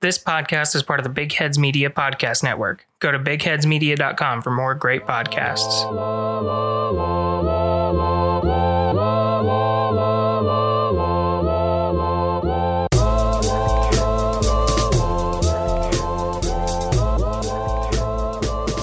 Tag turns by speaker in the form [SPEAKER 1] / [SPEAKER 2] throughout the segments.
[SPEAKER 1] This podcast is part of the Big Heads Media Podcast Network. Go to bigheadsmedia.com for more great podcasts.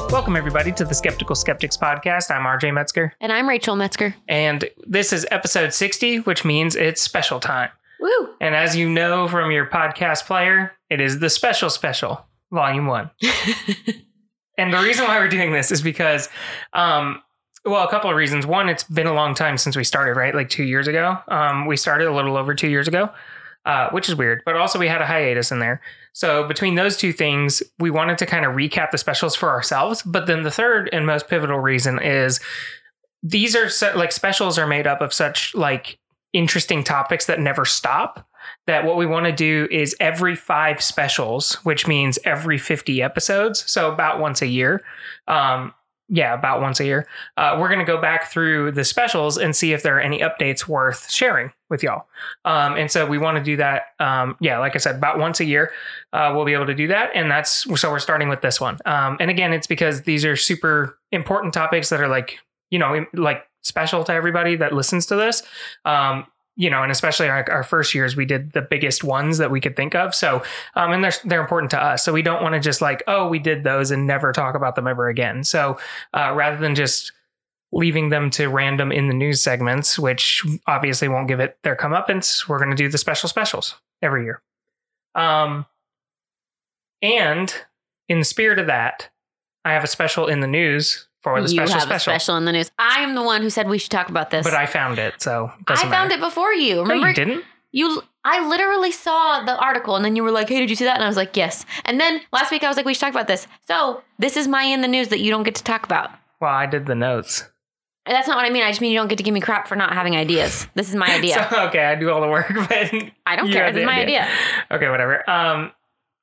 [SPEAKER 1] Welcome, everybody, to the Skeptical Skeptics Podcast. I'm RJ Metzger,
[SPEAKER 2] And I'm Rachel Metzger.
[SPEAKER 1] and this is episode 60, which means it's special time.
[SPEAKER 2] Woo!
[SPEAKER 1] And as you know from your podcast player, it is the special special, volume one. and the reason why we're doing this is because, um, well, a couple of reasons. One, it's been a long time since we started, right? Like two years ago. Um, we started a little over two years ago, uh, which is weird. But also, we had a hiatus in there. So between those two things, we wanted to kind of recap the specials for ourselves. But then the third and most pivotal reason is these are so, like specials are made up of such like interesting topics that never stop that what we want to do is every five specials which means every 50 episodes so about once a year um yeah about once a year uh, we're going to go back through the specials and see if there are any updates worth sharing with y'all. Um, and so we want to do that um, yeah like i said about once a year uh, we'll be able to do that and that's so we're starting with this one. Um, and again it's because these are super important topics that are like you know like special to everybody that listens to this. Um, you know, and especially our, our first years, we did the biggest ones that we could think of. So, um, and they're they're important to us. So we don't want to just like, oh, we did those and never talk about them ever again. So, uh, rather than just leaving them to random in the news segments, which obviously won't give it their comeuppance, we're going to do the special specials every year. Um, and in the spirit of that, I have a special in the news for the
[SPEAKER 2] you
[SPEAKER 1] special
[SPEAKER 2] have
[SPEAKER 1] special.
[SPEAKER 2] a special in the news. I am the one who said we should talk about this.
[SPEAKER 1] But I found it, so
[SPEAKER 2] I found it before you. Remember?
[SPEAKER 1] No, you didn't.
[SPEAKER 2] You, I literally saw the article, and then you were like, "Hey, did you see that?" And I was like, "Yes." And then last week I was like, "We should talk about this." So this is my in the news that you don't get to talk about.
[SPEAKER 1] Well, I did the notes.
[SPEAKER 2] That's not what I mean. I just mean you don't get to give me crap for not having ideas. This is my idea.
[SPEAKER 1] So, okay, I do all the work, but
[SPEAKER 2] I don't care. This is my idea.
[SPEAKER 1] Okay, whatever. Um,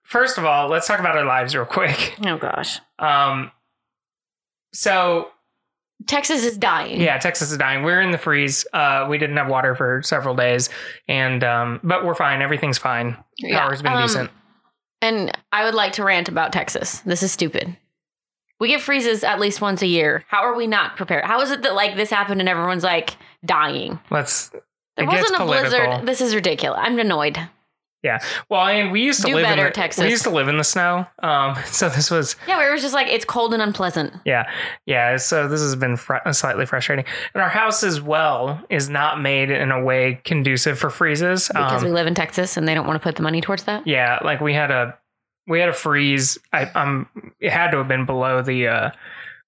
[SPEAKER 1] first of all, let's talk about our lives real quick.
[SPEAKER 2] Oh gosh,
[SPEAKER 1] Um, so
[SPEAKER 2] Texas is dying.
[SPEAKER 1] yeah, Texas is dying. We're in the freeze. Uh, we didn't have water for several days, and um, but we're fine. Everything's fine.
[SPEAKER 2] Yeah,
[SPEAKER 1] Power's been
[SPEAKER 2] um,
[SPEAKER 1] decent.
[SPEAKER 2] And I would like to rant about Texas. This is stupid. We get freezes at least once a year. How are we not prepared? How is it that like this happened and everyone's like dying?
[SPEAKER 1] Let's.
[SPEAKER 2] There
[SPEAKER 1] it
[SPEAKER 2] wasn't a
[SPEAKER 1] political.
[SPEAKER 2] blizzard. This is ridiculous. I'm annoyed.
[SPEAKER 1] Yeah. Well, and we used to
[SPEAKER 2] Do
[SPEAKER 1] live
[SPEAKER 2] better,
[SPEAKER 1] in the,
[SPEAKER 2] Texas.
[SPEAKER 1] We used to live in the snow. Um, so this was
[SPEAKER 2] Yeah, where it was just like it's cold and unpleasant.
[SPEAKER 1] Yeah, yeah. So this has been fr- slightly frustrating, and our house as well is not made in a way conducive for freezes.
[SPEAKER 2] Because
[SPEAKER 1] Um,
[SPEAKER 2] we live in Texas and they don't want to put the money towards that.
[SPEAKER 1] yeah, like we had a we had a freeze. I um, it had to have been below the uh,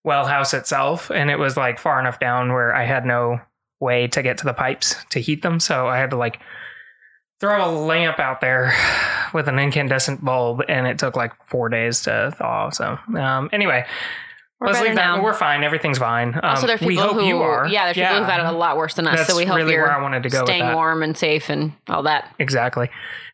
[SPEAKER 1] well house itself, and it was like far enough down where I had no way to get to the pipes to heat them. So I had to like throw a lamp out there with an incandescent bulb, and it took like four days to thaw. So um, anyway.
[SPEAKER 2] We're
[SPEAKER 1] Let's leave that.
[SPEAKER 2] now.
[SPEAKER 1] We're fine. Everything's fine. Um,
[SPEAKER 2] also, there's people
[SPEAKER 1] we hope
[SPEAKER 2] who
[SPEAKER 1] you are.
[SPEAKER 2] Yeah, there's people who've had it a lot worse than us.
[SPEAKER 1] That's
[SPEAKER 2] so we hope
[SPEAKER 1] really
[SPEAKER 2] you're
[SPEAKER 1] where I wanted to go
[SPEAKER 2] staying warm and safe and all that.
[SPEAKER 1] Exactly.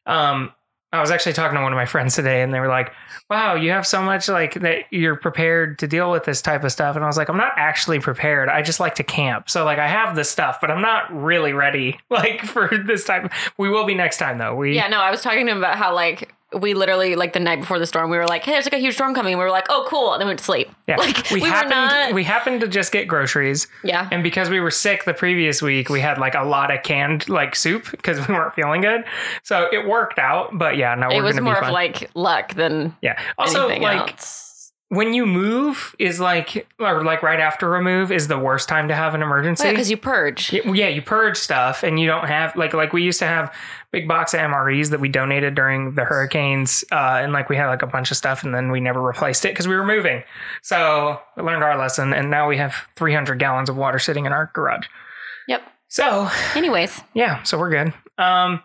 [SPEAKER 1] Um, I was actually talking to one of my friends today, and they were like, "Wow, you have so much like that. You're prepared to deal with this type of stuff." And I was like, "I'm not actually prepared. I just like to camp. So like, I have this stuff, but I'm not really ready like for this type. We will be next time though. We
[SPEAKER 2] Yeah, no, I was talking to him about how like we literally like the night before the storm, we were like, "Hey, there's like a huge storm coming." We were like, "Oh, cool," and then we went to sleep.
[SPEAKER 1] yeah.
[SPEAKER 2] Like
[SPEAKER 1] we,
[SPEAKER 2] we,
[SPEAKER 1] happened.
[SPEAKER 2] were not.
[SPEAKER 1] We happened to just get groceries.
[SPEAKER 2] yeah,
[SPEAKER 1] And because we were sick the previous week, we had like a lot of canned like soup because we weren't feeling good. So it worked out. But yeah, no,
[SPEAKER 2] it
[SPEAKER 1] we're
[SPEAKER 2] was
[SPEAKER 1] gonna
[SPEAKER 2] more of like luck than
[SPEAKER 1] yeah. Also, like
[SPEAKER 2] else.
[SPEAKER 1] when you move is like or like right after a move is the worst time to have an emergency.
[SPEAKER 2] because you purge.
[SPEAKER 1] yeah, you purge stuff and you don't have like like we used to have big box of MREs that we donated during the hurricanes, uh, and like we had like a bunch of stuff and then we never replaced it because we were moving. So we learned our lesson, and now we have 300 gallons of water sitting in our garage.
[SPEAKER 2] Yep.
[SPEAKER 1] So
[SPEAKER 2] Anyways,
[SPEAKER 1] yeah, so we're good. Um,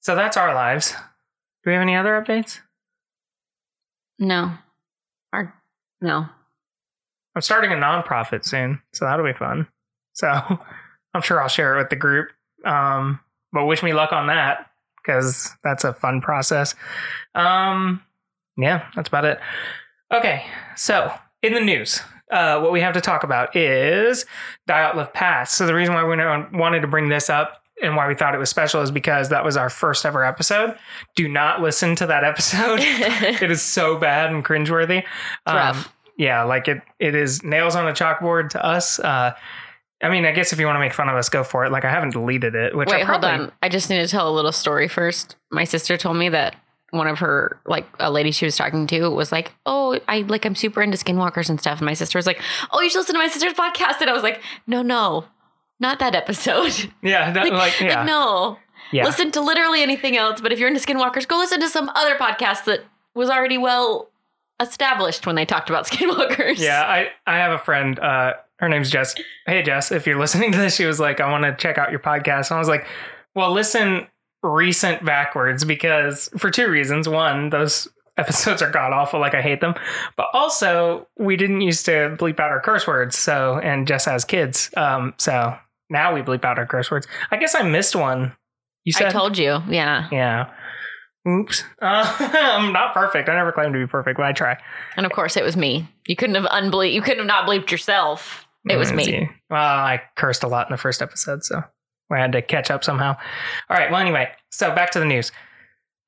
[SPEAKER 1] so that's our lives. Do we have any other updates?
[SPEAKER 2] no, our no.
[SPEAKER 1] I'm starting a nonprofit soon, so that'll be fun. So I'm sure I'll share it with the group. Um, but wish me luck on that because that's a fun process. Um, yeah, that's about it. Okay, so in the news, uh, what we have to talk about is Dyatlov Pass. So the reason why we wanted to bring this up and why we thought it was special is because that was our first ever episode. Do not listen to that episode. it is so bad and cringeworthy. Um,
[SPEAKER 2] rough.
[SPEAKER 1] yeah, like it it is nails on a chalkboard to us. Uh, I mean, I guess if you want to make fun of us, go for it. Like I haven't deleted it, which I
[SPEAKER 2] Wait, hold on. I just need to tell a little story first. My sister told me that one of her like a lady she was talking to was like, "Oh, I like I'm super into skinwalkers and stuff." And my sister was like, "Oh, you should listen to my sister's podcast." And I was like, "No, no, not that episode.
[SPEAKER 1] Yeah, that,
[SPEAKER 2] like,
[SPEAKER 1] like, yeah,
[SPEAKER 2] like, no,
[SPEAKER 1] yeah.
[SPEAKER 2] listen to literally anything else. But if you're into skinwalkers, go listen to some other podcast that was already well established when they talked about skinwalkers.
[SPEAKER 1] Yeah, I I have a friend. Uh, her name's Jess. Hey Jess, if you're listening to this, she was like, I want to check out your podcast. And I was like, Well, listen recent backwards because for two reasons. One, those episodes are god awful, like I hate them. But also, we didn't used to bleep out our curse words. So, and Jess has kids. Um, so now we bleep out our curse words. I guess I missed one. You said
[SPEAKER 2] I told you. Yeah,
[SPEAKER 1] yeah. Oops. Uh, I'm not perfect. I never claimed to be perfect, but I try.
[SPEAKER 2] and of course it was me. You couldn't have unbleep. You couldn't have not bleeped yourself. It was me.
[SPEAKER 1] Well, I cursed a lot in the first episode, so I had to catch up somehow. All right. Well, anyway, so back to the news.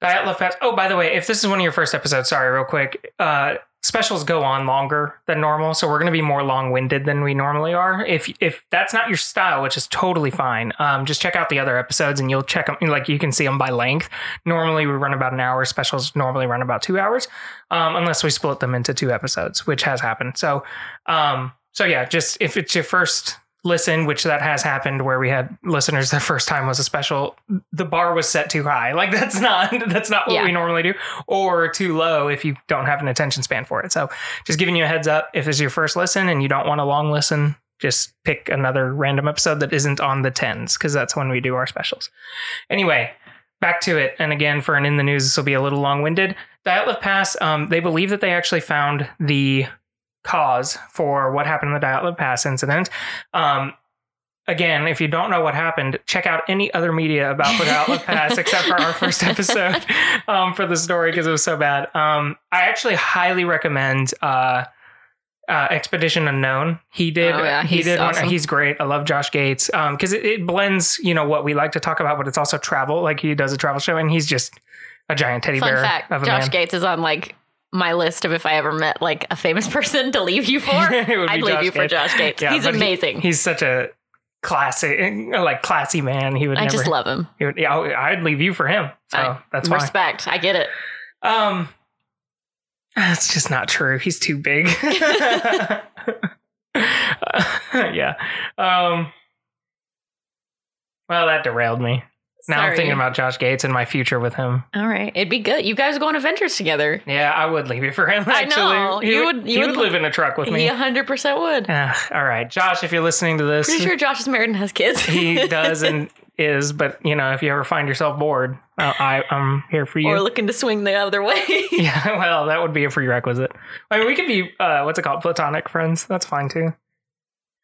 [SPEAKER 1] Dyatlov Pass. Oh, by the way, if this is one of your first episodes, sorry, real quick. Uh, specials go on longer than normal, so we're going to be more long-winded than we normally are. If if that's not your style, which is totally fine, um, just check out the other episodes and you'll check them. Like you can see them by length. Normally we run about an hour. Specials normally run about two hours, um, unless we split them into two episodes, which has happened. So, um, so yeah, just if it's your first listen, which that has happened where we had listeners the first time was a special, the bar was set too high. Like that's not that's not what
[SPEAKER 2] Yeah.
[SPEAKER 1] we normally do, or too low if you don't have an attention span for it. So just giving you a heads up if it's your first listen and you don't want a long listen, just pick another random episode that isn't on the tens because that's when we do our specials. Anyway, back to it. And again, for an in the news, this will be a little long winded. Dyatlov Pass, um, they believe that they actually found the cause for what happened in the Live Pass incident. Um, again, if you don't know what happened, check out any other media about the Dyatlov Pass except for our first episode um, for the story because it was so bad. Um, I actually highly recommend. Uh, uh, Expedition Unknown. He did.
[SPEAKER 2] Oh, yeah,
[SPEAKER 1] he did. One, he's great. I love Josh Gates because it, it blends, you know, what we like to talk about, but it's also travel. Like he does a travel show, and he's just a giant teddy
[SPEAKER 2] Fun
[SPEAKER 1] bear
[SPEAKER 2] fact:
[SPEAKER 1] of a
[SPEAKER 2] Josh
[SPEAKER 1] man.
[SPEAKER 2] Gates is on like my list of if I ever met like a famous person to leave you for.
[SPEAKER 1] It would be
[SPEAKER 2] I'd leave
[SPEAKER 1] Josh
[SPEAKER 2] you for Josh Gates.
[SPEAKER 1] Yeah,
[SPEAKER 2] He's
[SPEAKER 1] but he-
[SPEAKER 2] amazing.
[SPEAKER 1] He's such a classy, like classy man. He would
[SPEAKER 2] I
[SPEAKER 1] never.
[SPEAKER 2] just love him.
[SPEAKER 1] would, yeah, I'd leave you for him. So
[SPEAKER 2] I-
[SPEAKER 1] that's fine.
[SPEAKER 2] Respect. I get it.
[SPEAKER 1] Um, that's just not true. He's too big. yeah. Um. Well, that derailed me. Now I'm thinking about Josh Gates and my future with him.
[SPEAKER 2] All right, it'd be good. You guys go on adventures together.
[SPEAKER 1] Yeah, I would leave it for him.
[SPEAKER 2] I know.
[SPEAKER 1] he
[SPEAKER 2] You
[SPEAKER 1] would.
[SPEAKER 2] you
[SPEAKER 1] would
[SPEAKER 2] would-
[SPEAKER 1] live in a truck with me.
[SPEAKER 2] He 100 percent would.
[SPEAKER 1] Ah, all right, Josh, if you're listening to this,
[SPEAKER 2] Pretty sure Josh is married and has kids.
[SPEAKER 1] he does and is. But you know, if you ever find yourself bored, uh, I I'm here for you.
[SPEAKER 2] or looking to swing the other way.
[SPEAKER 1] yeah, well, that would be a prerequisite. I mean, we could be uh, what's it called, platonic friends. That's fine too.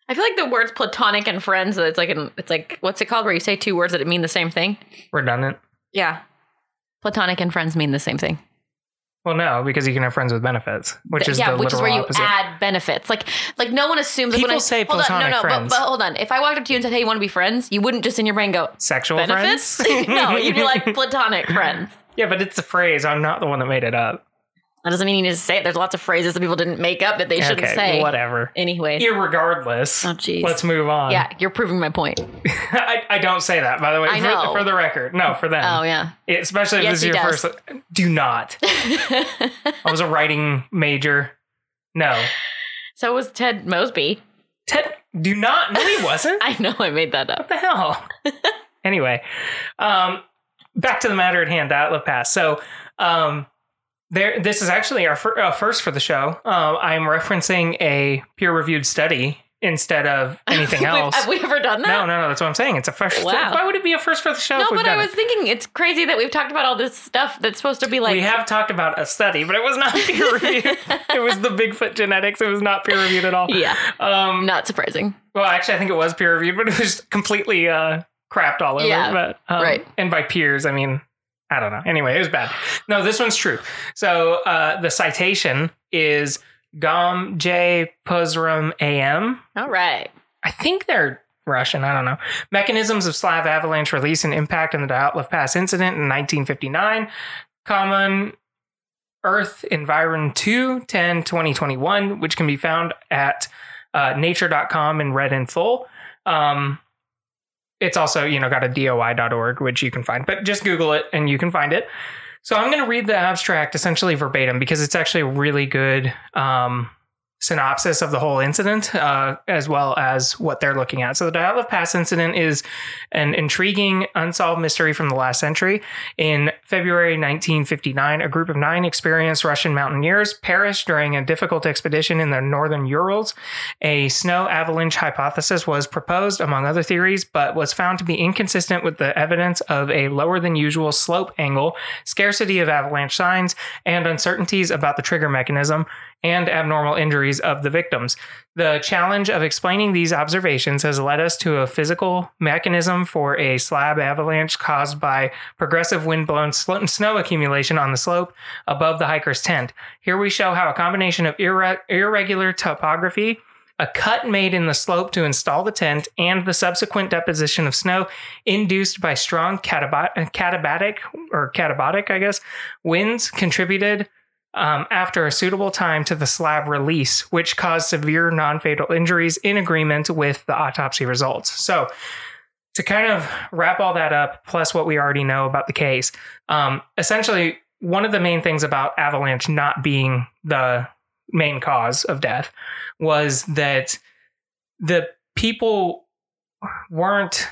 [SPEAKER 2] I feel like the words platonic and friends. It's like an, it's like what's it called where you say two words that mean the same thing.
[SPEAKER 1] Redundant.
[SPEAKER 2] Yeah, platonic and friends mean the same thing.
[SPEAKER 1] Well, no, because you can have friends with benefits, which is
[SPEAKER 2] yeah,
[SPEAKER 1] the
[SPEAKER 2] which is where you
[SPEAKER 1] opposite.
[SPEAKER 2] add benefits. Like, like no one assumes.
[SPEAKER 1] People
[SPEAKER 2] when I,
[SPEAKER 1] say
[SPEAKER 2] hold on,
[SPEAKER 1] platonic
[SPEAKER 2] no, no,
[SPEAKER 1] friends.
[SPEAKER 2] But, but hold on. If I walked up to you and said, "Hey, you want to be friends?" You wouldn't just in your brain go
[SPEAKER 1] Sexual
[SPEAKER 2] benefits.
[SPEAKER 1] friends.
[SPEAKER 2] no, you'd be like platonic friends.
[SPEAKER 1] yeah, but it's a phrase. I'm not the one that made it up.
[SPEAKER 2] That doesn't mean you need to say it. There's lots of phrases that people didn't make up that they shouldn't
[SPEAKER 1] okay,
[SPEAKER 2] say.
[SPEAKER 1] whatever.
[SPEAKER 2] Anyway.
[SPEAKER 1] Irregardless,
[SPEAKER 2] Oh, jeez.
[SPEAKER 1] let's move on.
[SPEAKER 2] yeah, you're proving my point.
[SPEAKER 1] I, I don't say that, by the way.
[SPEAKER 2] I
[SPEAKER 1] for,
[SPEAKER 2] know.
[SPEAKER 1] for the record. No, for them.
[SPEAKER 2] Oh yeah.
[SPEAKER 1] Especially if
[SPEAKER 2] Yes,
[SPEAKER 1] this is your
[SPEAKER 2] does.
[SPEAKER 1] first. Do not. I was a writing major. No.
[SPEAKER 2] so was Ted Mosby.
[SPEAKER 1] Ted, do not. No, he wasn't.
[SPEAKER 2] I know I made that up.
[SPEAKER 1] What the hell? anyway, um, back to the matter at hand. Live Pass. So, um, there. This is actually our fir- uh, first for the show. Uh, I'm referencing a peer-reviewed study instead of anything else.
[SPEAKER 2] Have we ever done that?
[SPEAKER 1] no, no, no. That's what I'm saying. It's a first.
[SPEAKER 2] Wow.
[SPEAKER 1] Why would it be a first for the show?
[SPEAKER 2] No, but I was
[SPEAKER 1] it?
[SPEAKER 2] thinking it's crazy that we've talked about all this stuff that's supposed to be like
[SPEAKER 1] we have talked about a study, but it was not peer reviewed. it was the Bigfoot genetics. It was not peer reviewed at all.
[SPEAKER 2] Yeah.
[SPEAKER 1] Um,
[SPEAKER 2] Not surprising.
[SPEAKER 1] Well, actually, I think it was peer reviewed, but it was completely uh, crapped all over.
[SPEAKER 2] Yeah,
[SPEAKER 1] but, um,
[SPEAKER 2] right.
[SPEAKER 1] And by peers, I mean, I don't know. Anyway, it was bad. No, this one's true. So uh, the citation is Gaume J Puzrin AM.
[SPEAKER 2] All right.
[SPEAKER 1] I think they're Russian. I don't know. Mechanisms of slab avalanche release and impact in the Dyatlov Pass incident in 1959. Common Earth Environ 2 10 2021, which can be found at uh, nature.com and read in full. Um, it's also, you know, got a doi.org, which you can find, but just Google it and you can find it. So I'm going to read the abstract essentially verbatim because it's actually a really good um, synopsis of the whole incident, uh, as well as what they're looking at. So, the Dyatlov Pass incident is an intriguing, unsolved mystery from the last century. In February 1959, a group of nine experienced Russian mountaineers perished during a difficult expedition in the northern Urals. A snow avalanche hypothesis was proposed, among other theories, but was found to be inconsistent with the evidence of a lower than usual slope angle, scarcity of avalanche signs, and uncertainties about the trigger mechanism and abnormal injuries of the victims. The challenge of explaining these observations has led us to a physical mechanism for a slab avalanche caused by progressive wind-blown snow accumulation on the slope above the hiker's tent. Here we show how a combination of irre- irregular topography a cut made in the slope to install the tent, and the subsequent deposition of snow induced by strong catabatic or katabatic, I guess, winds contributed um, after a suitable time to the slab release, which caused severe non fatal injuries in agreement with the autopsy results. So, to kind of wrap all that up, plus what we already know about the case, um, essentially, one of the main things about avalanche not being the main cause of death was that the people weren't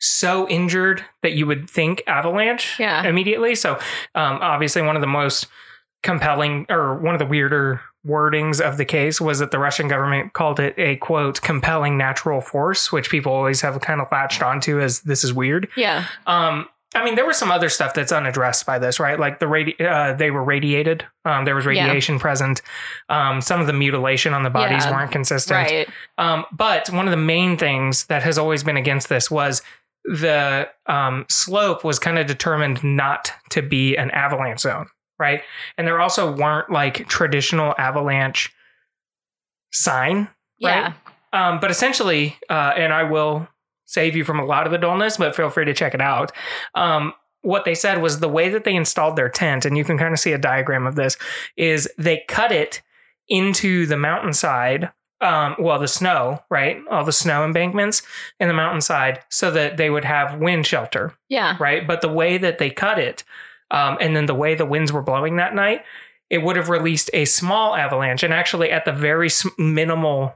[SPEAKER 1] so injured that you would think avalanche
[SPEAKER 2] yeah.
[SPEAKER 1] immediately. So, um, obviously, one of the most compelling or one of the weirder wordings of the case was that the Russian government called it a quote compelling natural force, which people always have kind of latched onto as this is weird.
[SPEAKER 2] Yeah.
[SPEAKER 1] Um, I mean, there was some other stuff that's unaddressed by this, right? Like the radi- uh, they were radiated. Um, there was radiation yeah. present. Um, some of the mutilation on the bodies yeah. weren't consistent.
[SPEAKER 2] Right.
[SPEAKER 1] Um, but one of the main things that has always been against this was the um, slope was kind of determined not to be an avalanche zone right? And there also weren't like traditional avalanche sign, right? Yeah. Um, but essentially, uh, and I will save you from a lot of the dullness, but feel free to check it out. Um, what they said was the way that they installed their tent, and you can kind of see a diagram of this, is they cut it into the mountainside. Um, well, the snow, right? All the snow embankments in the mountainside so that they would have wind shelter.
[SPEAKER 2] Yeah.
[SPEAKER 1] Right. But the way that they cut it um, and then the way the winds were blowing that night, it would have released a small avalanche and actually at the very minimal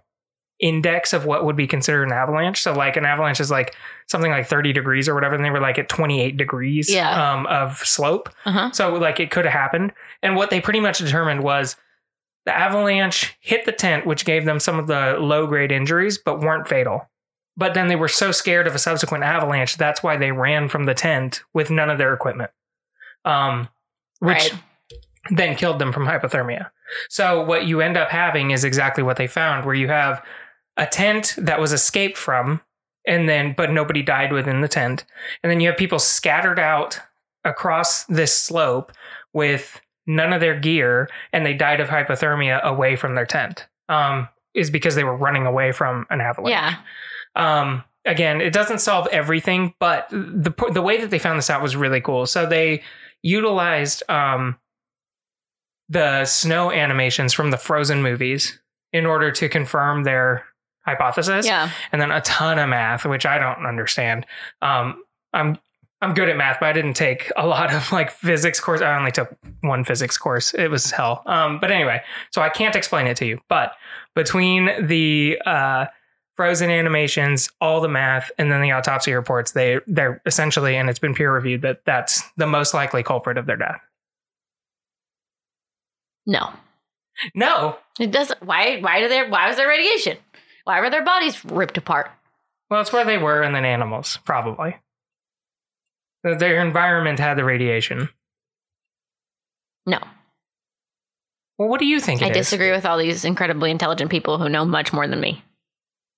[SPEAKER 1] index of what would be considered an avalanche. So like an avalanche is like something like 30 degrees or whatever, and they were like at 28 degrees
[SPEAKER 2] yeah.
[SPEAKER 1] um, of slope.
[SPEAKER 2] Uh-huh.
[SPEAKER 1] So like it could have happened. And what they pretty much determined was the avalanche hit the tent, which gave them some of the low grade injuries, but weren't fatal. But then they were so scared of a subsequent avalanche, that's why they ran from the tent with none of their equipment um, which right. then killed them from hypothermia. So what you end up having is exactly what they found, where you have a tent that was escaped from, and then but nobody died within the tent, and then you have people scattered out across this slope with none of their gear, and they died of hypothermia away from their tent. Um, is because they were running away from an avalanche.
[SPEAKER 2] Yeah.
[SPEAKER 1] Um, again, it doesn't solve everything, but the the way that they found this out was really cool. So they utilized um, the snow animations from the Frozen movies in order to confirm their hypothesis.
[SPEAKER 2] Yeah.
[SPEAKER 1] And then a ton of math, which I don't understand. Um, I'm I'm good at math, but I didn't take a lot of like physics course. I only took one physics course. It was hell. Um, but anyway, so I can't explain it to you. But between the uh, frozen animations, all the math, and then the autopsy reports, they they're essentially, and it's been peer reviewed that that's the most likely culprit of their death.
[SPEAKER 2] No.
[SPEAKER 1] No.
[SPEAKER 2] It doesn't. Why? Why do there? Why was there radiation? Why were their bodies ripped apart?
[SPEAKER 1] Well, it's where they were, and then animals probably. Their environment had the radiation.
[SPEAKER 2] No.
[SPEAKER 1] Well, what do you think?
[SPEAKER 2] I
[SPEAKER 1] is?
[SPEAKER 2] disagree with all these incredibly intelligent people who know much more than me.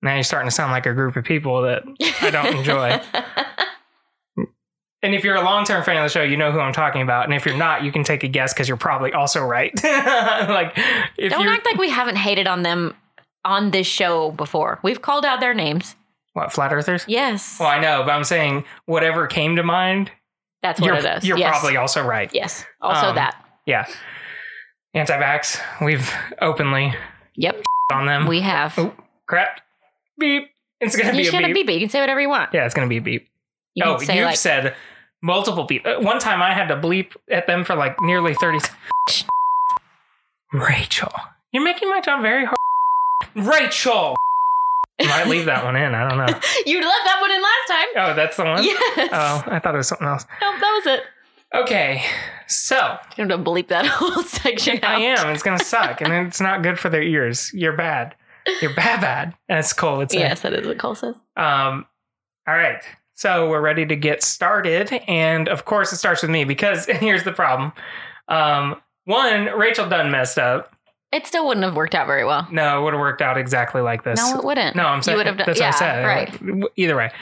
[SPEAKER 1] Now you're starting to sound like a group of people that I don't enjoy. and if you're a long term fan of the show, you know who I'm talking about. And if you're not, you can take a guess because you're probably also right. like,
[SPEAKER 2] don't act like we haven't hated on them on this show before. We've called out their names.
[SPEAKER 1] What flat earthers?
[SPEAKER 2] Yes.
[SPEAKER 1] Well, I know, but I'm saying whatever came to mind.
[SPEAKER 2] That's what
[SPEAKER 1] you're
[SPEAKER 2] it is.
[SPEAKER 1] you're
[SPEAKER 2] yes.
[SPEAKER 1] probably also right.
[SPEAKER 2] Yes. Also
[SPEAKER 1] Um,
[SPEAKER 2] that.
[SPEAKER 1] Yeah. Anti-vax. We've openly
[SPEAKER 2] Yep.
[SPEAKER 1] on them.
[SPEAKER 2] We have.
[SPEAKER 1] Oh, crap. Beep. It's gonna
[SPEAKER 2] you
[SPEAKER 1] be a
[SPEAKER 2] should have
[SPEAKER 1] beep.
[SPEAKER 2] beep. You can say whatever you want.
[SPEAKER 1] Yeah, it's gonna be a beep.
[SPEAKER 2] You
[SPEAKER 1] oh, you've
[SPEAKER 2] like
[SPEAKER 1] said multiple beep. Uh, One time I had to bleep at them for like nearly 30 Rachel. You're making my job very hard. Rachel. Might leave that one in. I don't know.
[SPEAKER 2] you left that one in last time.
[SPEAKER 1] Oh, that's the one?
[SPEAKER 2] Yes.
[SPEAKER 1] Oh, I thought it was something else.
[SPEAKER 2] Nope, that was it.
[SPEAKER 1] Okay. So
[SPEAKER 2] You have to bleep that whole section out.
[SPEAKER 1] I am. It's gonna suck. and it's not good for their ears. You're bad. You're bad bad. That's cool. It's
[SPEAKER 2] Yes, that is what Cole says.
[SPEAKER 1] Um, all right. So we're ready to get started. And of course, it starts with me because here's the problem. Um, one, Rachel done messed up.
[SPEAKER 2] It still wouldn't have worked out very well.
[SPEAKER 1] No, it would have worked out exactly like this.
[SPEAKER 2] No, it wouldn't.
[SPEAKER 1] No, I'm
[SPEAKER 2] You
[SPEAKER 1] saying
[SPEAKER 2] would have done-
[SPEAKER 1] that's
[SPEAKER 2] yeah,
[SPEAKER 1] what I said.
[SPEAKER 2] right.
[SPEAKER 1] Either way,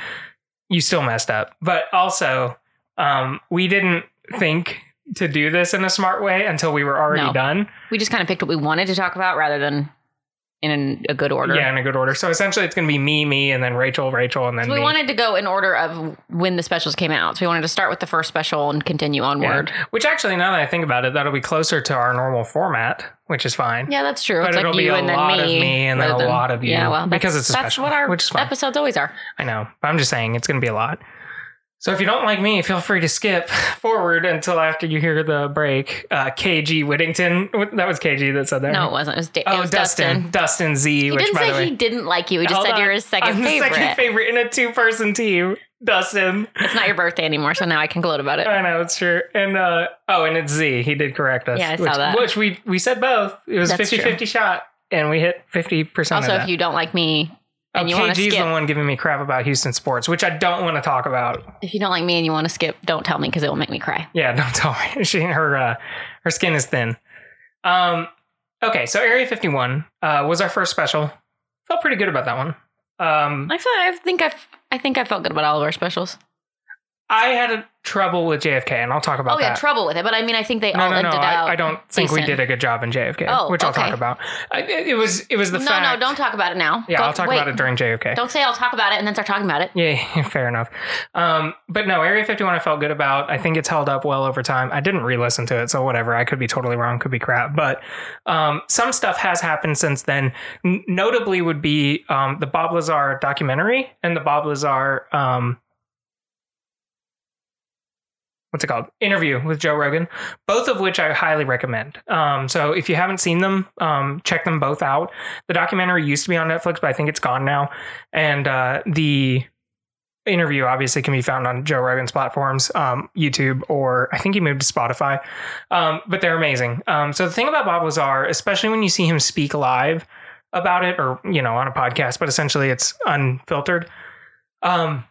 [SPEAKER 1] you still messed up. But also, um, we didn't think to do this in a smart way until we were already
[SPEAKER 2] No.
[SPEAKER 1] done.
[SPEAKER 2] We just kind of picked what we wanted to talk about rather than in a good order.
[SPEAKER 1] Yeah, in a good order. So essentially, it's going to be me, me, and then Rachel, Rachel, and then
[SPEAKER 2] So we
[SPEAKER 1] me.
[SPEAKER 2] wanted to go in order of when the specials came out. So we wanted to start with the first special and continue
[SPEAKER 1] Yeah.
[SPEAKER 2] onward.
[SPEAKER 1] Which actually, now that I think about it, that'll be closer to our normal format, which is fine.
[SPEAKER 2] Yeah, that's true.
[SPEAKER 1] But
[SPEAKER 2] it's
[SPEAKER 1] it'll
[SPEAKER 2] like
[SPEAKER 1] be a
[SPEAKER 2] and
[SPEAKER 1] lot
[SPEAKER 2] me,
[SPEAKER 1] of me and then a lot of you,
[SPEAKER 2] Yeah, well,
[SPEAKER 1] because it's a
[SPEAKER 2] that's
[SPEAKER 1] special,
[SPEAKER 2] what our
[SPEAKER 1] which is fine.
[SPEAKER 2] episodes always are.
[SPEAKER 1] I know, but I'm just saying it's going to be a lot. So if you don't like me, feel free to skip forward until after you hear the break. Uh, KG Whittington, that was KG that said that.
[SPEAKER 2] No,
[SPEAKER 1] right?
[SPEAKER 2] it wasn't. It was, da- it
[SPEAKER 1] Oh,
[SPEAKER 2] was
[SPEAKER 1] Dustin.
[SPEAKER 2] Dustin.
[SPEAKER 1] Dustin Z,
[SPEAKER 2] He
[SPEAKER 1] which
[SPEAKER 2] didn't
[SPEAKER 1] by the
[SPEAKER 2] say
[SPEAKER 1] way,
[SPEAKER 2] he didn't like you. He just said
[SPEAKER 1] on.
[SPEAKER 2] you're his 2nd
[SPEAKER 1] I'm
[SPEAKER 2] favorite.
[SPEAKER 1] second favorite in a two-person team. Dustin.
[SPEAKER 2] It's not your birthday anymore, so now I can gloat about it.
[SPEAKER 1] I know it's true. And uh oh, and it's Z. He did correct us.
[SPEAKER 2] Yeah, I saw
[SPEAKER 1] which,
[SPEAKER 2] that.
[SPEAKER 1] Which we we said both. It was
[SPEAKER 2] That's
[SPEAKER 1] 50-50 shot, and we hit fifty percent.
[SPEAKER 2] Also, if you don't like me and
[SPEAKER 1] oh, KG's the one giving me crap about Houston sports, which I don't want to talk about.
[SPEAKER 2] if you don't like me and you want to skip, don't tell me because it will make me cry.
[SPEAKER 1] Yeah, don't tell me. She her uh, her skin is thin. Um, okay, so Area Fifty One uh, was our first special. Felt pretty good about that one. Um,
[SPEAKER 2] I feel, I think I, I think I felt good about all of our specials.
[SPEAKER 1] I had a trouble with JFK, and I'll talk about
[SPEAKER 2] oh yeah,
[SPEAKER 1] that.
[SPEAKER 2] trouble with it, but I mean, I think they
[SPEAKER 1] no,
[SPEAKER 2] all
[SPEAKER 1] no, no.
[SPEAKER 2] ended out.
[SPEAKER 1] I, I don't think we did a good job in JFK,
[SPEAKER 2] Oh,
[SPEAKER 1] which I'll talk about. I, it, was it was the
[SPEAKER 2] no,
[SPEAKER 1] fact.
[SPEAKER 2] no, no, don't talk about it now.
[SPEAKER 1] Yeah,
[SPEAKER 2] Go-
[SPEAKER 1] I'll talk
[SPEAKER 2] wait.
[SPEAKER 1] about it during JFK.
[SPEAKER 2] Don't say I'll talk about it and then start talking about it.
[SPEAKER 1] Yeah, fair enough. Um, but no, Area 51 I felt good about. I think it's held up well over time. I didn't re listen to it, so whatever. I could be totally wrong, could be crap. But um, some stuff has happened since then. N- notably, would be um, the Bob Lazar documentary and the Bob Lazar. What's it called? Interview with Joe Rogan, both of which I highly recommend. Um, so if you haven't seen them, um, check them both out. The documentary used to be on Netflix, but I think it's gone now. And uh, the interview obviously can be found on Joe Rogan's platforms, um, YouTube, or I think he moved to Spotify. Um, but they're amazing. Um, so the thing about Bob Lazar, especially when you see him speak live about it, or you know on a podcast, but essentially it's unfiltered. Um,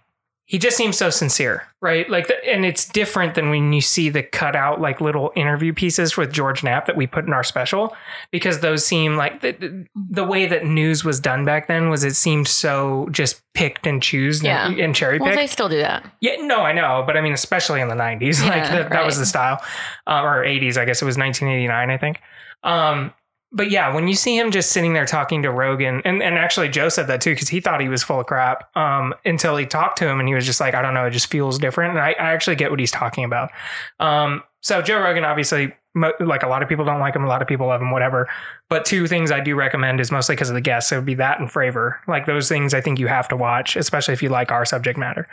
[SPEAKER 1] he just seems so sincere, right? Like, the, and it's different than when you see the cutout like little interview pieces with George Knapp that we put in our special, because those seem like the, the, the way that news was done back then was it seemed so just picked and choose
[SPEAKER 2] Yeah.
[SPEAKER 1] and, and cherry
[SPEAKER 2] Well,
[SPEAKER 1] picked.
[SPEAKER 2] they still do that.
[SPEAKER 1] Yeah, no, I know, but I mean, especially in the '90s, like
[SPEAKER 2] Yeah,
[SPEAKER 1] that, that was the style, uh, or '80s, I guess it was 1989, I think. Um, but yeah, when you see him just sitting there talking to Rogan, and, and actually Joe said that too because he thought he was full of crap um, until he talked to him, and he was just like, I don't know, it just feels different, and I, I actually get what he's talking about. Um, so Joe Rogan, obviously, mo- like a lot of people don't like him, a lot of people love him, whatever. But two things I do recommend is mostly because of the guests. It would be that and Fravor. Like those things, I think you have to watch, especially if you like our subject matter.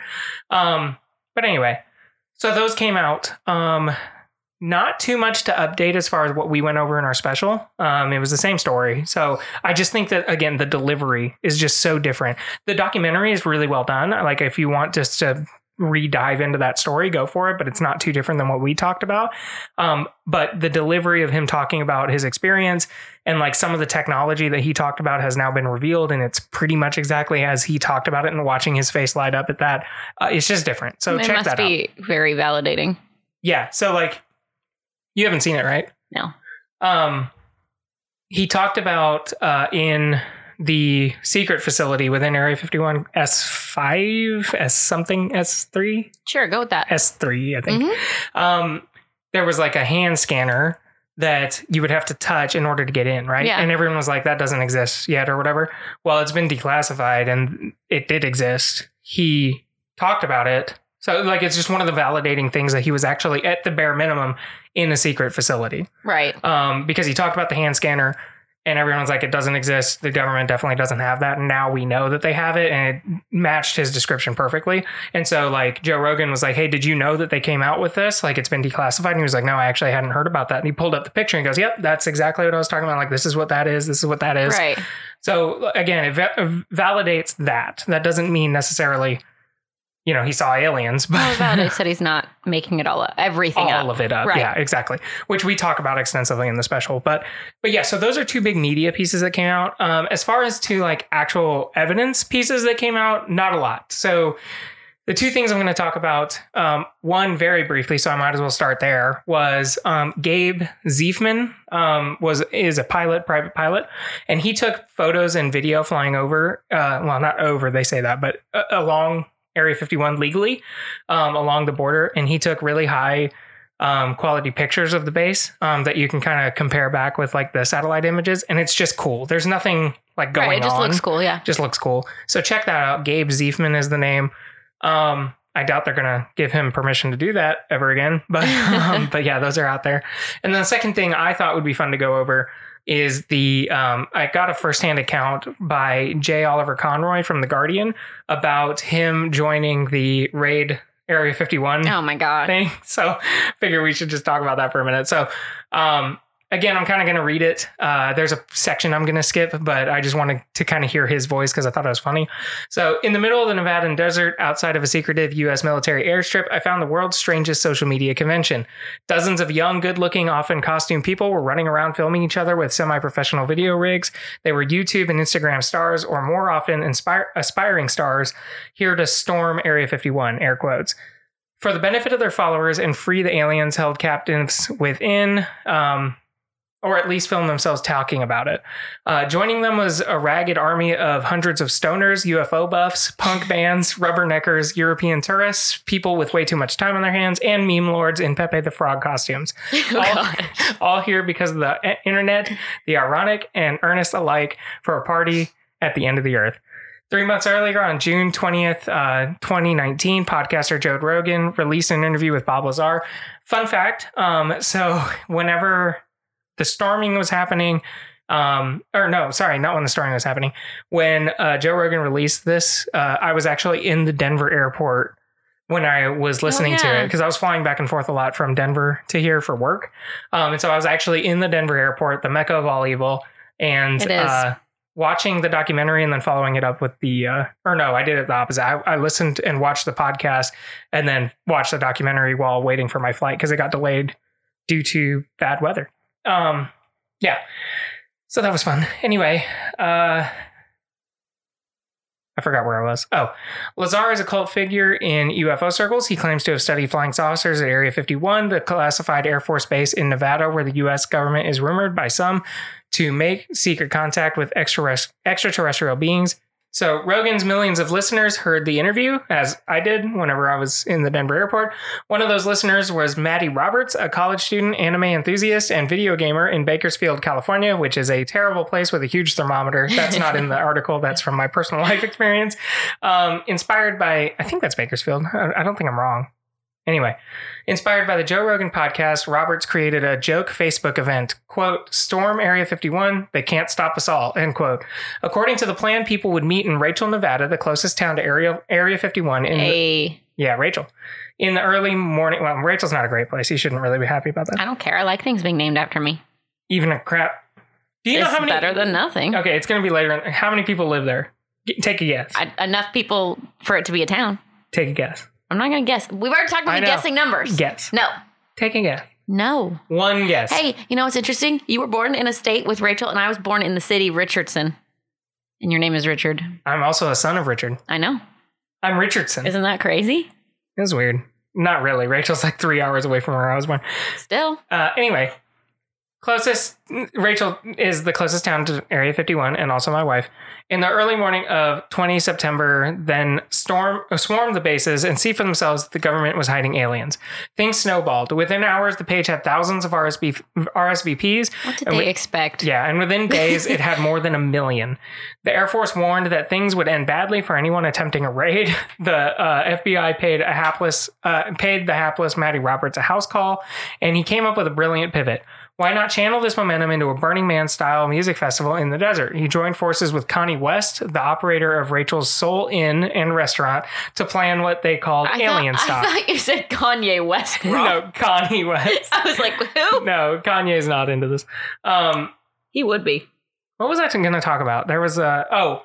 [SPEAKER 1] Um, but anyway, so those came out. Um, not too much to update as far as what we went over in our special. Um, it was the same story. So I just think that again, the delivery is just so different. The documentary is really well done. Like if you want just to re-dive into that story, go for it. But it's not too different than what we talked about. Um, but the delivery of him talking about his experience and like some of the technology that he talked about has now been revealed, and it's pretty much exactly as he talked about it. And watching his face light up at that, uh, it's just different. So
[SPEAKER 2] it
[SPEAKER 1] check
[SPEAKER 2] must
[SPEAKER 1] that out.
[SPEAKER 2] be very validating.
[SPEAKER 1] Yeah. So like, you haven't seen it, right?
[SPEAKER 2] No.
[SPEAKER 1] Um, he talked about uh, in the secret facility within Area 51 S5, S something, S3,
[SPEAKER 2] Sure, go with that.
[SPEAKER 1] S3, I think.
[SPEAKER 2] Mhm.
[SPEAKER 1] Um, there was like a hand scanner that you would have to touch in order to get in, right?
[SPEAKER 2] Yeah.
[SPEAKER 1] And everyone was like, that doesn't exist yet or whatever. Well, it's been declassified and it did exist. He talked about it. So, like, it's just one of the validating things that he was actually at the bare minimum in a secret facility.
[SPEAKER 2] Right.
[SPEAKER 1] um, because he talked about the hand scanner and everyone's like it doesn't exist. The government definitely doesn't have that. And now we know that they have it and it matched his description perfectly. And so like joe rogan was like hey did you know that they came out with this? Like it's been declassified. And he was like no i actually hadn't heard about that. And he pulled up the picture and goes yep that's exactly what i was talking about. Like this is what that is. This is what that is.
[SPEAKER 2] Right.
[SPEAKER 1] so again it va- validates that. That doesn't mean necessarily you know he saw aliens but
[SPEAKER 2] about it said he's not making it all up, everything
[SPEAKER 1] all
[SPEAKER 2] up.
[SPEAKER 1] of it up.
[SPEAKER 2] Right.
[SPEAKER 1] Yeah, exactly. Which we talk about extensively in the special. But but yeah, so those are two big media pieces that came out. Um, as far as to like actual evidence pieces that came out, not a lot. So the two things I'm going to talk about, um, one very briefly, so I might as well start there, was um, Gabe Zeifman um, was is a pilot, private pilot, and he took photos and video flying over. Uh, well, not over, they say that, but uh, along Area 51 legally um, along the border, and he took really high um, quality pictures of the base um, that you can kind of compare back with like the satellite images, and it's just cool. There's nothing like going
[SPEAKER 2] Right. It just
[SPEAKER 1] on.
[SPEAKER 2] looks cool. Yeah.
[SPEAKER 1] Just looks cool. So check that out. Gabe Zeifman is the name. Um, I doubt they're gonna give him permission to do that ever again, but um, but yeah, those are out there. And then the second thing I thought would be fun to go over is the um, I got a firsthand account by J. Oliver Conroy from the Guardian about him joining the raid Area 51
[SPEAKER 2] Oh my god.
[SPEAKER 1] thing. So figure we should just talk about that for a minute. So um again, I'm kind of going to read it. Uh, there's a section I'm going to skip, but I just wanted to kind of hear his voice because I thought it was funny. So, in the middle of the Nevadan desert, outside of a secretive U.S. military airstrip, I found the world's strangest social media convention. Dozens of young, good looking, often costumed people were running around filming each other with semi professional video rigs. They were YouTube and Instagram stars, or more often, inspire- aspiring stars, here to storm Area 51, air quotes for the benefit of their followers and free the aliens held captives within, um, or at least film themselves talking about it. Uh, joining them was a ragged army of hundreds of stoners, UFO buffs, punk bands, rubberneckers, European tourists, people with way too much time on their hands, and meme lords in Pepe the Frog costumes.
[SPEAKER 2] Oh,
[SPEAKER 1] all, all here because of the internet, the ironic and earnest alike for a party at the end of the earth. Three months earlier, on June 20th, uh, 2019, podcaster Joe Rogan released an interview with Bob Lazar. Fun fact um, so, whenever the storming was happening, um, or no, sorry, not when the storming was happening, when uh, Joe Rogan released this, uh, I was actually in the Denver airport when I was listening to
[SPEAKER 2] yeah.
[SPEAKER 1] it because I was flying back and forth a lot from Denver to here for work. Um, and so I was actually in the Denver airport, the Mecca of all evil, and uh, watching the documentary and then following it up with the, uh, or no, I did it the opposite. I, I listened and watched the podcast and then watched the documentary while waiting for my flight because it got delayed due to bad weather. Um, yeah. So that was fun. Anyway, uh, I forgot where I was. Oh, Lazar is a cult figure in UFO circles. He claims to have studied flying saucers at Area 51, the classified Air Force base in Nevada, where the U.S. government is rumored by some to make secret contact with extraterrestrial beings. So, Rogan's millions of listeners heard the interview, as I did whenever I was in the Denver airport. One of those listeners was Matty Roberts, a college student, anime enthusiast, and video gamer in Bakersfield, California, which is a terrible place with a huge thermometer. That's not in the article, that's from my personal life experience. Um, inspired by, I think that's Bakersfield. I I don't think I'm wrong. Anyway, inspired by the Joe Rogan podcast, Roberts created a joke Facebook event, quote, Storm Area 51, they can't stop us all, end quote. According to the plan, people would meet in Rachel, Nevada, the closest town to Area, Area 51. In the- yeah, Rachel. In the early morning, well, Rachel's not a great place. You shouldn't really be happy about that.
[SPEAKER 2] I don't care. I like things being named after me.
[SPEAKER 1] Even a crap. Do you
[SPEAKER 2] it's
[SPEAKER 1] know how many?
[SPEAKER 2] better than nothing.
[SPEAKER 1] Okay, it's going to be later. in- How many people live there? Take a guess.
[SPEAKER 2] I, enough people for it to be a town.
[SPEAKER 1] Take a guess.
[SPEAKER 2] I'm not going to guess. We've already talked about guessing numbers.
[SPEAKER 1] Guess.
[SPEAKER 2] No.
[SPEAKER 1] Take a guess.
[SPEAKER 2] No.
[SPEAKER 1] One guess.
[SPEAKER 2] Hey, you know what's interesting? You were born in a state with Rachel, and I was born in the city Richardson. And your name is Richard.
[SPEAKER 1] I'm also a son of Richard.
[SPEAKER 2] I know.
[SPEAKER 1] I'm Richardson.
[SPEAKER 2] Isn't that crazy?
[SPEAKER 1] It's weird. Not really. Rachel's like three hours away from where I was born.
[SPEAKER 2] Still.
[SPEAKER 1] Uh, anyway, closest Rachel is the closest town to Area 51 and also my wife. In the early morning of 20 September, then storm swarmed the bases and see for themselves that the government was hiding aliens. Things snowballed. Within hours, the page had thousands of RSV, RSVPs.
[SPEAKER 2] What did
[SPEAKER 1] And
[SPEAKER 2] they
[SPEAKER 1] we-
[SPEAKER 2] expect?
[SPEAKER 1] Yeah, and within days, it had more than a million. The Air Force warned that things would end badly for anyone attempting a raid. The uh, FBI paid a hapless, uh, paid the hapless Matty Roberts a house call, and he came up with a brilliant pivot. Why not channel this momentum into a Burning Man style music festival in the desert? He joined forces with Connie West, the operator of Rachel's Soul Inn and restaurant, to plan what they called
[SPEAKER 2] I
[SPEAKER 1] Alien
[SPEAKER 2] thought,
[SPEAKER 1] Stock.
[SPEAKER 2] I thought you said Kanye West.
[SPEAKER 1] no, Connie West.
[SPEAKER 2] I was like, who?
[SPEAKER 1] No, Kanye's not into this. Um,
[SPEAKER 2] He would be.
[SPEAKER 1] what was I going to talk about? There was a oh,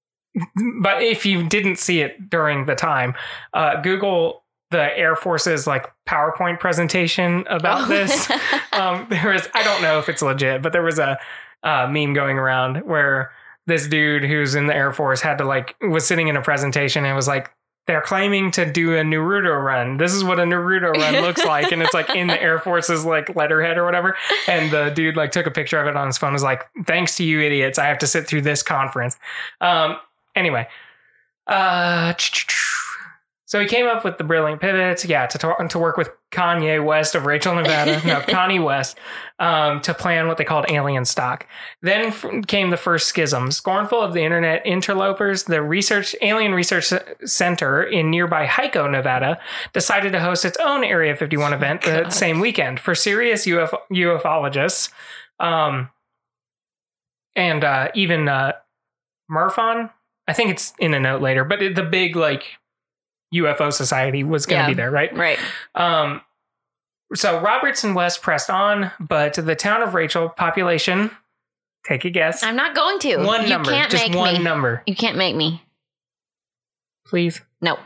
[SPEAKER 1] but if you didn't see it during the time, uh, Google the Air Force's like PowerPoint presentation about
[SPEAKER 2] Oh.
[SPEAKER 1] this. Um, there was I don't know if it's legit, but there was a uh, meme going around where this dude who's in the Air Force had to like was sitting in a presentation and was like. They're claiming to do a Naruto run. This is what a Naruto run looks like, and it's like in the Air Force's like letterhead or whatever. And the dude like took a picture of it on his phone. Was like, "Thanks to you idiots, I have to sit through this conference." Um. Anyway, uh, so he came up with the brilliant pivots. Yeah, to talk, to work with Kanye West of Rachel, Nevada. no, Connie West, um, to plan what they called Alienstock. Then f- came the first schism. Scornful of the internet interlopers, the research alien research center in nearby Hiko, Nevada, decided to host its own Area 51 event the
[SPEAKER 2] God.
[SPEAKER 1] same weekend for serious UFO, ufologists. Um, and uh, even uh, MUFON, I think it's in a note later, but the big like UFO society was going to
[SPEAKER 2] Yeah.
[SPEAKER 1] be there, right?
[SPEAKER 2] Right.
[SPEAKER 1] Um, so Roberts and West pressed on, but the town of Rachel population, take a guess,
[SPEAKER 2] I'm not going to.
[SPEAKER 1] one
[SPEAKER 2] you
[SPEAKER 1] number,
[SPEAKER 2] can't
[SPEAKER 1] just
[SPEAKER 2] make
[SPEAKER 1] one
[SPEAKER 2] me.
[SPEAKER 1] number,
[SPEAKER 2] You can't make me.
[SPEAKER 1] please.
[SPEAKER 2] No.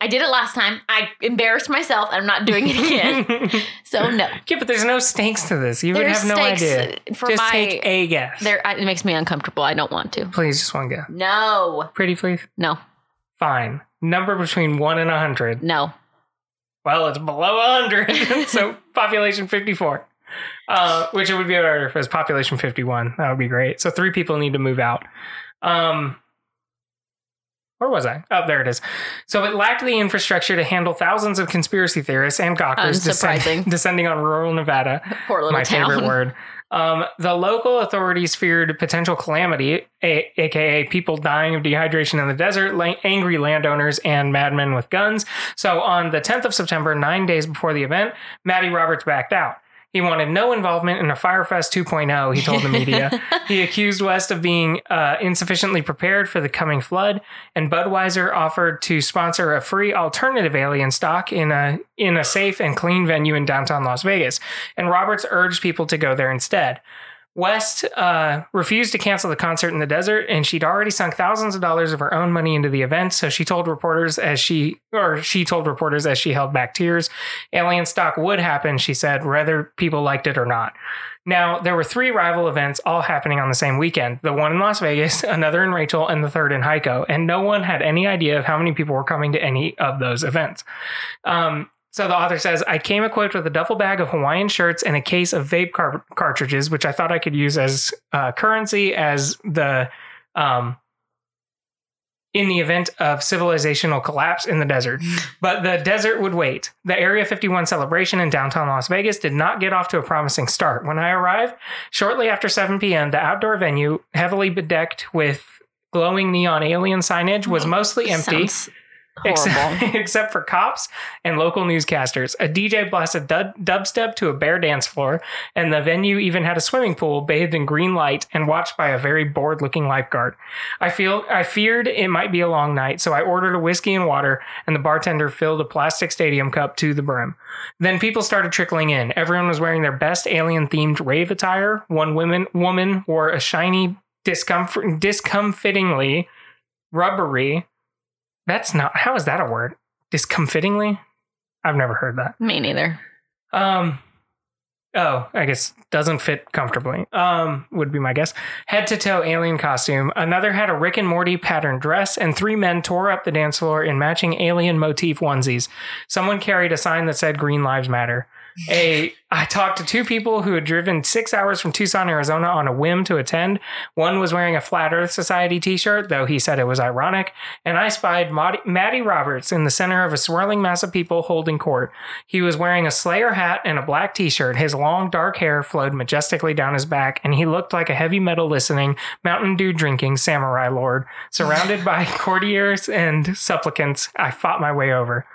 [SPEAKER 2] I did it last time. I embarrassed myself. I'm not doing it again. so no.
[SPEAKER 1] yeah, but there's no stakes to this. You would have no idea.
[SPEAKER 2] for
[SPEAKER 1] Just
[SPEAKER 2] my.
[SPEAKER 1] take a guess.
[SPEAKER 2] there, it makes me uncomfortable. I don't want to.
[SPEAKER 1] Please, just one guess.
[SPEAKER 2] No.
[SPEAKER 1] Pretty please.
[SPEAKER 2] No.
[SPEAKER 1] Fine. Number between one and a hundred.
[SPEAKER 2] No.
[SPEAKER 1] Well, it's below 100, so population 54. Uh, which it would be better if it was population 51. That would be great. So three people need to move out. Um, where was I? Oh, there it is. So it lacked the infrastructure to handle thousands of conspiracy theorists and gawkers descend- descending on rural Nevada
[SPEAKER 2] Poor little
[SPEAKER 1] my
[SPEAKER 2] town.
[SPEAKER 1] favorite word. Um, the local authorities feared potential calamity, a- aka people dying of dehydration in the desert, la- angry landowners, and madmen with guns. So on the 10th of September, nine days before the event, Matty Roberts backed out. He wanted no involvement in a Fyre Fest 2.0, he told the media. he accused West of being uh, insufficiently prepared for the coming flood, and Budweiser offered to sponsor a free alternative Alienstock in a in a safe and clean venue in downtown Las Vegas. And Roberts urged people to go there instead. West uh, refused to cancel the concert in the desert, and she'd already sunk thousands of dollars of her own money into the event. So she told reporters as she, or she told reporters as she held back tears, Alienstock would happen. She said, whether people liked it or not. Now there were three rival events all happening on the same weekend: the one in Las Vegas, another in Rachel, and the third in Hiko. And no one had any idea of how many people were coming to any of those events. Um, so the author says, I came equipped with a duffel bag of Hawaiian shirts and a case of vape car- cartridges, which I thought I could use as uh, currency as the um, in the event of civilizational collapse in the desert. But the desert would wait. The Area 51 celebration in downtown Las Vegas did not get off to a promising start. When I arrived, shortly after 7 p.m., the outdoor venue, heavily bedecked with glowing neon alien signage, was mostly empty.
[SPEAKER 2] Sounds.
[SPEAKER 1] Except, except for cops and local newscasters. A DJ blasted dub- dubstep to a bare dance floor, and the venue even had a swimming pool bathed in green light and watched by a very bored looking lifeguard. I feel I feared it might be a long night, so I ordered a whiskey and water, and the bartender filled a plastic stadium cup to the brim. Then people started trickling in. Everyone was wearing their best alien themed rave attire. One woman woman wore a shiny, discomfort discomfitingly rubbery that's not. How is that a word? Discomfitingly. I've never heard that.
[SPEAKER 2] Me neither.
[SPEAKER 1] Um. Oh, I guess doesn't fit comfortably. Um, would be my guess. Head to toe alien costume. Another had a Rick and Morty pattern dress, and three men tore up the dance floor in matching alien motif onesies. Someone carried a sign that said "Green Lives Matter." A I talked to two people who had driven six hours from Tucson, Arizona on a whim to attend. One was wearing a Flat Earth Society t shirt, though he said it was ironic. And I spied Matty, Matty Roberts in the center of a swirling mass of people holding court. He was wearing a Slayer hat and a black t shirt. His long, dark hair flowed majestically down his back, and he looked like a heavy metal listening, Mountain Dew drinking samurai lord. Surrounded by courtiers and supplicants, I fought my way over.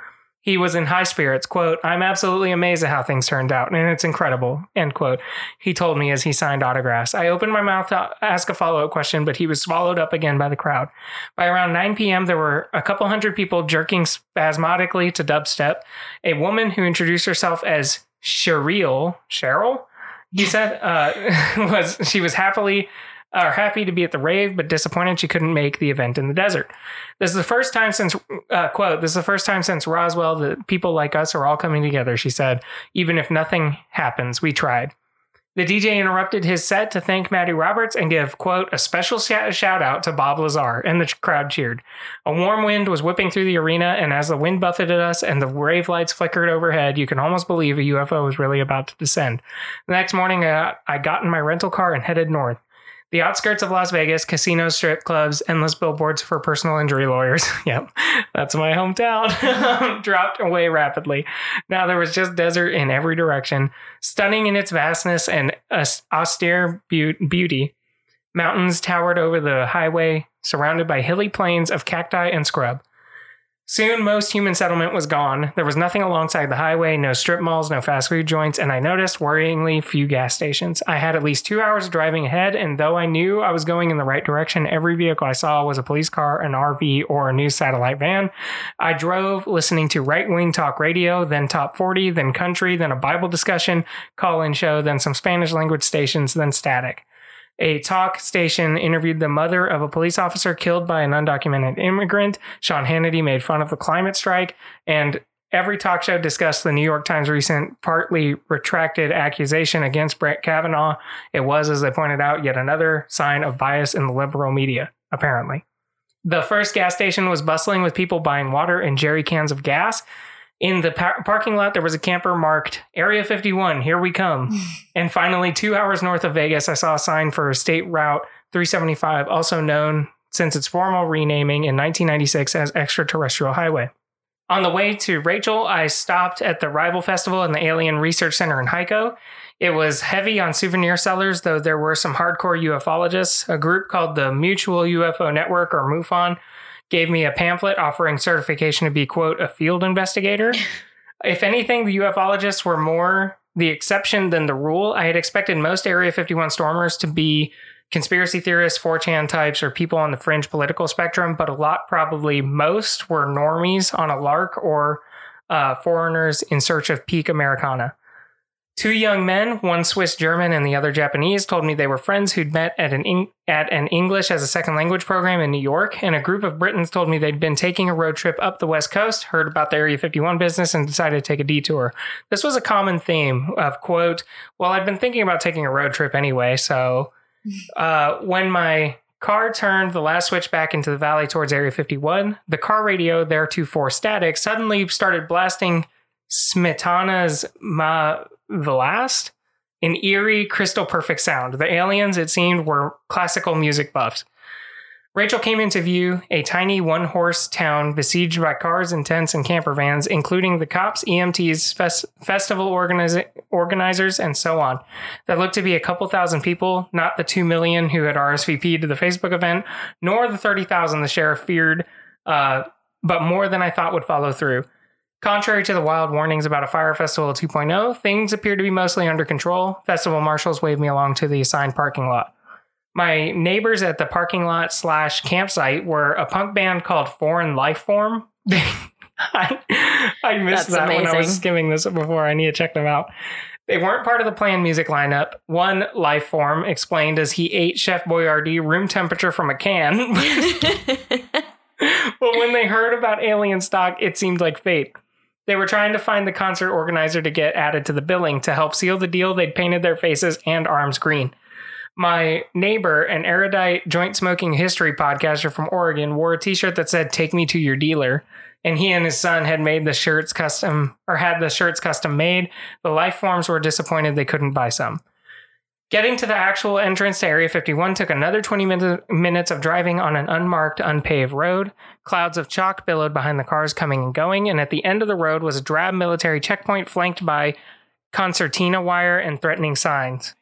[SPEAKER 1] He was in high spirits. Quote, I'm absolutely amazed at how things turned out, and it's incredible. End quote. He told me as he signed autographs. I opened my mouth to ask a follow up question, but he was swallowed up again by the crowd. By around 9 p.m., there were a couple hundred people jerking spasmodically to dubstep. A woman who introduced herself as Cheryl, Cheryl, he said, uh, was she was happily are happy to be at the rave, but disappointed she couldn't make the event in the desert. This is the first time since, uh, quote, this is the first time since Roswell that people like us are all coming together, she said. Even if nothing happens, we tried. The DJ interrupted his set to thank Matty Roberts and give, quote, a special sh- shout out to Bob Lazar, and the crowd cheered. A warm wind was whipping through the arena, and as the wind buffeted us and the rave lights flickered overhead, you can almost believe a UFO was really about to descend. The next morning, uh, I got in my rental car and headed north. The outskirts of Las Vegas, casinos, strip clubs, endless billboards for personal injury lawyers. yep, that's my hometown. Dropped away rapidly. Now there was just desert in every direction, stunning in its vastness and austere beauty. Mountains towered over the highway, surrounded by hilly plains of cacti and scrub. Soon, most human settlement was gone. There was nothing alongside the highway, no strip malls, no fast food joints, and I noticed worryingly few gas stations. I had at least two hours of driving ahead, and though I knew I was going in the right direction, every vehicle I saw was a police car, an RV, or a news satellite van. I drove listening to right wing talk radio, then top 40, then country, then a Bible discussion, call in show, then some Spanish language stations, then static. A talk station interviewed the mother of a police officer killed by an undocumented immigrant. Sean Hannity made fun of the climate strike, and every talk show discussed the New York Times' recent partly retracted accusation against Brett Kavanaugh. It was, as they pointed out, yet another sign of bias in the liberal media, apparently. The first gas station was bustling with people buying water and jerry cans of gas. In the par- parking lot, there was a camper marked Area 51, here we come. and finally, two hours north of Vegas, I saw a sign for State Route 375, also known since its formal renaming in 1996 as Extraterrestrial Highway. On the way to Rachel, I stopped at the Rival Festival and the Alien Research Center in Hiko. It was heavy on souvenir sellers, though there were some hardcore ufologists. A group called the Mutual UFO Network, or MUFON, gave me a pamphlet offering certification to be, quote, a field investigator. if anything, the ufologists were more the exception than the rule. I had expected most Area 51 stormers to be conspiracy theorists, 4chan types, or people on the fringe political spectrum, but a lot, probably most, were normies on a lark or uh, foreigners in search of peak Americana. Two young men, one Swiss German and the other Japanese, told me they were friends who'd met at an at an English as a second language program in New York, and a group of Britons told me they'd been taking a road trip up the West Coast, heard about the Area 51 business, and decided to take a detour. This was a common theme of quote, "Well, I'd been thinking about taking a road trip anyway, so uh, when my car turned the last switch back into the valley towards Area 51, the car radio, theretofore static, suddenly started blasting." Smetana's Ma the last, an eerie, crystal perfect sound. The aliens, it seemed, were classical music buffs. Rachel came into view, a tiny one horse town besieged by cars and tents and camper vans, including the cops, EMTs, fest- festival organiz- organizers, and so on. That looked to be a couple thousand people, not the two million who had RSVP'd to the Facebook event, nor the 30,000 the sheriff feared, uh, but more than I thought would follow through. Contrary to the wild warnings about a Fyre Festival 2.0, things appear to be mostly under control. Festival marshals waved me along to the assigned parking lot. My neighbors at the parking lot slash campsite were a punk band called Foreign Lifeform. I, I missed That's that amazing. when I was skimming this before. I need to check them out. They weren't part of the planned music lineup. One life form explained as he ate Chef Boyardee room temperature from a can. but when they heard about Alienstock, it seemed like fate. They were trying to find the concert organizer to get added to the billing to help seal the deal. They'd painted their faces and arms green. My neighbor, an erudite joint smoking history podcaster from Oregon, wore a t-shirt that said "Take me to your dealer." And he and his son had made the shirts custom or had the shirts custom made. The life forms were disappointed they couldn't buy some. Getting to the actual entrance to Area 51 took another 20 minute, minutes of driving on an unmarked, unpaved road. Clouds of chalk billowed behind the cars coming and going, and at the end of the road was a drab military checkpoint flanked by concertina wire and threatening signs.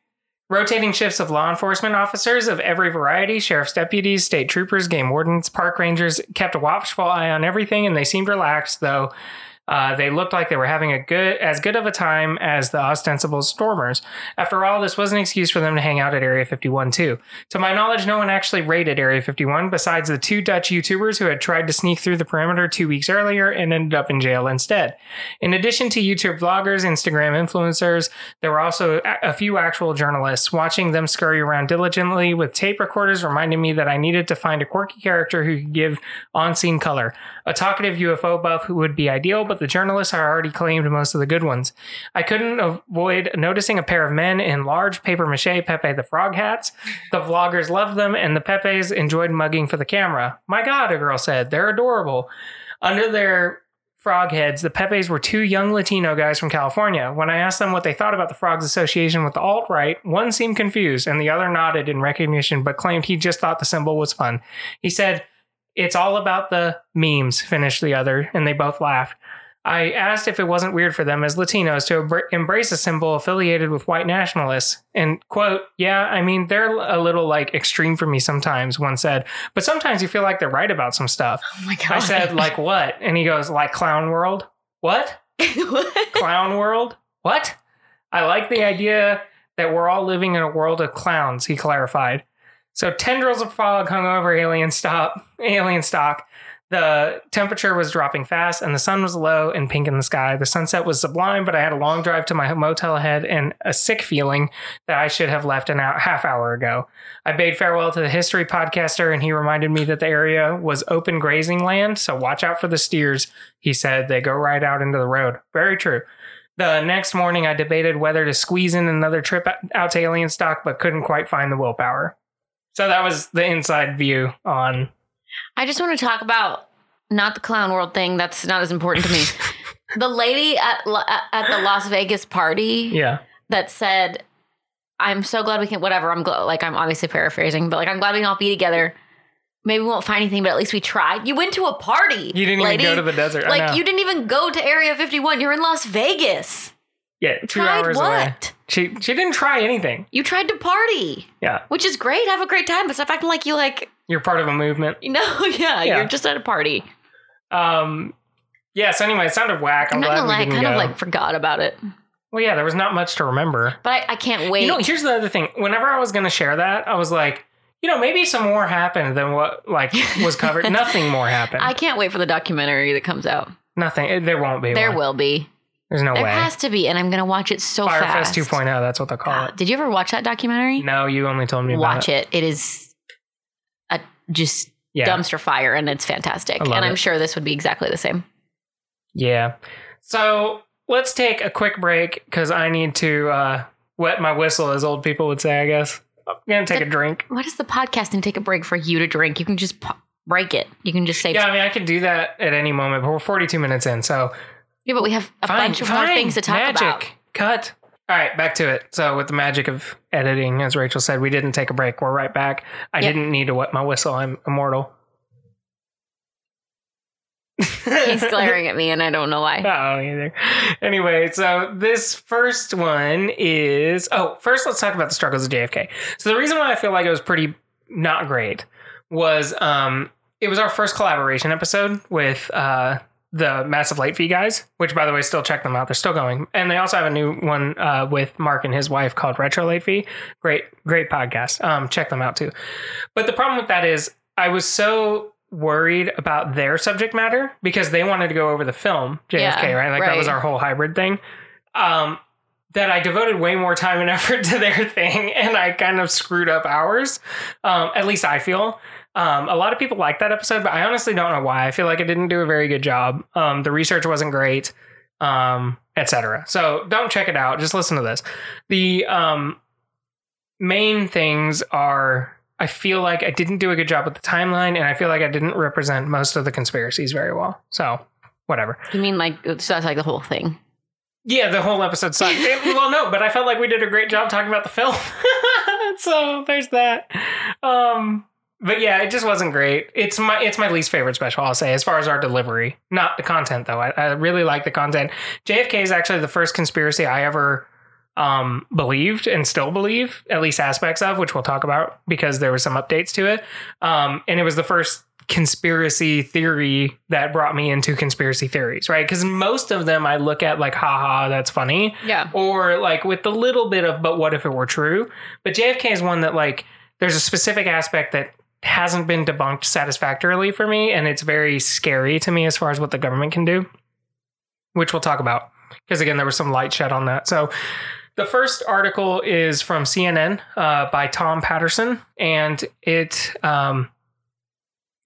[SPEAKER 1] Rotating shifts of law enforcement officers of every variety, sheriff's deputies, state troopers, game wardens, park rangers kept a watchful eye on everything, and they seemed relaxed, though uh, they looked like they were having a good, as good of a time as the ostensible stormers. After all, this was an excuse for them to hang out at Area 51 too. To my knowledge, no one actually raided Area 51 besides the two Dutch YouTubers who had tried to sneak through the perimeter two weeks earlier and ended up in jail instead. In addition to YouTube vloggers, Instagram influencers, there were also a few actual journalists. Watching them scurry around diligently with tape recorders reminded me that I needed to find a quirky character who could give on-scene color. A talkative UFO buff who would be ideal, but the journalists had already claimed most of the good ones. I couldn't avoid noticing a pair of men in large paper mache Pepe the Frog hats. The vloggers loved them, and the Pepes enjoyed mugging for the camera. My God, a girl said, they're adorable. Under their frog heads, the Pepes were two young Latino guys from California. When I asked them what they thought about the frog's association with the alt right, one seemed confused and the other nodded in recognition but claimed he just thought the symbol was fun. He said, It's all about the memes, finished the other, and they both laughed. I asked if it wasn't weird for them as Latinos to embr- embrace a symbol affiliated with white nationalists. And, quote, yeah, I mean, they're a little like extreme for me sometimes, one said, but sometimes you feel like they're right about some stuff.
[SPEAKER 2] Oh my god.
[SPEAKER 1] I said, like what? And he goes, like Clown World? What? Clown World? What? I like the idea that we're all living in a world of clowns, he clarified. So tendrils of fog hung over alien stop Alienstock. The temperature was dropping fast and the sun was low and pink in the sky. The sunset was sublime, but I had a long drive to my motel ahead and a sick feeling that I should have left an hour, half hour ago. I bade farewell to the history podcaster and he reminded me that the area was open grazing land, so watch out for the steers. He said they go right out into the road. Very true. The next morning, I debated whether to squeeze in another trip out to Alienstock, but couldn't quite find the willpower. So that was the inside view on.
[SPEAKER 2] I just want to talk about not the clown world thing. That's not as important to me. the lady at at the Las Vegas party
[SPEAKER 1] Yeah.
[SPEAKER 2] that said, "I'm so glad we can." Whatever. I'm glad. Like I'm obviously paraphrasing, but like I'm glad we can all be together. Maybe we won't find anything, but at least we tried. You went to a party.
[SPEAKER 1] You didn't
[SPEAKER 2] lady.
[SPEAKER 1] even go to the desert.
[SPEAKER 2] Like you didn't even go to Area 51. You're in Las Vegas.
[SPEAKER 1] yeah, two
[SPEAKER 2] tried
[SPEAKER 1] hours
[SPEAKER 2] what?
[SPEAKER 1] away. She she didn't try anything.
[SPEAKER 2] You tried to party,
[SPEAKER 1] Yeah,
[SPEAKER 2] which is great. Have a great time, but stop acting like you like
[SPEAKER 1] you're part of a movement.
[SPEAKER 2] No. Yeah,
[SPEAKER 1] Yeah.
[SPEAKER 2] you're just at a party.
[SPEAKER 1] Um, yeah. So anyway, it sounded whack. I'm,
[SPEAKER 2] I'm not
[SPEAKER 1] glad
[SPEAKER 2] gonna lie, I kind
[SPEAKER 1] go.
[SPEAKER 2] of like forgot about it,
[SPEAKER 1] well, yeah, there was not much to remember.
[SPEAKER 2] but I, I can't wait.
[SPEAKER 1] You know, here's the other thing. Whenever I was going to share that, I was like, you know, maybe some more happened than what like was covered. Nothing more happened.
[SPEAKER 2] I can't wait for the documentary that comes out.
[SPEAKER 1] Nothing. There won't be.
[SPEAKER 2] There
[SPEAKER 1] one.
[SPEAKER 2] will be.
[SPEAKER 1] There's no
[SPEAKER 2] There
[SPEAKER 1] way.
[SPEAKER 2] has to be, and I'm gonna watch it so
[SPEAKER 1] Fyre Fest
[SPEAKER 2] fast.
[SPEAKER 1] 2.0. That's what they call
[SPEAKER 2] God,
[SPEAKER 1] it.
[SPEAKER 2] did you ever watch that documentary?
[SPEAKER 1] No, you only told me about
[SPEAKER 2] watch it. It is a just
[SPEAKER 1] Yeah.
[SPEAKER 2] dumpster fire, and it's fantastic. And I'm
[SPEAKER 1] it.
[SPEAKER 2] sure this would be exactly the same.
[SPEAKER 1] Yeah. So let's take a quick break because I need to uh, wet my whistle, as old people would say. I guess I'm gonna take a drink.
[SPEAKER 2] What is the podcast and take a break for you to drink? You can just po- break it. You can just say,
[SPEAKER 1] Yeah, I mean, I can do that at any moment, but we're 42 minutes in, so Yeah,
[SPEAKER 2] but we have a
[SPEAKER 1] fine,
[SPEAKER 2] bunch of more
[SPEAKER 1] fine.
[SPEAKER 2] things to talk
[SPEAKER 1] magic.
[SPEAKER 2] about.
[SPEAKER 1] Cut. All right, back to it. So, with the magic of editing, as Rachel said, we didn't take a break. We're right back. I
[SPEAKER 2] Yep.
[SPEAKER 1] didn't need to wet my whistle. I'm immortal.
[SPEAKER 2] He's glaring at me, and I don't know why.
[SPEAKER 1] Oh, either. Anyway, so this first one is oh, first let's talk about the struggles of JFK. So the reason why I feel like it was pretty not great was um it was our first collaboration episode with uh the massive late fee guys, which by the way, still check them out. They're still going, and they also have a new one uh, with Mark and his wife called Retro Late Fee. Great, great podcast. Um, check them out too. But the problem with that is, I was so worried about their subject matter because they wanted to go over the film JFK,
[SPEAKER 2] Yeah,
[SPEAKER 1] right? Like that was our whole hybrid thing. Um, that I devoted way more time and effort to their thing, and I kind of screwed up ours. Um, at least I feel. Um, a lot of people like that episode, but I honestly don't know why. I feel like it didn't do a very good job. Um, the research wasn't great, um, etc. So don't check it out. Just listen to this. The um, main things are I feel like I didn't do a good job with the timeline, and I feel like I didn't represent most of the conspiracies very well. So, whatever.
[SPEAKER 2] You mean like so that's like the whole thing?
[SPEAKER 1] Yeah, the whole episode sucked. It- well, no, but I felt like we did a great job talking about the film. so there's that. Um, but yeah, it just wasn't great. It's my it's my least favorite special. I'll say as far as our delivery, not the content though. I, I really like the content. JFK is actually the first conspiracy I ever um believed and still believe at least aspects of which we'll talk about because there were some updates to it um and it was the first conspiracy theory that brought me into conspiracy theories right because most of them i look at like haha that's funny
[SPEAKER 2] Yeah.
[SPEAKER 1] or like with the little bit of but what if it were true but jfk is one that like there's a specific aspect that hasn't been debunked satisfactorily for me and it's very scary to me as far as what the government can do which we'll talk about because again there was some light shed on that. So the first article is from cnn uh, by tom patterson and it um,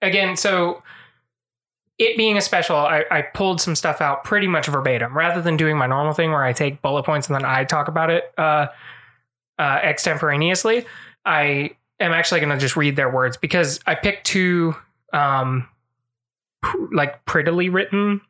[SPEAKER 1] again so it being a special I, I pulled some stuff out pretty much verbatim rather than doing my normal thing where i take bullet points and then i talk about it uh, uh, extemporaneously i am actually going to just read their words because i picked two um, like prettily written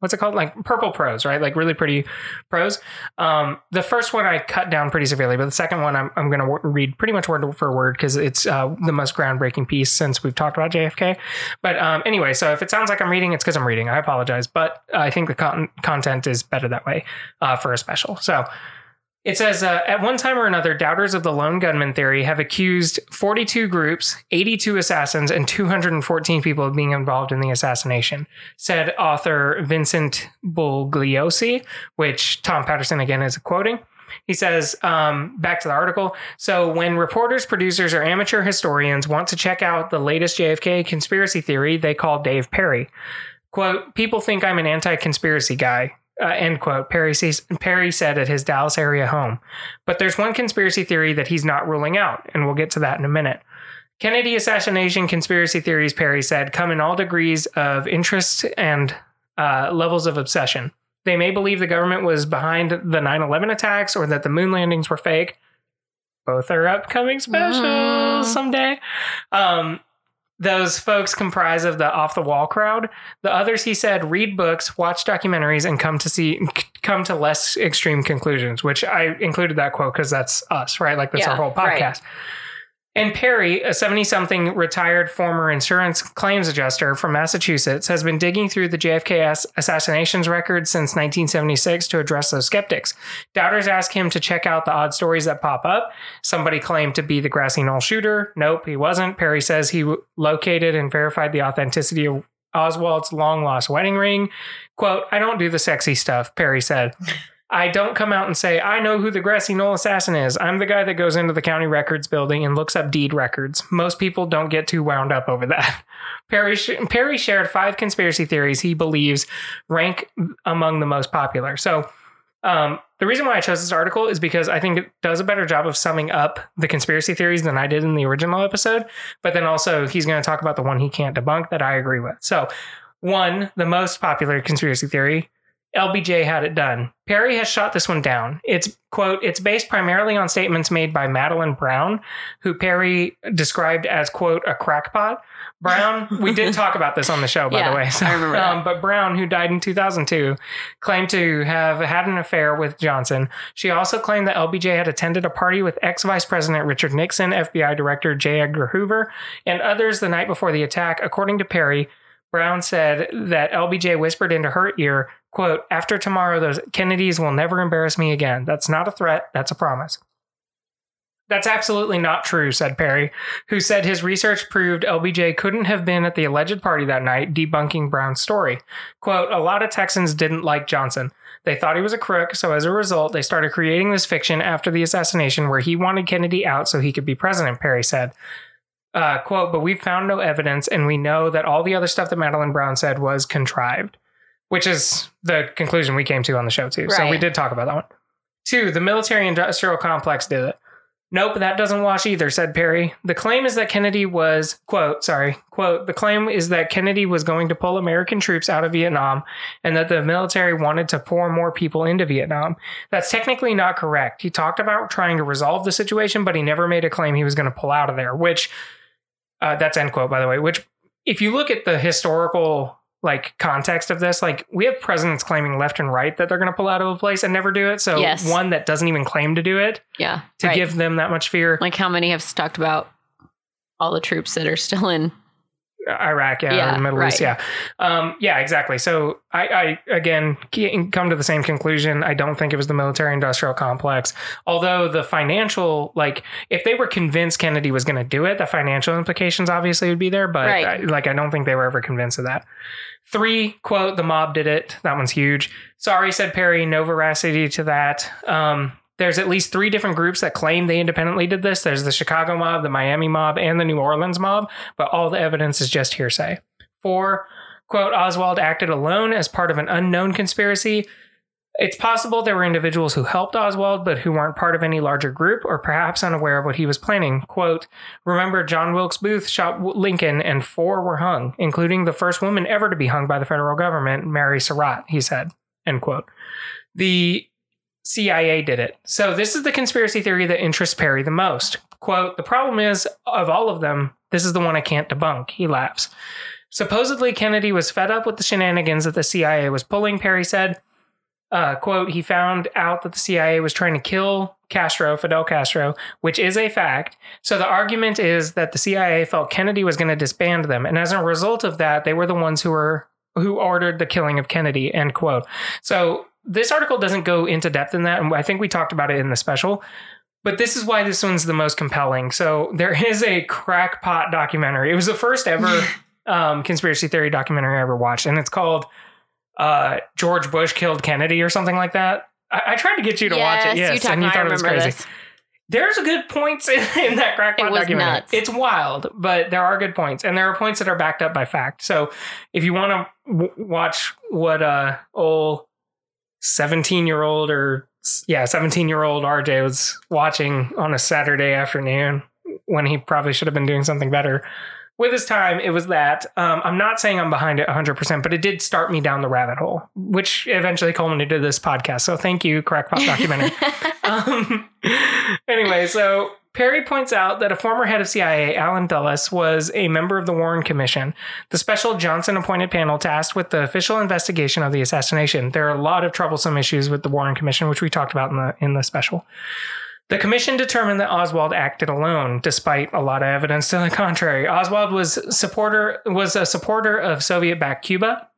[SPEAKER 1] what's it called? Like purple prose right? Like really pretty prose. Um, the first one i cut down pretty severely but the second one i'm, I'm going to read pretty much word for word because it's uh, the most groundbreaking piece since we've talked about jfk but um, anyway so if it sounds like i'm reading it's because i'm reading. I apologize but i think the con- content is better that way uh, for a special. So it says, uh, at one time or another, doubters of the lone gunman theory have accused 42 groups, 82 assassins, and 214 people of being involved in the assassination, said author Vincent Bugliosi, which Tom Patterson again is quoting. He says, um, back to the article. So, when reporters, producers, or amateur historians want to check out the latest JFK conspiracy theory, they call Dave Perry. Quote, people think I'm an anti conspiracy guy. Uh, end quote. Perry, sees, Perry said at his Dallas area home. But there's one conspiracy theory that he's not ruling out, and we'll get to that in a minute. Kennedy assassination conspiracy theories, Perry said, come in all degrees of interest and uh, levels of obsession. They may believe the government was behind the 9 11 attacks or that the moon landings were fake. Both are upcoming specials
[SPEAKER 2] Mm.
[SPEAKER 1] someday. Um, those folks comprise of the off the wall crowd. The others, he said, read books, watch documentaries, and come to see come to less extreme conclusions. Which I included that quote because that's us, right? Like that's
[SPEAKER 2] Yeah,
[SPEAKER 1] our whole
[SPEAKER 2] right.
[SPEAKER 1] And Perry, a 70 something retired former insurance claims adjuster from Massachusetts, has been digging through the JFK assassinations records since 1976 to address those skeptics. Doubters ask him to check out the odd stories that pop up. Somebody claimed to be the grassy knoll shooter. Nope, he wasn't. Perry says he located and verified the authenticity of Oswald's long lost wedding ring. Quote, I don't do the sexy stuff, Perry said. I don't come out and say, I know who the grassy knoll assassin is. I'm the guy that goes into the county records building and looks up deed records. Most people don't get too wound up over that. Perry, Perry shared five conspiracy theories he believes rank among the most popular. So, um, the reason why I chose this article is because I think it does a better job of summing up the conspiracy theories than I did in the original episode. But then also, he's going to talk about the one he can't debunk that I agree with. So, one, the most popular conspiracy theory LBJ had it done. Perry has shot this one down. It's quote, it's based primarily on statements made by Madeline Brown, who Perry described as quote a crackpot. Brown, we did talk about this on the show, by
[SPEAKER 2] Yeah,
[SPEAKER 1] the way. So,
[SPEAKER 2] I remember.
[SPEAKER 1] Um, but Brown, who died in 2002, claimed to have had an affair with Johnson. She also claimed that LBJ had attended a party with ex Vice President Richard Nixon, FBI Director J. Edgar Hoover, and others the night before the attack. According to Perry, Brown said that LBJ whispered into her ear, quote, after tomorrow, those Kennedys will never embarrass me again. That's not a threat, that's a promise. That's absolutely not true, said Perry, who said his research proved LBJ couldn't have been at the alleged party that night, debunking Brown's story. Quote, a lot of Texans didn't like Johnson. They thought he was a crook, so as a result, they started creating this fiction after the assassination where he wanted Kennedy out so he could be president, Perry said. Uh, quote, but we've found no evidence, and we know that all the other stuff that Madeline Brown said was contrived, which is the conclusion we came to on the show, too. So we did talk about that one. Two, the military industrial complex did it. Nope, that doesn't wash either, said Perry. The claim is that Kennedy was, quote, sorry, quote, the claim is that Kennedy was going to pull American troops out of Vietnam and that the military wanted to pour more people into Vietnam. That's technically not correct. He talked about trying to resolve the situation, but he never made a claim he was going to pull out of there, which, uh, that's end quote, by the way, which, if you look at the historical like context of this like we have presidents claiming left and right that they're going to pull out of a place and never do it so
[SPEAKER 2] Yes.
[SPEAKER 1] one that doesn't even claim to do it
[SPEAKER 2] Yeah.
[SPEAKER 1] to
[SPEAKER 2] right.
[SPEAKER 1] give them that much fear
[SPEAKER 2] like how many have talked about all the troops that are still in
[SPEAKER 1] iraq yeah,
[SPEAKER 2] Yeah,
[SPEAKER 1] or the middle east yeah um, yeah exactly so I, I again come to the same conclusion i don't think it was the military industrial complex although the financial like if they were convinced kennedy was going to do it the financial implications obviously would be there but
[SPEAKER 2] Right.
[SPEAKER 1] I, like i don't think they were ever convinced of that Three, quote, the mob did it. That one's huge. Sorry, said Perry. No veracity to that. Um, there's at least three different groups that claim they independently did this. There's the Chicago mob, the Miami mob, and the New Orleans mob, but all the evidence is just hearsay. Four, quote, Oswald acted alone as part of an unknown conspiracy. It's possible there were individuals who helped Oswald, but who weren't part of any larger group or perhaps unaware of what he was planning. Quote, Remember, John Wilkes Booth shot Lincoln and four were hung, including the first woman ever to be hung by the federal government, Mary Surratt, he said. End quote. The CIA did it. So this is the conspiracy theory that interests Perry the most. Quote, the problem is, of all of them, this is the one I can't debunk. He laughs. Supposedly, Kennedy was fed up with the shenanigans that the CIA was pulling, Perry said. Uh, quote, he found out that the CIA was trying to kill Castro, Fidel Castro, which is a fact. So the argument is that the CIA felt Kennedy was going to disband them. And as a result of that, they were the ones who were who ordered the killing of Kennedy, end quote. So this article doesn't go into depth in that, and I think we talked about it in the special. But this is why this one's the most compelling. So there is a crackpot documentary. It was the first ever um, conspiracy theory documentary I ever watched, and it's called uh, "George Bush Killed Kennedy" or something like that. I, I tried to get you to watch it, yes,
[SPEAKER 2] you
[SPEAKER 1] and you
[SPEAKER 2] I
[SPEAKER 1] thought it was crazy.
[SPEAKER 2] this.
[SPEAKER 1] There's a good points in, in that crackpot
[SPEAKER 2] It was
[SPEAKER 1] documentary.
[SPEAKER 2] nuts.
[SPEAKER 1] It's wild, but there are good points, and there are points that are backed up by fact. So if you want to w- watch what uh old seventeen year old or yeah seventeen year old RJ was watching on a Saturday afternoon when he probably should have been doing something better with his time, it was that. Um, I'm not saying I'm behind it 100%, but it did start me down the rabbit hole, which eventually culminated this podcast. So thank you, Crackpot Documentary. um, anyway, so Perry points out that a former head of CIA, Allen Dulles, was a member of the Warren Commission, the special Johnson appointed panel tasked with the official investigation of the assassination. There are a lot of troublesome issues with the Warren Commission, which we talked about in the in the special. The commission determined that Oswald acted alone, despite a lot of evidence to the contrary. Oswald was supporter was a supporter of Soviet-backed Cuba.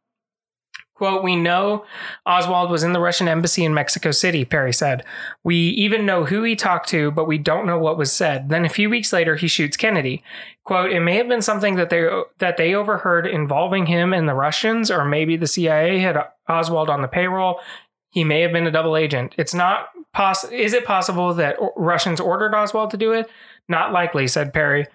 [SPEAKER 1] Quote, we know Oswald was in the Russian embassy in Mexico City, Perry said. We even know who he talked to, but we don't know what was said. Then a few weeks later, he shoots Kennedy. Quote, it may have been something that they that they overheard involving him and the Russians, or maybe the CIA had Oswald on the payroll. He may have been a double agent. It's not poss- Is it possible that Russians ordered Oswald to do it? Not likely, said Perry.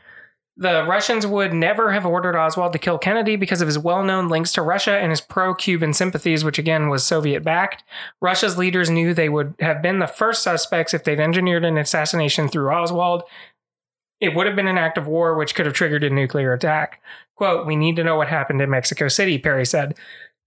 [SPEAKER 1] The Russians would never have ordered Oswald to kill Kennedy because of his well known links to Russia and his pro Cuban sympathies, which again was Soviet backed. Russia's leaders knew they would have been the first suspects if they'd engineered an assassination through Oswald. It would have been an act of war which could have triggered a nuclear attack. Quote, We need to know what happened in Mexico City, Perry said.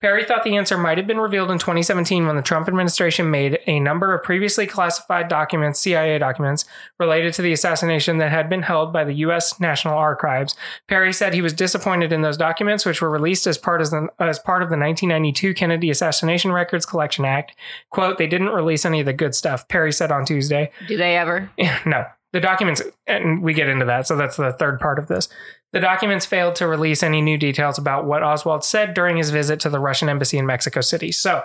[SPEAKER 1] Perry thought the answer might have been revealed in 2017 when the Trump administration made a number of previously classified documents, CIA documents, related to the assassination that had been held by the U.S. National Archives. Perry said he was disappointed in those documents, which were released as part, as, the, as part of the 1992 Kennedy Assassination Records Collection Act. Quote, they didn't release any of the good stuff, Perry said on Tuesday.
[SPEAKER 2] Do they ever?
[SPEAKER 1] no, the documents, and we get into that, so that's the third part of this. The documents failed to release any new details about what Oswald said during his visit to the Russian embassy in Mexico City. So,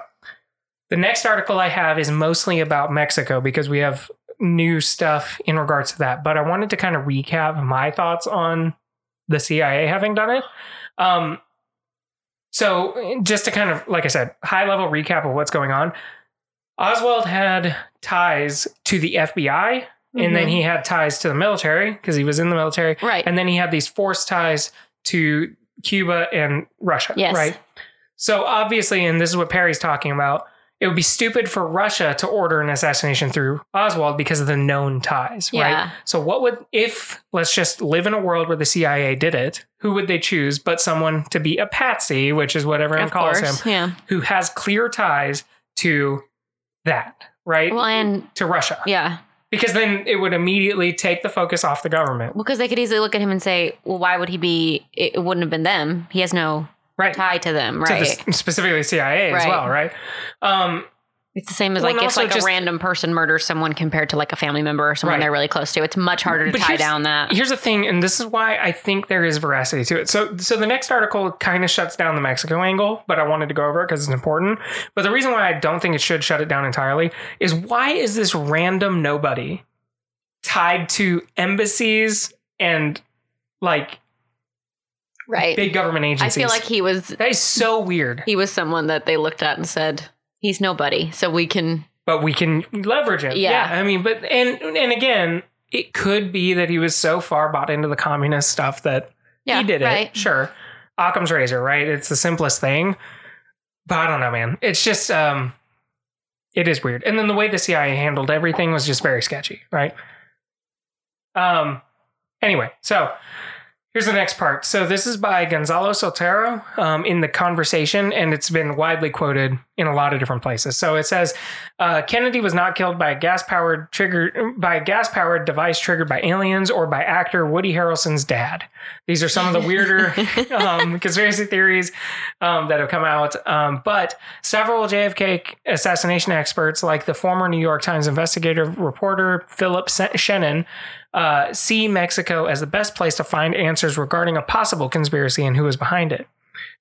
[SPEAKER 1] the next article I have is mostly about Mexico because we have new stuff in regards to that. But I wanted to kind of recap my thoughts on the CIA having done it. Um, so, just to kind of, like I said, high level recap of what's going on. Oswald had ties to the FBI, and then
[SPEAKER 2] Mhm.
[SPEAKER 1] he had ties to the military because he was in the military.
[SPEAKER 2] Right.
[SPEAKER 1] And then he had these forced ties to Cuba and Russia.
[SPEAKER 2] Yes.
[SPEAKER 1] Right. So obviously, and this is what Perry's talking about, it would be stupid for Russia to order an assassination through Oswald because of the known ties,
[SPEAKER 2] Yeah.
[SPEAKER 1] right? So what would if let's just live in a world where the CIA did it? Who would they choose but someone to be a patsy, which is what everyone
[SPEAKER 2] of
[SPEAKER 1] calls
[SPEAKER 2] course.
[SPEAKER 1] him,
[SPEAKER 2] Yeah.
[SPEAKER 1] who has clear ties to that, right?
[SPEAKER 2] Well, and
[SPEAKER 1] to Russia.
[SPEAKER 2] yeah.
[SPEAKER 1] Because then it would immediately take the focus off the government.
[SPEAKER 2] Because they could easily look at him and say, well, why would he be? It, wouldn't have been them. He has no
[SPEAKER 1] Right.
[SPEAKER 2] tie to them,
[SPEAKER 1] To
[SPEAKER 2] right?
[SPEAKER 1] the, specifically CIA as well, right? Um,
[SPEAKER 2] it's the same as
[SPEAKER 1] Well,
[SPEAKER 2] like if like
[SPEAKER 1] just-
[SPEAKER 2] a random person murders someone compared to like a family member or someone
[SPEAKER 1] Right.
[SPEAKER 2] they're really close to. It's much harder to
[SPEAKER 1] But
[SPEAKER 2] tie down that.
[SPEAKER 1] here's the thing, and this is why I think there is veracity to it. So, so the next article kind of shuts down the Mexico angle, but I wanted to go over it because it's important. But the reason why I don't think it should shut it down entirely is why is this random nobody tied to embassies and like
[SPEAKER 2] Right.
[SPEAKER 1] big government agencies?
[SPEAKER 2] I feel like he was
[SPEAKER 1] that is so weird.
[SPEAKER 2] he was someone that they looked at and said, he's nobody. So we can
[SPEAKER 1] but we can leverage it.
[SPEAKER 2] Yeah.
[SPEAKER 1] I mean, but and and again, it could be that he was so far bought into the communist stuff that
[SPEAKER 2] yeah,
[SPEAKER 1] he did
[SPEAKER 2] right.
[SPEAKER 1] it. Sure. Occam's razor, right? It's the simplest thing. But I don't know, man. It's just um it is weird. And then the way the CIA handled everything was just very sketchy, right? Um anyway, so here's the next part. So this is by Gonzalo Soltero um, in the conversation, and it's been widely quoted in a lot of different places. So it says uh, Kennedy was not killed by a gas powered trigger by a gas powered device triggered by aliens or by actor Woody Harrelson's dad. These are some of the weirder um, conspiracy theories um, that have come out. Um, but several JFK assassination experts, like the former New York Times investigative reporter Philip Shenon, uh, see Mexico as the best place to find answers regarding a possible conspiracy and who is behind it.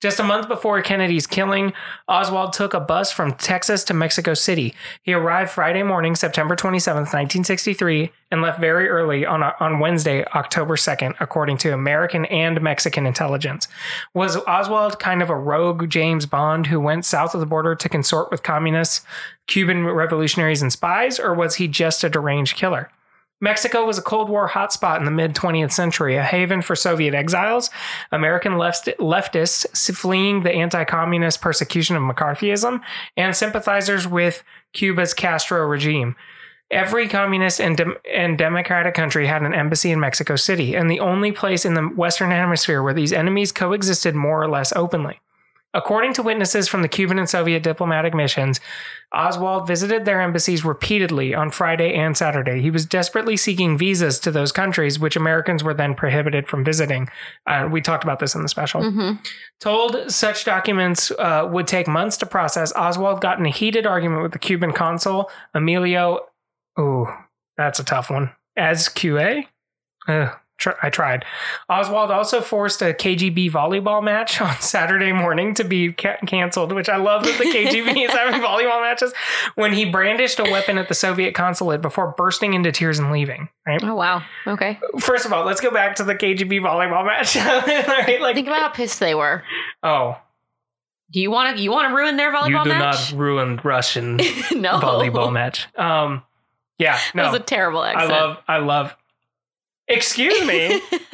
[SPEAKER 1] Just a month before Kennedy's killing, Oswald took a bus from Texas to Mexico City. He arrived Friday morning, September 27th, 1963, and left very early on, on Wednesday, October 2nd, according to American and Mexican intelligence. Was Oswald kind of a rogue James Bond who went south of the border to consort with communists, Cuban revolutionaries, and spies, or was he just a deranged killer? Mexico was a Cold War hotspot in the mid 20th century, a haven for Soviet exiles, American left- leftists fleeing the anti communist persecution of McCarthyism, and sympathizers with Cuba's Castro regime. Every communist and, dem- and democratic country had an embassy in Mexico City, and the only place in the Western Hemisphere where these enemies coexisted more or less openly. According to witnesses from the Cuban and Soviet diplomatic missions, Oswald visited their embassies repeatedly on Friday and Saturday. He was desperately seeking visas to those countries, which Americans were then prohibited from visiting. Uh, we talked about this in the special.
[SPEAKER 2] hmm
[SPEAKER 1] Told such documents uh, would take months to process, Oswald got in a heated argument with the Cuban consul, Emilio. Ooh, that's a tough one. As QA? Ugh, tr- I tried. Oswald also forced a KGB volleyball match on Saturday morning to be ca- canceled, which I love that the KGB is having volleyball matches when he brandished a weapon at the Soviet consulate before bursting into tears and leaving. Right.
[SPEAKER 2] Oh wow. Okay.
[SPEAKER 1] First of all, let's go back to the KGB volleyball match. right? Like,
[SPEAKER 2] Think about how pissed they were.
[SPEAKER 1] oh,
[SPEAKER 2] Do you want to? You want to ruin their volleyball
[SPEAKER 1] you do
[SPEAKER 2] match?
[SPEAKER 1] not ruin Russian
[SPEAKER 2] no.
[SPEAKER 1] volleyball match. Um, yeah,
[SPEAKER 2] That was a terrible
[SPEAKER 1] I love, I love. Excuse me,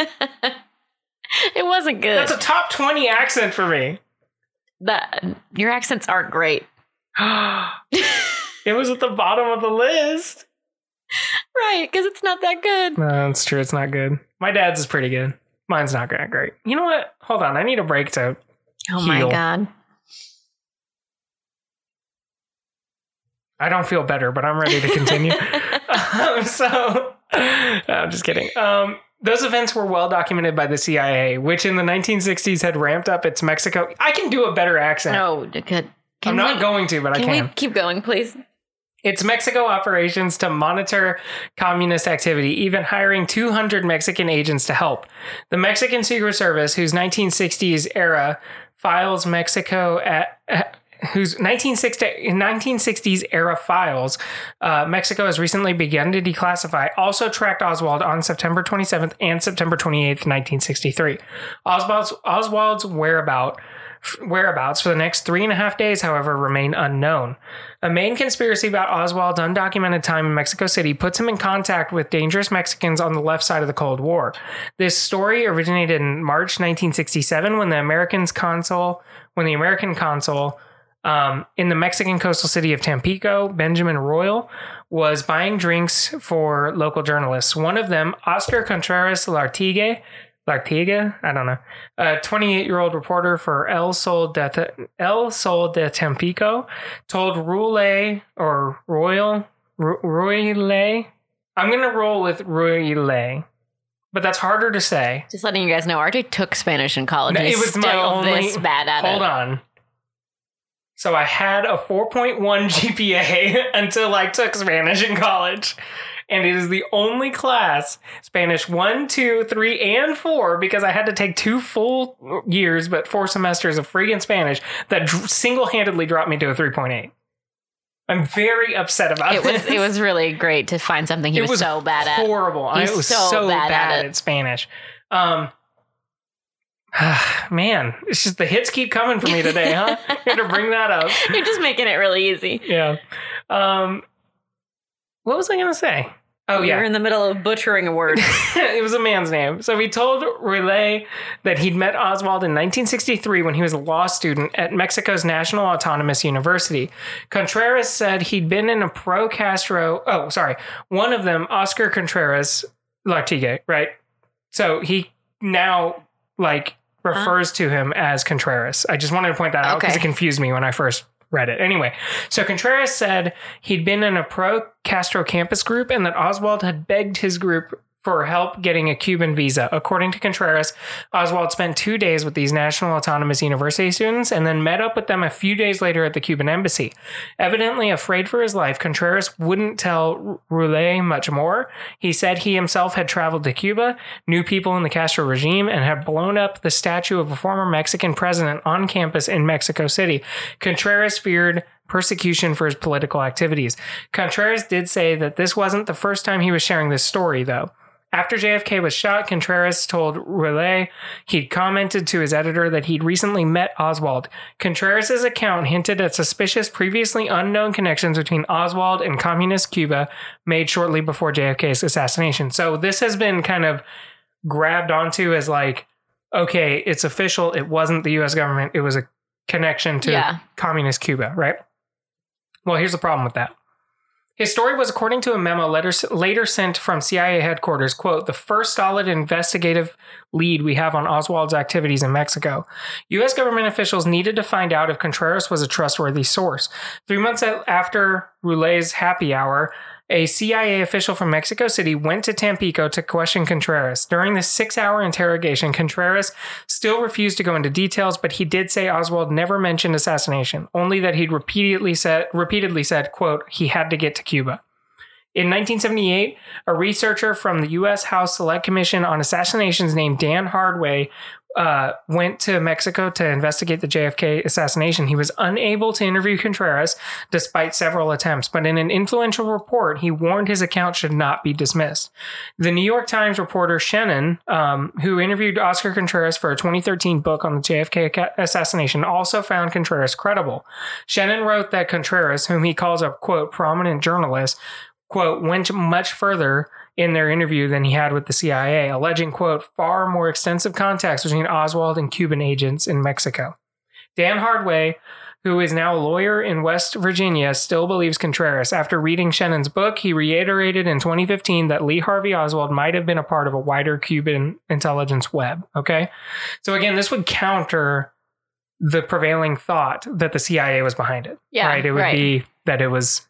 [SPEAKER 2] it wasn't good.
[SPEAKER 1] that's a top twenty accent for me.
[SPEAKER 2] that your accents aren't great.
[SPEAKER 1] it was at the bottom of the list.
[SPEAKER 2] Right, because it's not that good.
[SPEAKER 1] No, that's true. It's not good. My dad's is pretty good. Mine's not that great. You know what? Hold on. I need a break to.
[SPEAKER 2] Oh my god.
[SPEAKER 1] I don't feel better, but I'm ready to continue. um, so, I'm just kidding. Um, those events were well documented by the CIA, which in the 1960s had ramped up its Mexico. I can do a better accent.
[SPEAKER 2] No, good. Can
[SPEAKER 1] I'm not
[SPEAKER 2] we,
[SPEAKER 1] going to, but I
[SPEAKER 2] Can
[SPEAKER 1] can.
[SPEAKER 2] we keep going, please?
[SPEAKER 1] Its Mexico operations to monitor communist activity, even hiring 200 Mexican agents to help. The Mexican Secret Service, whose 1960s era files Mexico at. Whose 1960, 1960s era files uh, Mexico has recently begun to declassify also tracked Oswald on September 27th and September 28th, 1963. Oswald's, Oswald's whereabout, whereabouts for the next three and a half days, however, remain unknown. A main conspiracy about Oswald's undocumented time in Mexico City puts him in contact with dangerous Mexicans on the left side of the Cold War. This story originated in March 1967 when the Americans consul, when the American consul Um, in the Mexican coastal city of Tampico, Benjamin Royal was buying drinks for local journalists. One of them, Oscar Contreras Lartigue, Lartigue, I don't know, a 28 year old reporter for El Sol de El Sol de Tampico, told Roule or Royal Royle. I'm gonna roll with Royle, but that's harder to say.
[SPEAKER 2] Just letting you guys know, RJ took Spanish in college.
[SPEAKER 1] No, it was my
[SPEAKER 2] still
[SPEAKER 1] only-
[SPEAKER 2] this bad at
[SPEAKER 1] Hold
[SPEAKER 2] it.
[SPEAKER 1] Hold on. So I had a 4.1 GPA until I took Spanish in college. And it is the only class, Spanish 1, 2, 3, and 4, because I had to take two full years, but four semesters of freaking Spanish, that single handedly dropped me to a 3.8. I'm very upset about
[SPEAKER 2] It was
[SPEAKER 1] this.
[SPEAKER 2] it was really great to find something he was,
[SPEAKER 1] was
[SPEAKER 2] so bad at.
[SPEAKER 1] horrible. I was
[SPEAKER 2] so
[SPEAKER 1] so,
[SPEAKER 2] bad
[SPEAKER 1] bad,
[SPEAKER 2] at
[SPEAKER 1] at. Spanish. Um, man, it's just the hits keep coming for me today, huh? You had to bring that up.
[SPEAKER 2] You're just making it really easy.
[SPEAKER 1] Yeah. Um, what was I gonna say? Oh yeah.
[SPEAKER 2] You're in the middle of butchering a word.
[SPEAKER 1] it was a man's name. So he told Relay that he'd met Oswald in 1963 when he was a law student at Mexico's National Autonomous University. Contreras said he'd been in a pro Castro. Oh, sorry. One of them, Oscar Contreras Lartigue, right? So he now like Uh-huh. refers to him as Contreras. I just wanted to point that out because
[SPEAKER 2] Okay.
[SPEAKER 1] it confused me when I first read it. Anyway, so Contreras said he'd been in a pro Castro campus group and that Oswald had begged his group for help getting a Cuban visa. According to Contreras, Oswald spent two days with these National Autonomous University students and then met up with them a few days later at the Cuban embassy. Evidently afraid for his life, Contreras wouldn't tell Roulet much more. He said he himself had traveled to Cuba, knew people in the Castro regime, and had blown up the statue of a former Mexican president on campus in Mexico City. Contreras feared persecution for his political activities. Contreras did say that this wasn't the first time he was sharing this story, though. After JFK was shot, Contreras told Relay he'd commented to his editor that he'd recently met Oswald. Contreras' account hinted at suspicious, previously unknown connections between Oswald and communist Cuba made shortly before JFK's assassination. So this has been kind of grabbed onto as like, okay, it's official. It wasn't the US government, it was a connection to
[SPEAKER 2] Yeah.
[SPEAKER 1] communist Cuba, right? Well, here's the problem with that. His story was, according to a memo letter, later sent from CIA headquarters, quote, the first solid investigative lead we have on Oswald's activities in Mexico. U.S. government officials needed to find out if Contreras was a trustworthy source. Three months after Roulet's happy hour, a CIA official from Mexico City went to Tampico to question Contreras. During the six hour interrogation, Contreras still refused to go into details, but he did say Oswald never mentioned assassination, only that he'd repeatedly said, repeatedly said, quote, he had to get to Cuba. In 1978, a researcher from the U.S. House Select Commission on Assassinations named Dan Hardway uh, went to Mexico to investigate the JFK assassination. He was unable to interview Contreras despite several attempts, but in an influential report, he warned his account should not be dismissed. The New York Times reporter Shenon, um, who interviewed Oscar Contreras for a 2013 book on the JFK assassination, also found Contreras credible. Shenon wrote that Contreras, whom he calls a quote prominent journalist, quote went much further in their interview than he had with the CIA, alleging quote far more extensive contacts between Oswald and Cuban agents in Mexico. Dan Hardway, who is now a lawyer in West Virginia, still believes Contreras. After reading Shenon's book, he reiterated in 2015 that Lee Harvey Oswald might have been a part of a wider Cuban intelligence web. Okay. So again, this would counter the prevailing thought that the CIA was behind it.
[SPEAKER 2] Yeah,
[SPEAKER 1] Right. It would
[SPEAKER 2] right.
[SPEAKER 1] be that it was.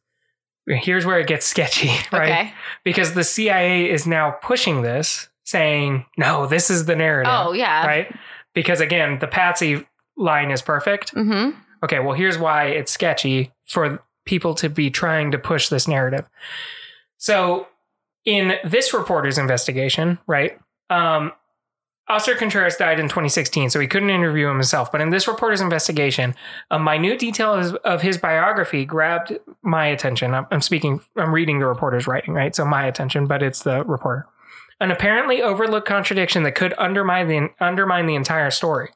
[SPEAKER 1] Here's where it gets sketchy, right?
[SPEAKER 2] Okay.
[SPEAKER 1] Because the CIA is now pushing this, saying, no, this is the narrative.
[SPEAKER 2] Oh yeah.
[SPEAKER 1] Right? Because again, the Patsy line is perfect.
[SPEAKER 2] Mm-hmm.
[SPEAKER 1] Okay, well, here's why it's sketchy for people to be trying to push this narrative. So, in this reporter's investigation, right, um, Oscar Contreras died in 2016, so he couldn't interview him himself. But in this reporter's investigation, a minute detail of his, biography grabbed my attention. I'm, I'm speaking, I'm reading the reporter's writing, right? So my attention, but it's the reporter. An apparently overlooked contradiction that could undermine the undermine the entire story.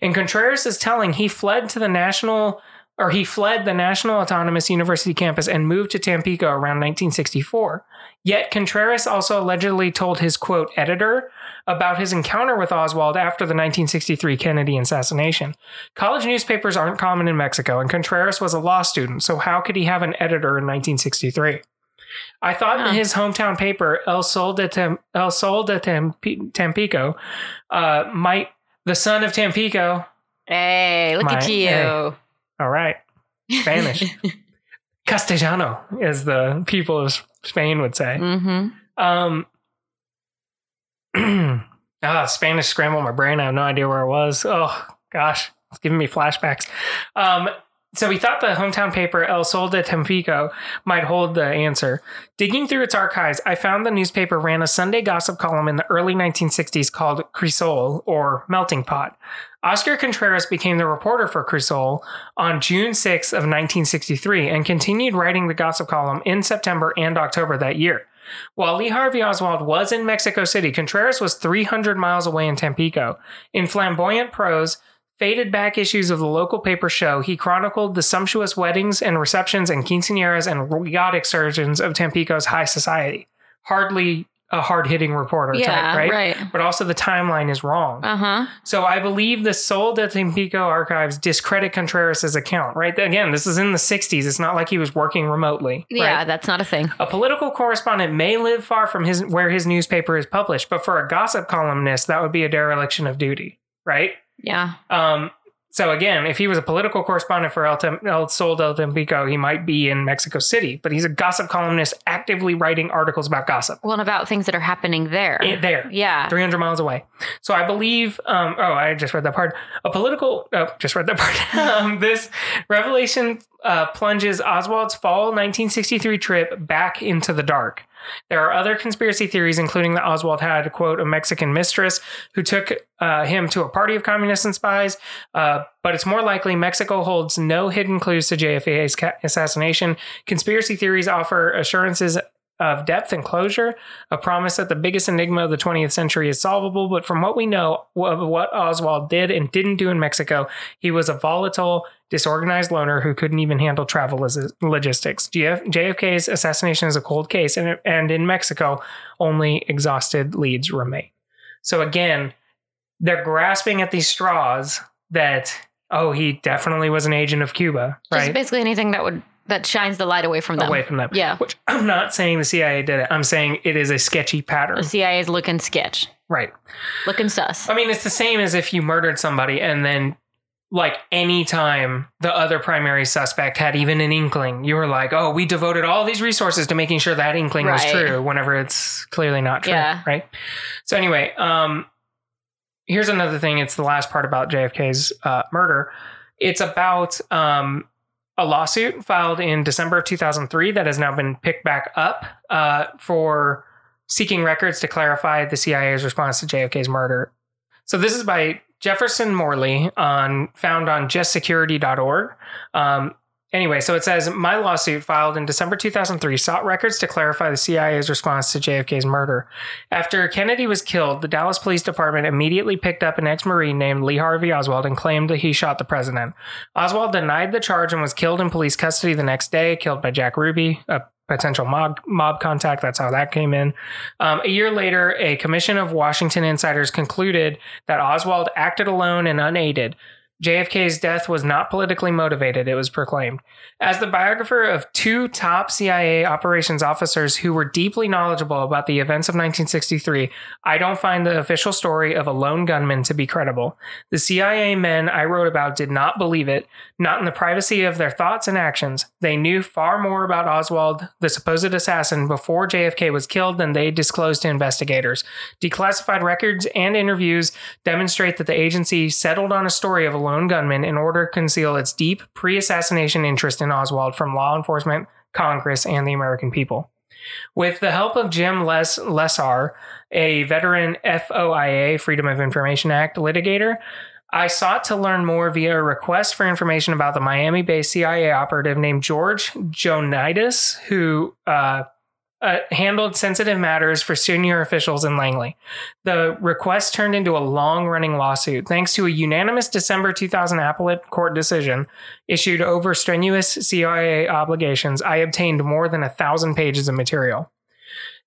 [SPEAKER 1] In Contreras telling, he fled to the national or he fled the National Autonomous University campus and moved to Tampico around 1964. Yet Contreras also allegedly told his quote editor about his encounter with Oswald after the 1963 Kennedy assassination. College newspapers aren't common in Mexico, and Contreras was a law student, so how could he have an editor in 1963? I thought
[SPEAKER 2] Huh.
[SPEAKER 1] his hometown paper, El Sol de, Tem- El Sol de Tempi- Tampico, uh, might, the son of Tampico,
[SPEAKER 2] Hey, look
[SPEAKER 1] My-
[SPEAKER 2] at you.
[SPEAKER 1] hey. all right, Spanish. Castellano, as the people of Spain would say.
[SPEAKER 2] mm-hmm.
[SPEAKER 1] Um, ah, Spanish scrambled my brain. I have no idea where I was. Oh gosh, it's giving me flashbacks. Um, so we thought the hometown paper El Sol de Tampico might hold the answer. Digging through its archives, I found the newspaper ran a Sunday gossip column in the early 1960s called Crisol or Melting Pot. Oscar Contreras became the reporter for Crisol on June 6 of 1963 and continued writing the gossip column in September and October that year. While Lee Harvey Oswald was in Mexico City, Contreras was 300 miles away in Tampico. In flamboyant prose, faded back issues of the local paper show, he chronicled the sumptuous weddings and receptions and quinceañeras and yacht excursions of Tampico's high society. Hardly a hard hitting reporter
[SPEAKER 2] Yeah,
[SPEAKER 1] type, right?
[SPEAKER 2] right.
[SPEAKER 1] But also the timeline is wrong.
[SPEAKER 2] Uh huh.
[SPEAKER 1] So I believe the Sol de Tampico archives discredit Contreras' account, right? Again, this is in the 60s. It's not like he was working remotely.
[SPEAKER 2] Yeah,
[SPEAKER 1] right?
[SPEAKER 2] that's not a thing.
[SPEAKER 1] A political correspondent may live far from his where his newspaper is published, but for a gossip columnist, that would be a dereliction of duty, right?
[SPEAKER 2] Yeah.
[SPEAKER 1] Um, so again, if he was a political correspondent for El, Tem- El Sol del Tampico, he might be in Mexico City, but he's a gossip columnist actively writing articles about gossip
[SPEAKER 2] Well, and about things that are happening there.
[SPEAKER 1] Eh, there.
[SPEAKER 2] yeah.
[SPEAKER 1] 300 miles away. So I believe, um, oh, I just read that part. A political, oh, just read that part. um, this revelation uh, plunges Oswald's fall 1963 trip back into the dark. There are other conspiracy theories, including that Oswald had, quote, a Mexican mistress who took uh, him to a party of communists and spies. Uh, but it's more likely Mexico holds no hidden clues to JFK's ca- assassination. Conspiracy theories offer assurances of depth and closure, a promise that the biggest enigma of the 20th century is solvable. But from what we know of what Oswald did and didn't do in Mexico, he was a volatile, disorganized loner who couldn't even handle travel logistics. JFK's assassination is a cold case, and, and in Mexico, only exhausted leads remain. So again, they're grasping at these straws that, oh, he definitely was an agent of Cuba,
[SPEAKER 2] Just
[SPEAKER 1] right?
[SPEAKER 2] basically anything that would that shines the light away from them.
[SPEAKER 1] Away from them.
[SPEAKER 2] Yeah.
[SPEAKER 1] Which I'm not saying the CIA did it. I'm saying it is a sketchy pattern.
[SPEAKER 2] The CIA is looking sketch,
[SPEAKER 1] Right.
[SPEAKER 2] looking sus.
[SPEAKER 1] I mean, it's the same as if you murdered somebody and then, like, any time the other primary suspect had even an inkling, you were like, oh, we devoted all these resources to making sure that inkling was true, whenever it's clearly not true.
[SPEAKER 2] Yeah.
[SPEAKER 1] Right. So, anyway, um, here's another thing. It's the last part about JFK's uh, murder. It's about um, a lawsuit filed in December of 2003 that has now been picked back up uh, for seeking records to clarify the CIA's response to JFK's murder. So this is by Jefferson Morley on found on justsecurity.org. Um, anyway, so it says my lawsuit filed in December 2003 sought records to clarify the CIA's response to JFK's murder. After Kennedy was killed, the Dallas Police Department immediately picked up an ex-marine named Lee Harvey Oswald and claimed that he shot the president. Oswald denied the charge and was killed in police custody the next day, killed by Jack Ruby, a potential mob mob contact. That's how that came in. Um, a year later, a commission of Washington insiders concluded that Oswald acted alone and unaided. JFK's death was not politically motivated, it was proclaimed. As the biographer of two top CIA operations officers who were deeply knowledgeable about the events of 1963, I don't find the official story of a lone gunman to be credible. The CIA men I wrote about did not believe it, not in the privacy of their thoughts and actions. They knew far more about Oswald, the supposed assassin, before JFK was killed than they disclosed to investigators. Declassified records and interviews demonstrate that the agency settled on a story of a lone gunman in order to conceal its deep pre assassination interest in Oswald from law enforcement, Congress, and the American people. With the help of Jim Les- Lesar, a veteran FOIA, Freedom of Information Act litigator, I sought to learn more via a request for information about the Miami based CIA operative named George Jonidas, who uh, uh, handled sensitive matters for senior officials in Langley. The request turned into a long running lawsuit thanks to a unanimous December 2000 appellate court decision issued over strenuous CIA obligations. I obtained more than a thousand pages of material.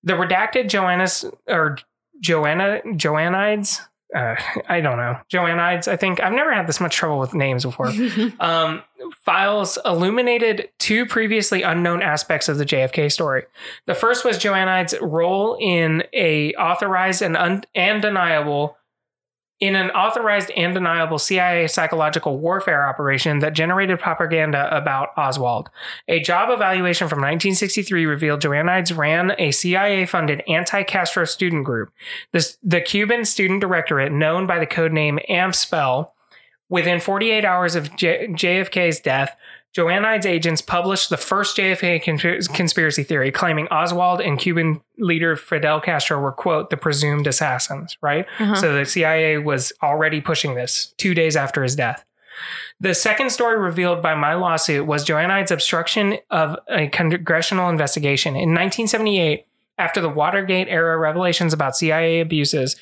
[SPEAKER 1] The redacted Joanna's or Joanna Joannides. Uh, I don't know. Joannides, I think. I've never had this much trouble with names before. um, files illuminated two previously unknown aspects of the JFK story. The first was Joannides' role in a authorized and un- and deniable in an authorized and deniable CIA psychological warfare operation that generated propaganda about Oswald. A job evaluation from 1963 revealed Joannides ran a CIA funded anti Castro student group. This, the Cuban Student Directorate, known by the codename AMSPEL, within 48 hours of J- JFK's death, Joannides agents published the first JFK cons- conspiracy theory, claiming Oswald and Cuban leader Fidel Castro were, quote, the presumed assassins, right?
[SPEAKER 2] Uh-huh.
[SPEAKER 1] So the CIA was already pushing this two days after his death. The second story revealed by my lawsuit was Joannides' obstruction of a congressional investigation. In 1978, after the Watergate era revelations about CIA abuses,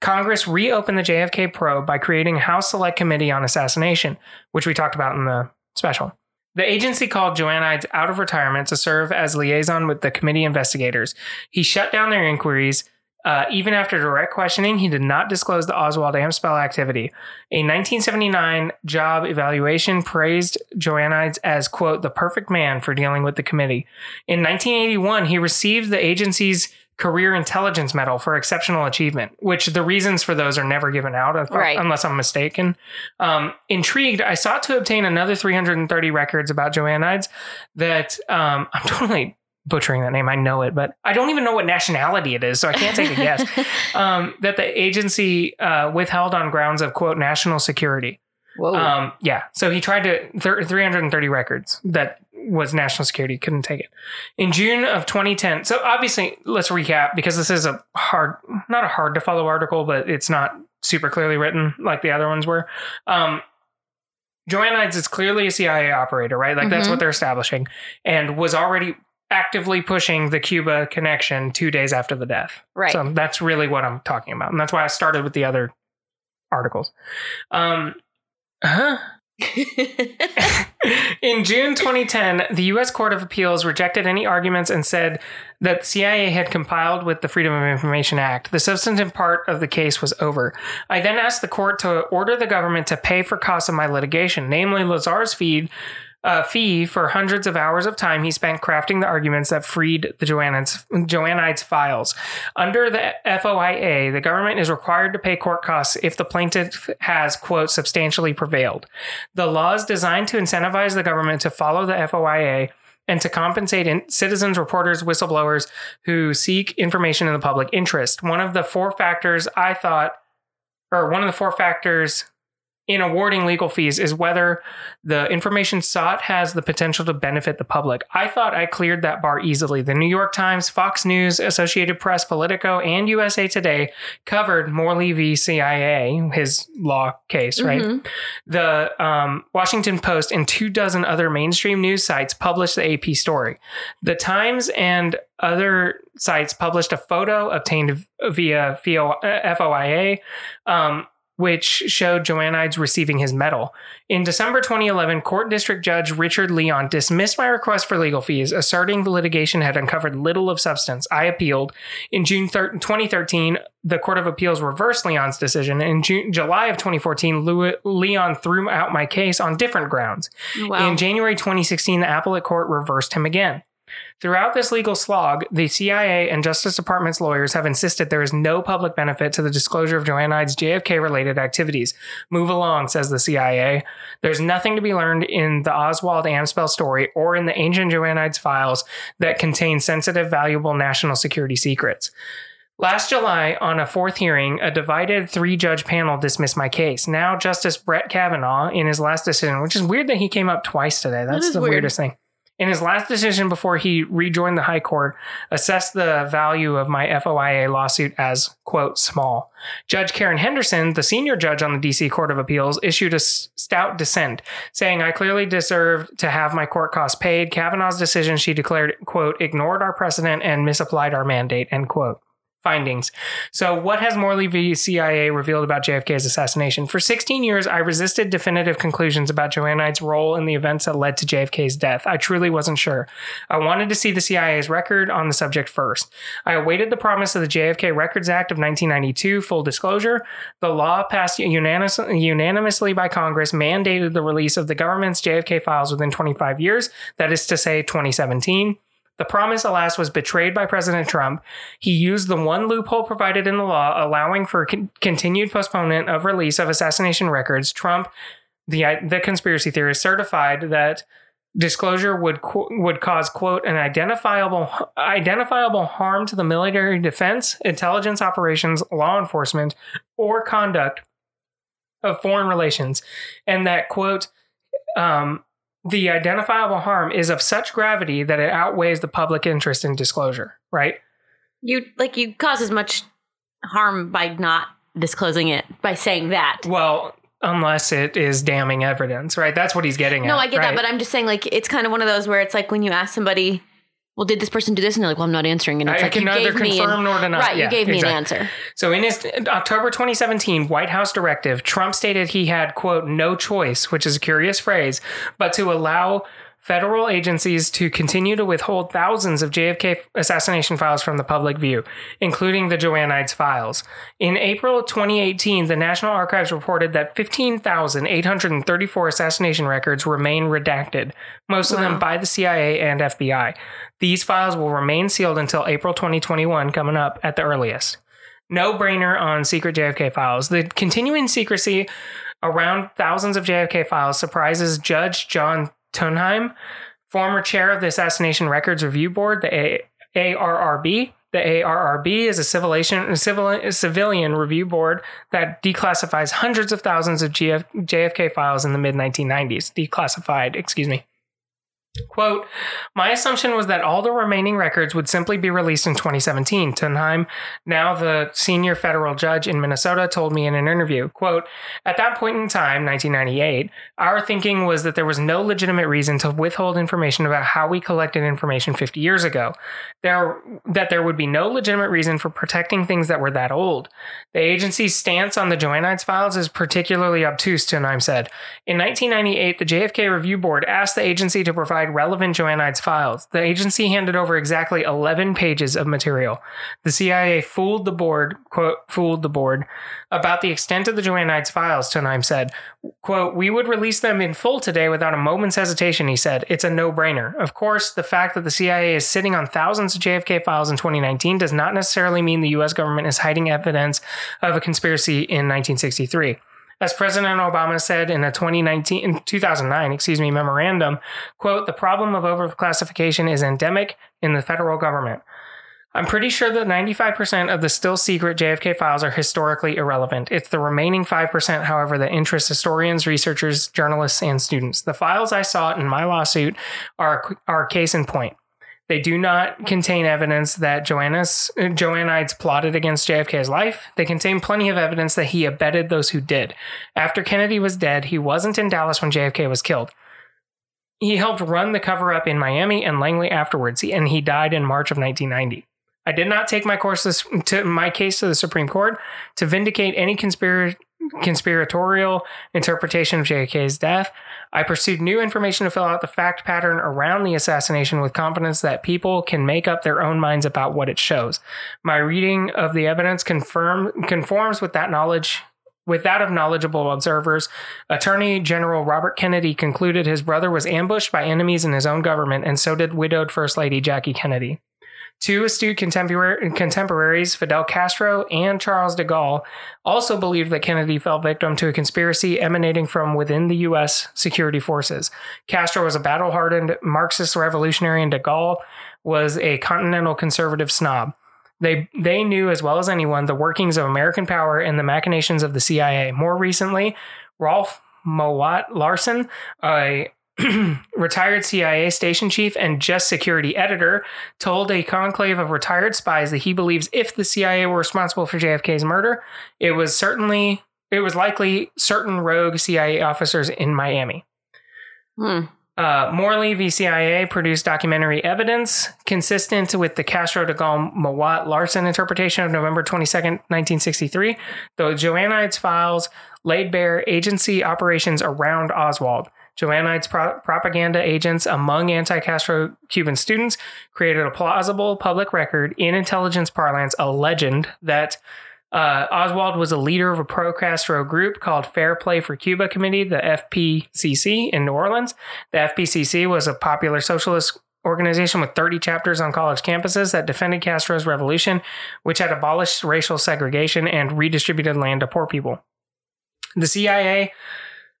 [SPEAKER 1] Congress reopened the JFK probe by creating a House Select Committee on Assassination, which we talked about in the special. The agency called Joannides out of retirement to serve as liaison with the committee investigators. He shut down their inquiries. Uh, even after direct questioning, he did not disclose the Oswald Amspel activity. A 1979 job evaluation praised Joannides as, quote, the perfect man for dealing with the committee. In 1981, he received the agency's Career Intelligence Medal for exceptional achievement, which the reasons for those are never given out, if-
[SPEAKER 2] Right.
[SPEAKER 1] unless I'm mistaken. Um, intrigued, I sought to obtain another 330 records about Joannides that um, I'm totally butchering that name. I know it, but I don't even know what nationality it is, so I can't take a guess. Um, that the agency uh, withheld on grounds of quote national security.
[SPEAKER 2] Whoa.
[SPEAKER 1] Um, yeah. So he tried to thir- 330 records that was national security. Couldn't take it. In June of 2010. So obviously, let's recap because this is a hard, not a hard to follow article, but it's not super clearly written like the other ones were. Um, Joannides is clearly a CIA operator, right? Like that's
[SPEAKER 2] Mhm.
[SPEAKER 1] what they're establishing, and was already actively pushing the Cuba connection two days after the death.
[SPEAKER 2] right.
[SPEAKER 1] So that's really what I'm talking about. And that's why I started with the other articles. Um, huh? In June 2010, the U.S. Court of Appeals rejected any arguments and said that CIA had compiled with the Freedom of Information Act. The substantive part of the case was over. I then asked the court to order the government to pay for costs of my litigation, namely Lesar's fee, uh, fee for hundreds of hours of time he spent crafting the arguments that freed the Joannides, Joannides files. Under the FOIA, the government is required to pay court costs if the plaintiff has, quote, substantially prevailed. The law is designed to incentivize the government to follow the FOIA and to compensate citizens, reporters, whistleblowers who seek information in the public interest. One of the four factors I thought, or one of the four factors in awarding legal fees is whether the information sought has the potential to benefit the public. I thought I cleared that bar easily. The New York Times, Fox News, Associated Press, Politico, and USA Today covered Morley v. CIA, his law case, right?
[SPEAKER 2] Mhm.
[SPEAKER 1] The um, Washington Post and two dozen other mainstream news sites published the AP story. The Times and other sites published a photo obtained via FOIA, um, which showed Joannides receiving his medal. In December 2011, Court District Judge Richard Leon dismissed my request for legal fees, asserting the litigation had uncovered little of substance. I appealed. In June thir- 2013, the Court of Appeals reversed Leon's decision. In June, July of 2014, Lew- Leon threw out my case on different grounds.
[SPEAKER 2] Wow.
[SPEAKER 1] In January 2016, the appellate court reversed him again. Throughout this legal slog, the CIA and Justice Department's lawyers have insisted there is no public benefit to the disclosure of Joannides' JFK related activities. Move along, says the CIA. There's nothing to be learned in the Oswald Amspel story or in the ancient Joannides files that contain sensitive, valuable national security secrets. Last July, on a fourth hearing, a divided three judge panel dismissed my case. Now, Justice Brett Kavanaugh, in his last decision, which is weird that he came up twice today. That's
[SPEAKER 2] is
[SPEAKER 1] the
[SPEAKER 2] weird.
[SPEAKER 1] weirdest thing. In his last decision before he rejoined the High Court, assessed the value of my FOIA lawsuit as, quote, small. Judge Karen Henderson, the senior judge on the DC Court of Appeals, issued a stout dissent, saying, I clearly deserved to have my court costs paid. Kavanaugh's decision, she declared, quote, ignored our precedent and misapplied our mandate, end quote findings. So, what has Morley v. CIA revealed about JFK's assassination? For 16 years, I resisted definitive conclusions about Joannides' role in the events that led to JFK's death. I truly wasn't sure. I wanted to see the CIA's record on the subject first. I awaited the promise of the JFK Records Act of 1992, full disclosure. The law passed unanimous, unanimously by Congress mandated the release of the government's JFK files within 25 years, that is to say, 2017. The promise, alas, was betrayed by President Trump. He used the one loophole provided in the law allowing for con- continued postponement of release of assassination records. Trump, the, the conspiracy theorist, certified that disclosure would would cause quote an identifiable identifiable harm to the military defense, intelligence operations, law enforcement, or conduct of foreign relations, and that quote um, the identifiable harm is of such gravity that it outweighs the public interest in disclosure, right?
[SPEAKER 2] You like you cause as much harm by not disclosing it by saying that.
[SPEAKER 1] Well, unless it is damning evidence, right? That's what he's getting
[SPEAKER 2] no,
[SPEAKER 1] at.
[SPEAKER 2] I get
[SPEAKER 1] right?
[SPEAKER 2] that, but I'm just saying like it's kind of one of those where it's like when you ask somebody well, did this person do this? And they're like, well, I'm not answering. And it's
[SPEAKER 1] I
[SPEAKER 2] like,
[SPEAKER 1] can
[SPEAKER 2] you
[SPEAKER 1] neither
[SPEAKER 2] gave me
[SPEAKER 1] confirm
[SPEAKER 2] an,
[SPEAKER 1] nor deny.
[SPEAKER 2] Right,
[SPEAKER 1] Yeah,
[SPEAKER 2] you gave me
[SPEAKER 1] exactly.
[SPEAKER 2] an answer.
[SPEAKER 1] So in his October 2017 White House directive, Trump stated he had, quote, no choice, which is a curious phrase, but to allow federal agencies to continue to withhold thousands of JFK assassination files from the public view, including the Joannides files. In April 2018, the National Archives reported that 15,834 assassination records remain redacted, most of them by the CIA and FBI. These files will remain sealed until April 2021, coming up at the earliest. No brainer on secret JFK files. The continuing secrecy around thousands of JFK files surprises Judge John Tunheim, former chair of the Assassination Records Review Board, the ARRB. The ARRB is a civilian review board that declassifies hundreds of thousands of GF, JFK files in the mid 1990s. Declassified, excuse me. Quote, my assumption was that all the remaining records would simply be released in 2017. Tunheim, now the senior federal judge in Minnesota, told me in an interview, quote, at that point in time, 1998, our thinking was that there was no legitimate reason to withhold information about how we collected information 50 years ago. There, that there would be no legitimate reason for protecting things that were that old. The agency's stance on the Joannides files is particularly obtuse, Tunheim said. In 1998, the JFK Review Board asked the agency to provide relevant Joannides files. The agency handed over exactly 11 pages of material. The CIA fooled the board, quote, fooled the board about the extent of the Joannides files, Tunheim said. Quote, we would release them in full today without a moment's hesitation, he said. It's a no brainer. Of course, the fact that the CIA is sitting on thousands of JFK files in 2019 does not necessarily mean the US government is hiding evidence of a conspiracy in 1963. As President Obama said in a 2019, in 2009, excuse me, memorandum, quote, the problem of overclassification is endemic in the federal government. I'm pretty sure that 95% of the still secret JFK files are historically irrelevant. It's the remaining 5%, however, that interests historians, researchers, journalists, and students. The files I sought in my lawsuit are, are case in point. They do not contain evidence that Joannides plotted against JFK's life. They contain plenty of evidence that he abetted those who did. After Kennedy was dead, he wasn't in Dallas when JFK was killed. He helped run the cover up in Miami and Langley afterwards, and he died in March of 1990. I did not take my to my case to the Supreme Court to vindicate any conspiracy conspiratorial interpretation of JFK's death. I pursued new information to fill out the fact pattern around the assassination with confidence that people can make up their own minds about what it shows. My reading of the evidence confirm conforms with that knowledge with that of knowledgeable observers, Attorney General Robert Kennedy concluded his brother was ambushed by enemies in his own government, and so did widowed First Lady Jackie Kennedy. Two astute contemporaries, Fidel Castro and Charles de Gaulle, also believed that Kennedy fell victim to a conspiracy emanating from within the U.S. security forces. Castro was a battle hardened Marxist revolutionary, and de Gaulle was a continental conservative snob. They, they knew as well as anyone the workings of American power and the machinations of the CIA. More recently, Rolf Mowatt-Larssen, a retired CIA station chief and just security editor, told a conclave of retired spies that he believes if the CIA were responsible for JFK's murder, it was certainly it was likely certain rogue CIA officers in Miami.
[SPEAKER 2] Hmm.
[SPEAKER 1] Uh, Morley v. CIA produced documentary evidence consistent with the Castro de Gaulle Mowatt-Larssen interpretation of November 22nd, 1963. The Joannides files laid bare agency operations around Oswald. Joannides pro- propaganda agents among anti Castro Cuban students created a plausible public record in intelligence parlance, a legend that uh, Oswald was a leader of a pro Castro group called Fair Play for Cuba Committee, the FPCC, in New Orleans. The FPCC was a popular socialist organization with 30 chapters on college campuses that defended Castro's revolution, which had abolished racial segregation and redistributed land to poor people. The CIA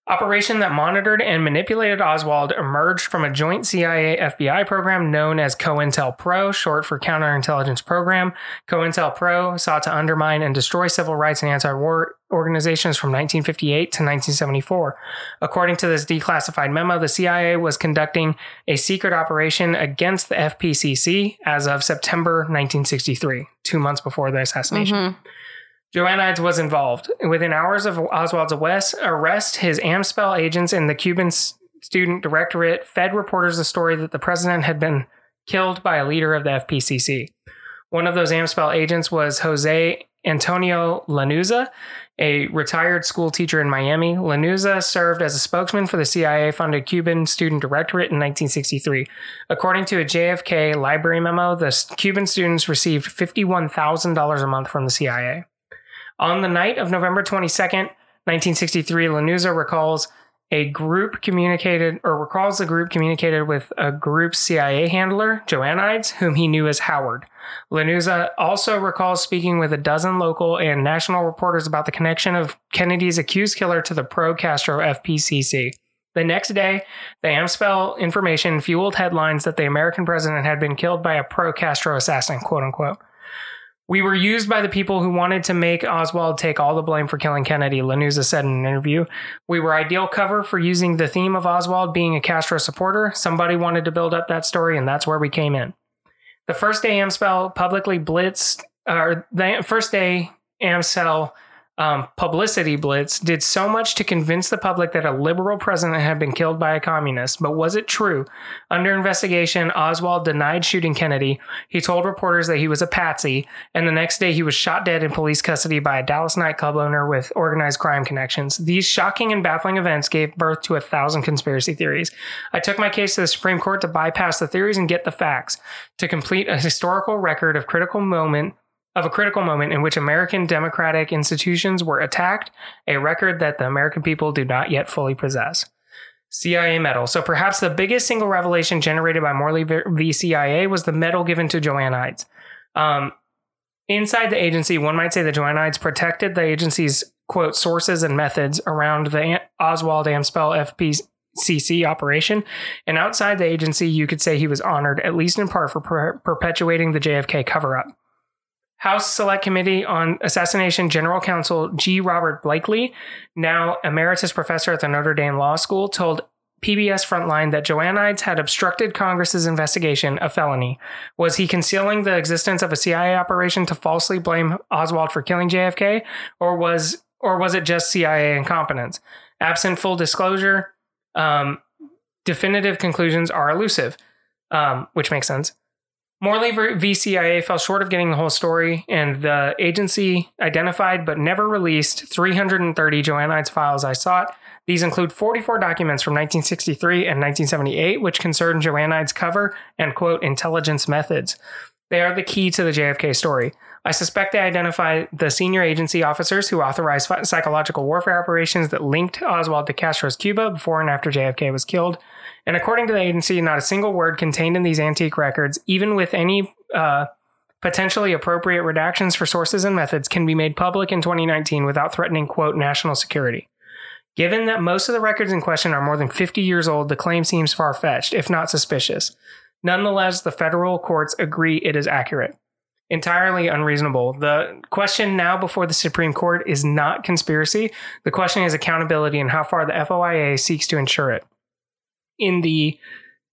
[SPEAKER 1] operation that monitored and manipulated Oswald emerged from a joint CIA FBI program known as COINTELPRO, short for Counterintelligence Program. COINTELPRO sought to undermine and destroy civil rights and anti war organizations from 1958 to 1974. According to this declassified memo, the CIA was conducting a secret operation against the FPCC as of September 1963, two months before the assassination.
[SPEAKER 2] Mhm.
[SPEAKER 1] Joannides was involved. Within hours of Oswald's arrest, his AMSPEL agents in the Cuban Student Directorate fed reporters the story that the president had been killed by a leader of the FPCC. One of those AMSPEL agents was Jose Antonio Lanuza, a retired school teacher in Miami. Lanuza served as a spokesman for the CIA funded Cuban Student Directorate in 1963. According to a JFK library memo, the Cuban students received $51,000 a month from the CIA. On the night of November 22nd, 1963, Lanuza recalls a group communicated or recalls the group communicated with a group CIA handler, Joannides, whom he knew as Howard. Lanuza also recalls speaking with a dozen local and national reporters about the connection of Kennedy's accused killer to the pro Castro FPCC. The next day, the AMSPEL information fueled headlines that the American president had been killed by a pro Castro assassin, quote unquote. We were used by the people who wanted to make Oswald take all the blame for killing Kennedy, Lanuza said in an interview. We were ideal cover for using the theme of Oswald being a Castro supporter. Somebody wanted to build up that story, and that's where we came in. The first day AMSPEL publicly blitzed, or the first day AMSPEL um, publicity blitz did so much to convince the public that a liberal president had been killed by a communist. But was it true? Under investigation, Oswald denied shooting Kennedy. He told reporters that he was a patsy, and the next day he was shot dead in police custody by a Dallas nightclub owner with organized crime connections. These shocking and baffling events gave birth to a thousand conspiracy theories. I took my case to the Supreme Court to bypass the theories and get the facts, to complete a historical record of critical moment of a critical moment in which American democratic institutions were attacked, a record that the American people do not yet fully possess. CIA medal. So perhaps the biggest single revelation generated by Morley v. CIA was the medal given to Joannides. Um, inside the agency, one might say the Joannides protected the agency's quote sources and methods around the Oswald Amspel FPCC operation, and outside the agency, you could say he was honored at least in part for per- perpetuating the JFK cover-up. House Select Committee on Assassination General Counsel G. Robert Blakely, now emeritus professor at the Notre Dame Law School, told PBS Frontline that Joannides had obstructed Congress's investigation, a felony. Was he concealing the existence of a CIA operation to falsely blame Oswald for killing JFK, or was or was it just CIA incompetence? Absent full disclosure, um, definitive conclusions are elusive, um, which makes sense. Morley v. CIA fell short of getting the whole story, and the agency identified but never released 330 Joannides files I sought. These include 44 documents from 1963 and 1978, which concern Joannides' cover and, quote, intelligence methods. They are the key to the JFK story. I suspect they identify the senior agency officers who authorized psychological warfare operations that linked Oswald to Castro's Cuba before and after JFK was killed. And according to the agency, not a single word contained in these antique records, even with any uh, potentially appropriate redactions for sources and methods, can be made public in 2019 without threatening, quote, national security. Given that most of the records in question are more than 50 years old, the claim seems far fetched, if not suspicious. Nonetheless, the federal courts agree it is accurate. Entirely unreasonable. The question now before the Supreme Court is not conspiracy. The question is accountability and how far the FOIA seeks to ensure it. In the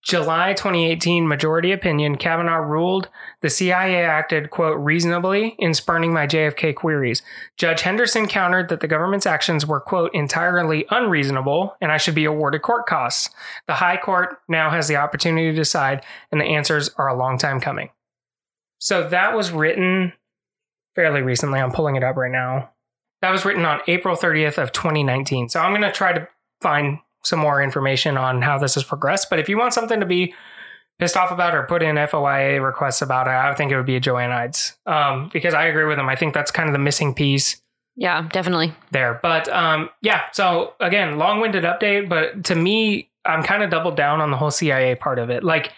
[SPEAKER 1] July 2018 majority opinion, Kavanaugh ruled the CIA acted, quote, reasonably in spurning my JFK queries. Judge Henderson countered that the government's actions were, quote, entirely unreasonable and I should be awarded court costs. The High Court now has the opportunity to decide, and the answers are a long time coming. So that was written fairly recently. I'm pulling it up right now. That was written on April 30th of 2019. So I'm going to try to find some more information on how this has progressed. But if you want something to be pissed off about or put in FOIA requests about it, I think it would be a Joannides. Um, because I agree with him. I think that's kind of the missing piece
[SPEAKER 2] Yeah, definitely.
[SPEAKER 1] there. But um, yeah, so again, long winded update. But to me, I'm kind of doubled down on the whole CIA part of it. Like,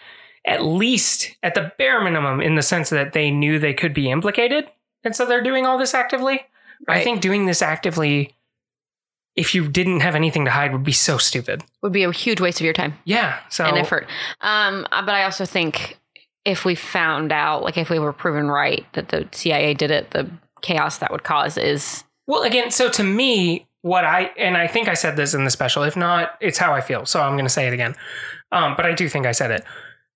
[SPEAKER 1] at least at the bare minimum, in the sense that they knew they could be implicated. And so they're doing all this actively. I think doing this actively, if you didn't have anything to hide, would be so stupid.
[SPEAKER 2] Would be a huge waste of your time
[SPEAKER 1] Yeah. So
[SPEAKER 2] and effort. Um, uh, but I also think if we found out, like if we were proven right that the CIA did it, the chaos that would cause is
[SPEAKER 1] Well, again, so to me, what I and I think I said this in the special. If not, it's how I feel. So I'm going to say it again. Um, but I do think I said it.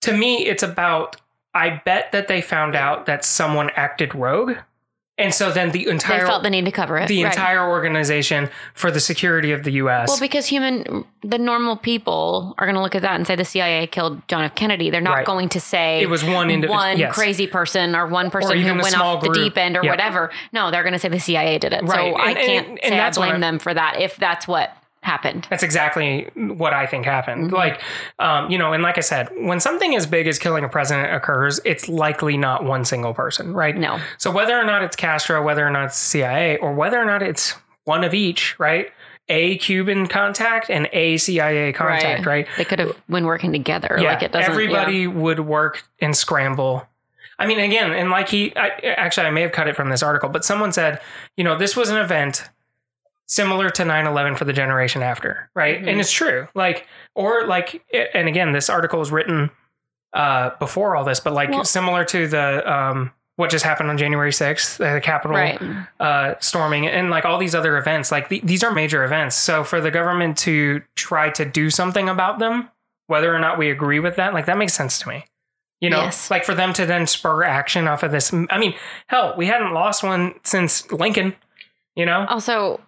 [SPEAKER 1] To me, it's about. I bet that they found out that someone acted rogue, and so then the entire they
[SPEAKER 2] felt the need to cover it.
[SPEAKER 1] the
[SPEAKER 2] Right.
[SPEAKER 1] entire organization for the security of the U.S.
[SPEAKER 2] Well, because human, the normal people are going to look at that and say the CIA killed John F. Kennedy. They're not
[SPEAKER 1] Right.
[SPEAKER 2] going to say
[SPEAKER 1] it was one individual.
[SPEAKER 2] one
[SPEAKER 1] yes.
[SPEAKER 2] crazy person or one person
[SPEAKER 1] even
[SPEAKER 2] who went off the deep end or whatever. No, they're going to say the CIA did it.
[SPEAKER 1] Right.
[SPEAKER 2] So I
[SPEAKER 1] And- and-
[SPEAKER 2] can't
[SPEAKER 1] and
[SPEAKER 2] say I blame them for that if that's what happened.
[SPEAKER 1] That's exactly what I think happened.
[SPEAKER 2] Mhm.
[SPEAKER 1] Like, um, you know, and like I said, when something as big as killing a president occurs, it's likely not one single person, right?
[SPEAKER 2] No.
[SPEAKER 1] So whether or not it's Castro, whether or not it's CIA, or whether or not it's one of each, right? A Cuban contact and a CIA contact, right?
[SPEAKER 2] They could have been working together.
[SPEAKER 1] Yeah,
[SPEAKER 2] like it doesn't.
[SPEAKER 1] everybody
[SPEAKER 2] yeah.
[SPEAKER 1] would work and scramble. I mean, again, and like he, I, actually, I may have cut it from this article, but someone said, you know, this was an event similar to 9-11 for the generation after, right?
[SPEAKER 2] Mhm.
[SPEAKER 1] And it's true. Like, or like, and again, this article was written uh, before all this, but like
[SPEAKER 2] Well-
[SPEAKER 1] similar to the, um, what just happened on January 6th, the Capitol
[SPEAKER 2] Right.
[SPEAKER 1] uh, storming and like all these other events like th- these are major events so for the government to try to do something about them whether or not we agree with that like that makes sense to me you know
[SPEAKER 2] Yes.
[SPEAKER 1] like for them to then spur action off of this i mean hell we hadn't lost one since lincoln you know
[SPEAKER 2] Also,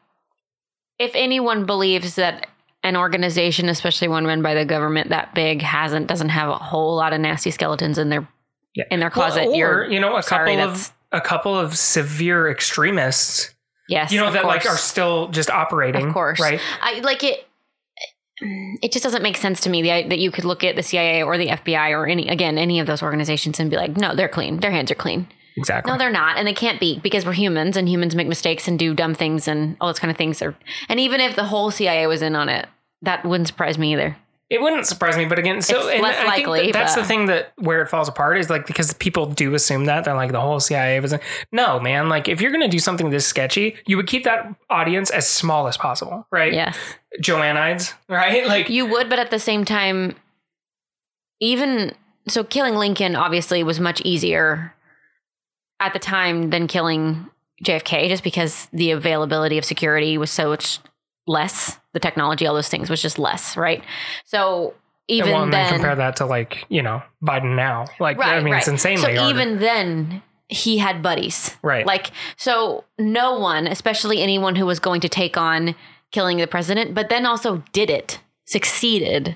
[SPEAKER 2] if anyone believes that an organization, especially one run by the government that big, hasn't doesn't have a whole lot of nasty skeletons in their
[SPEAKER 1] Yeah.
[SPEAKER 2] in their closet,
[SPEAKER 1] Well, or,
[SPEAKER 2] you're
[SPEAKER 1] you know a
[SPEAKER 2] sorry,
[SPEAKER 1] couple of a couple of severe extremists
[SPEAKER 2] yes,
[SPEAKER 1] you know that like are still just operating
[SPEAKER 2] Of course.
[SPEAKER 1] right
[SPEAKER 2] I like it. It just doesn't make sense to me that that you could look at the CIA or the FBI or any again any of those organizations and be like, no, they're clean. Their hands are clean.
[SPEAKER 1] Exactly
[SPEAKER 2] No, they're not, and they can't be because we're humans and humans make mistakes and do dumb things and all those kind of things. Or and even if the whole CIA was in on it, that wouldn't surprise me either.
[SPEAKER 1] It wouldn't surprise me, but again, so
[SPEAKER 2] It's less
[SPEAKER 1] I think
[SPEAKER 2] likely,
[SPEAKER 1] that that's
[SPEAKER 2] but-
[SPEAKER 1] the thing that where it falls apart is like because people do assume that they're like the whole CIA was. No, man. Like if you're gonna do something this sketchy, you would keep that audience as small as possible, right?
[SPEAKER 2] Yes,
[SPEAKER 1] Joannides, right? Like
[SPEAKER 2] you would, but at the same time, even so, killing Lincoln obviously was much easier at the time than killing JFK, just because the availability of security was so much less. The technology, all those things, was just less, right? So even
[SPEAKER 1] well, then compare that to like you know Biden now. Like I
[SPEAKER 2] Right,
[SPEAKER 1] mean, it's
[SPEAKER 2] right.
[SPEAKER 1] insanely
[SPEAKER 2] so
[SPEAKER 1] hard.
[SPEAKER 2] even then he had buddies
[SPEAKER 1] right.
[SPEAKER 2] like so no one especially anyone who was going to take on killing the president but then also did it succeeded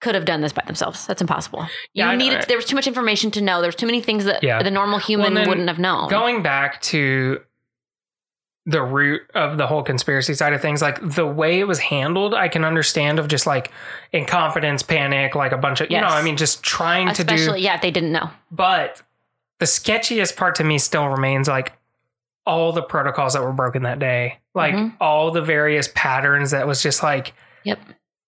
[SPEAKER 2] could have done this by themselves that's impossible you
[SPEAKER 1] Yeah, know.
[SPEAKER 2] needed there was too much information to know there was too many things that
[SPEAKER 1] Yeah.
[SPEAKER 2] the normal human
[SPEAKER 1] then
[SPEAKER 2] wouldn't have known
[SPEAKER 1] going back to the root of the whole conspiracy side of things like the way it was handled i can understand of just like incompetence panic like a bunch of you know i mean just trying to do
[SPEAKER 2] yeah if they didn't know
[SPEAKER 1] but the sketchiest part to me still remains like all the protocols that were broken that day like
[SPEAKER 2] Mhm.
[SPEAKER 1] all the various patterns that was just like
[SPEAKER 2] Yep.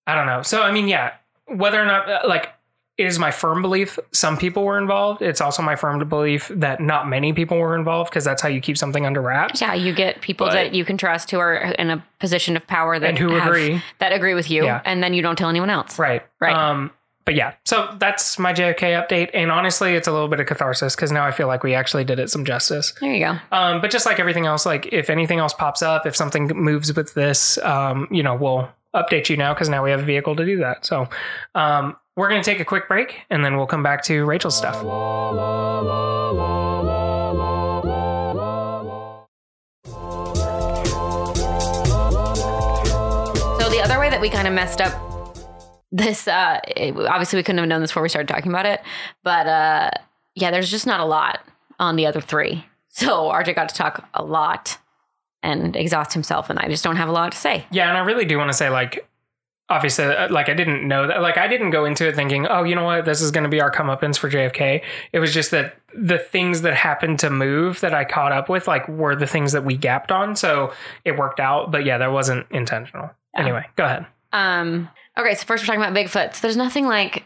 [SPEAKER 1] i don't know so i mean yeah whether or not uh, like it is my firm belief some people were involved. It's also my firm belief that not many people were involved because that's how you keep something under wraps.
[SPEAKER 2] Yeah you get people
[SPEAKER 1] But-
[SPEAKER 2] that you can trust who are in a position of power that
[SPEAKER 1] and who
[SPEAKER 2] have-
[SPEAKER 1] agree.
[SPEAKER 2] that agree with you
[SPEAKER 1] Yeah.
[SPEAKER 2] and then you don't tell anyone else.
[SPEAKER 1] Right.
[SPEAKER 2] Right.
[SPEAKER 1] um but yeah so that's my jfk update and honestly it's a little bit of catharsis because now i feel like we actually did it some justice.
[SPEAKER 2] There you go.
[SPEAKER 1] Um, but just like everything else, like if anything else pops up, if something moves with this, um, you know, we'll update you now because now we have a vehicle to do that. So um, we're going to take a quick break and then we'll come back to Rachel's stuff.
[SPEAKER 2] So the other way that we kind of messed up this, uh, it- obviously we couldn't have known this before we started talking about it, but uh, yeah, there's just not a lot on the other three. So RJ got to talk a lot and exhaust himself, and I just don't have a lot to say.
[SPEAKER 1] Yeah, and I really do want to say, like, obviously, uh, like, I didn't know that. Like, I didn't go into it thinking, oh, you know what, this is going to be our comeuppance for JFK. It was just that the things that happened to move that I caught up with, like, were the things that we gapped on. So it worked out. But yeah, that wasn't intentional.
[SPEAKER 2] Yeah.
[SPEAKER 1] Anyway, go ahead.
[SPEAKER 2] Um, okay, so first we're talking about Bigfoot. So there's nothing like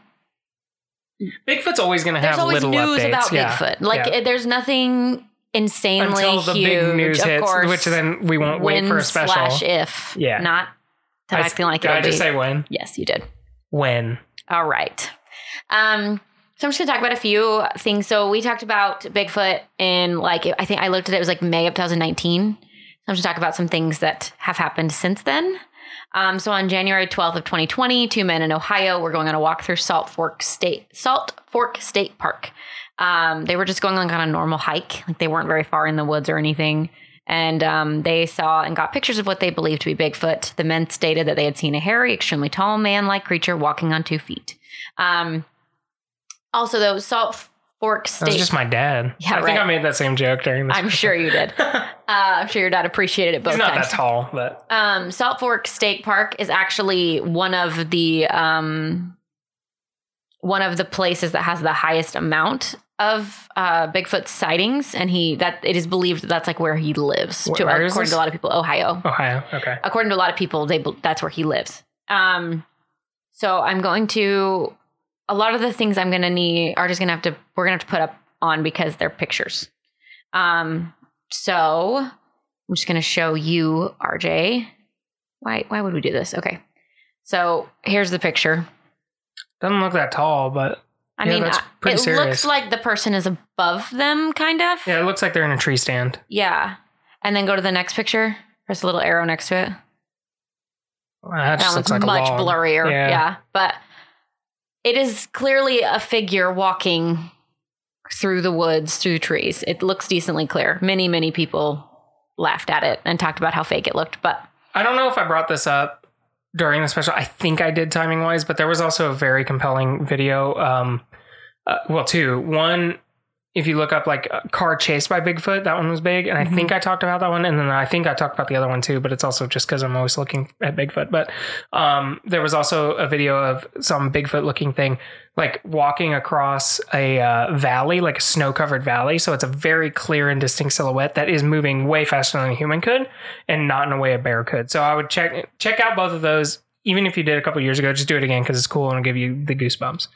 [SPEAKER 1] Bigfoot's always going to
[SPEAKER 2] there's
[SPEAKER 1] have
[SPEAKER 2] always
[SPEAKER 1] little
[SPEAKER 2] news
[SPEAKER 1] updates.
[SPEAKER 2] about
[SPEAKER 1] yeah.
[SPEAKER 2] Bigfoot. Like
[SPEAKER 1] Yeah.
[SPEAKER 2] there's nothing insanely
[SPEAKER 1] Until the
[SPEAKER 2] huge.
[SPEAKER 1] big news
[SPEAKER 2] of
[SPEAKER 1] hits,
[SPEAKER 2] course,
[SPEAKER 1] which then we won't wait for a special.
[SPEAKER 2] slash if.
[SPEAKER 1] Yeah.
[SPEAKER 2] not to
[SPEAKER 1] I-
[SPEAKER 2] acting like
[SPEAKER 1] Did
[SPEAKER 2] it'll
[SPEAKER 1] I just
[SPEAKER 2] be.
[SPEAKER 1] say when?
[SPEAKER 2] yes, you did.
[SPEAKER 1] When?
[SPEAKER 2] All right. Um, so I'm just gonna talk about a few things. So we talked about Bigfoot in like I think I looked at it, it was like May of 2019. So I'm just talk about some things that have happened since then. Um, so on January 12th of 2020, two men in Ohio were going on a walk through Salt Fork State Salt Fork State Park. Um, they were just going like on a normal hike, like they weren't very far in the woods or anything. And um, they saw and got pictures of what they believed to be Bigfoot. The men stated that they had seen a hairy, extremely tall man like creature walking on two feet. Um, also, though, Salt Fork
[SPEAKER 1] That was
[SPEAKER 2] State.
[SPEAKER 1] just my dad.
[SPEAKER 2] Yeah,
[SPEAKER 1] I think. I made that same joke during this.
[SPEAKER 2] I'm sure you did. Uh, I'm sure your dad appreciated it both
[SPEAKER 1] He's not
[SPEAKER 2] times.
[SPEAKER 1] that tall, but
[SPEAKER 2] Um, Salt Fork State Park is actually one of the um, one of the places that has the highest amount of uh, Bigfoot sightings, and he that it is believed that that's like where he lives.
[SPEAKER 1] Wh-
[SPEAKER 2] to,
[SPEAKER 1] where
[SPEAKER 2] according to a lot of people, Ohio.
[SPEAKER 1] Ohio. Okay.
[SPEAKER 2] According to a lot of people, they that's where he lives. Um, so I'm going to a lot of the things I'm going to need are just going to have to we're going to have to put up on because they're pictures. Um, so I'm just going to show you RJ. Why why would we do this? Okay. So here's the picture.
[SPEAKER 1] Doesn't look that tall, but
[SPEAKER 2] I
[SPEAKER 1] Yeah,
[SPEAKER 2] mean, I- it
[SPEAKER 1] serious.
[SPEAKER 2] looks like the person is above them, kind of.
[SPEAKER 1] yeah, it looks like they're in a tree stand.
[SPEAKER 2] Yeah. And then go to the next picture. There's a little arrow next to it.
[SPEAKER 1] Wow, that
[SPEAKER 2] That one's
[SPEAKER 1] looks like a
[SPEAKER 2] much blurrier.
[SPEAKER 1] Yeah.
[SPEAKER 2] Yeah. But it is clearly a figure walking through the woods, through trees. It looks decently clear. Many, many people laughed at it and talked about how fake it looked. But
[SPEAKER 1] I don't know if I brought this up during the special. I think I did timing wise, but there was also a very compelling video. Um, uh, well, two. One, if you look up like a car chased by Bigfoot, that one was big, and I
[SPEAKER 2] Mhm.
[SPEAKER 1] think I talked about that one, and then I think I talked about the other one too. But it's also just because I'm always looking at Bigfoot. But um, there was also a video of some Bigfoot looking thing like walking across a uh, valley, like a snow covered valley. So it's a very clear and distinct silhouette that is moving way faster than a human could and not in a way a bear could. So I would check check out both of those. Even if you did a couple years ago, just do it again because it's cool and it'll give you the goosebumps.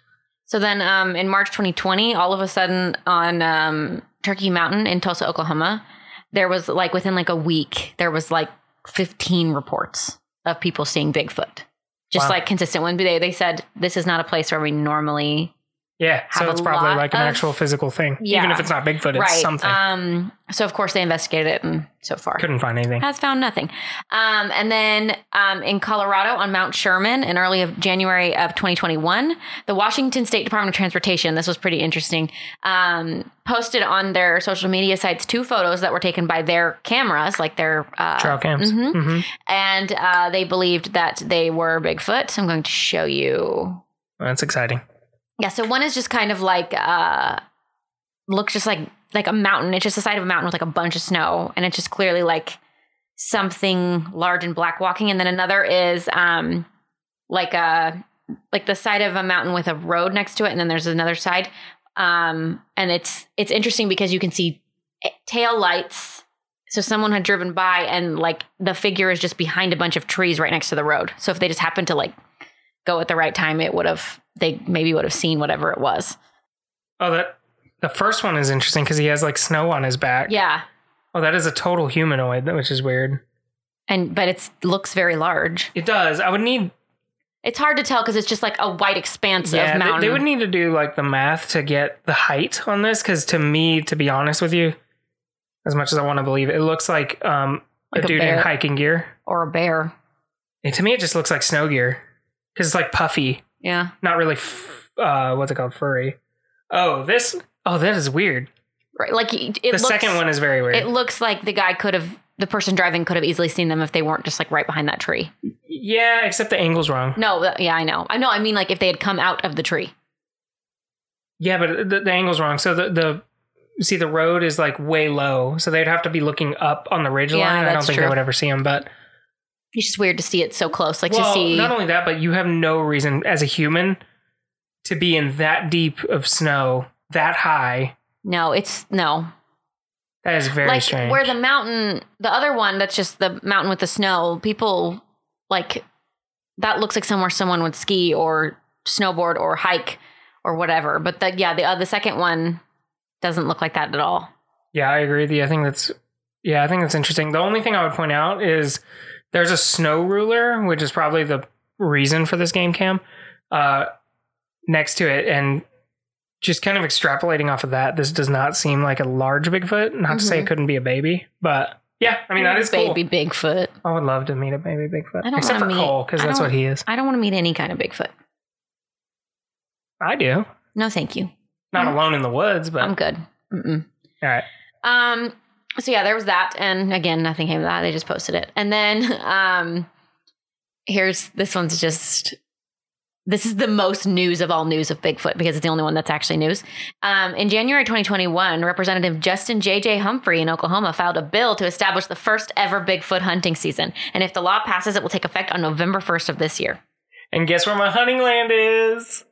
[SPEAKER 2] So then um, in March 2020, all of a sudden on um, Turkey Mountain in Tulsa, Oklahoma, there was like within like a week, there was like 15 reports of people seeing Bigfoot. Just
[SPEAKER 1] Wow.
[SPEAKER 2] like consistent when they they said this is not a place where we normally
[SPEAKER 1] Yeah, so it's probably like an
[SPEAKER 2] of-
[SPEAKER 1] actual physical thing. Even if it's not Bigfoot, it's
[SPEAKER 2] right.
[SPEAKER 1] something.
[SPEAKER 2] Um, so of course they investigated it, and so far
[SPEAKER 1] Couldn't find anything.
[SPEAKER 2] has found nothing. Um, and then um, in Colorado on Mount Sherman in early of January of 2021, the Washington State Department of Transportation, this was pretty interesting, um, posted on their social media sites two photos that were taken by their cameras, like their uh,
[SPEAKER 1] Trail cams.
[SPEAKER 2] mhm.
[SPEAKER 1] hmm
[SPEAKER 2] and uh, they believed that they were Bigfoot. So I'm going to show you.
[SPEAKER 1] That's exciting.
[SPEAKER 2] Yeah, so one is just kind of like uh looks just like like a mountain. It's just the side of a mountain with like a bunch of snow, and it's just clearly like something large and black walking. And then another is um like a like the side of a mountain with a road next to it, and then there's another side. Um, and it's it's interesting because you can see tail lights. So someone had driven by, and like the figure is just behind a bunch of trees right next to the road. So if they just happened to like go at the right time, it would have they maybe would have seen whatever it was.
[SPEAKER 1] Oh, that the first one is interesting because he has like snow on his back.
[SPEAKER 2] Yeah,
[SPEAKER 1] Oh, that is a total humanoid, which is weird.
[SPEAKER 2] and but it looks very large.
[SPEAKER 1] It does. I would need.
[SPEAKER 2] It's hard to tell because it's just like a white expanse
[SPEAKER 1] Yeah,
[SPEAKER 2] of
[SPEAKER 1] they,
[SPEAKER 2] mountain.
[SPEAKER 1] they would need to do like the math to get the height on this because to me, to be honest with you, as much as I want to believe it, it looks like um
[SPEAKER 2] Like
[SPEAKER 1] a
[SPEAKER 2] a
[SPEAKER 1] dude in hiking gear.
[SPEAKER 2] or a bear.
[SPEAKER 1] And to me, it just looks like snow gear because it's like puffy,
[SPEAKER 2] Yeah.
[SPEAKER 1] not really. F- uh, what's it called? Furry. Oh, this. Oh, that is weird.
[SPEAKER 2] Right. Like it
[SPEAKER 1] the
[SPEAKER 2] looks,
[SPEAKER 1] second one is very weird.
[SPEAKER 2] It looks like the guy could have, the person driving could have easily seen them if they weren't just like right behind that tree.
[SPEAKER 1] yeah, except the angle's wrong.
[SPEAKER 2] No, th- yeah, I know. I know. I mean, like if they had come out of the tree.
[SPEAKER 1] Yeah, but the, the angle's wrong. So the the see the road is like way low, so they'd have to be looking up on the ridge
[SPEAKER 2] Yeah,
[SPEAKER 1] line. I don't think
[SPEAKER 2] true.
[SPEAKER 1] they would ever see them. But
[SPEAKER 2] It's just weird to see it so close. Like
[SPEAKER 1] well,
[SPEAKER 2] to see.
[SPEAKER 1] not only that, but you have no reason as a human to be in that deep of snow, that high.
[SPEAKER 2] no, it's no.
[SPEAKER 1] That is very
[SPEAKER 2] like
[SPEAKER 1] strange.
[SPEAKER 2] where the mountain, the other one that's just the mountain with the snow. People like that looks like somewhere someone would ski or snowboard or hike or whatever. But the yeah, the uh, the second one doesn't look like that at all.
[SPEAKER 1] Yeah, I agree with you. I think that's yeah, I think that's interesting. The only thing I would point out is there's a snow ruler, which is probably the reason for this game cam, uh, next to it, and just kind of extrapolating off of that, this does not seem like a large Bigfoot. Not to say it
[SPEAKER 2] Mhm.
[SPEAKER 1] couldn't be a baby, but yeah, I mean that is
[SPEAKER 2] baby
[SPEAKER 1] cool.
[SPEAKER 2] Bigfoot.
[SPEAKER 1] I would love to meet a baby Bigfoot,
[SPEAKER 2] I don't
[SPEAKER 1] except for
[SPEAKER 2] meet-
[SPEAKER 1] Cole because that's what he is.
[SPEAKER 2] I don't want to meet any kind of Bigfoot.
[SPEAKER 1] I do.
[SPEAKER 2] No, thank you.
[SPEAKER 1] Not
[SPEAKER 2] Mhm.
[SPEAKER 1] alone in the woods, but
[SPEAKER 2] I'm good. Mm-mm.
[SPEAKER 1] all right.
[SPEAKER 2] Um. So yeah, there was that, and again, nothing came of that. They just posted it, and then um, here's this one's just. This is the most news of all news of Bigfoot because it's the only one that's actually news. Um, in January 2021, Representative Justin J.J. Humphrey in Oklahoma filed a bill to establish the first ever Bigfoot hunting season. And if the law passes, it will take effect on November 1st of this year.
[SPEAKER 1] And guess where my hunting land is?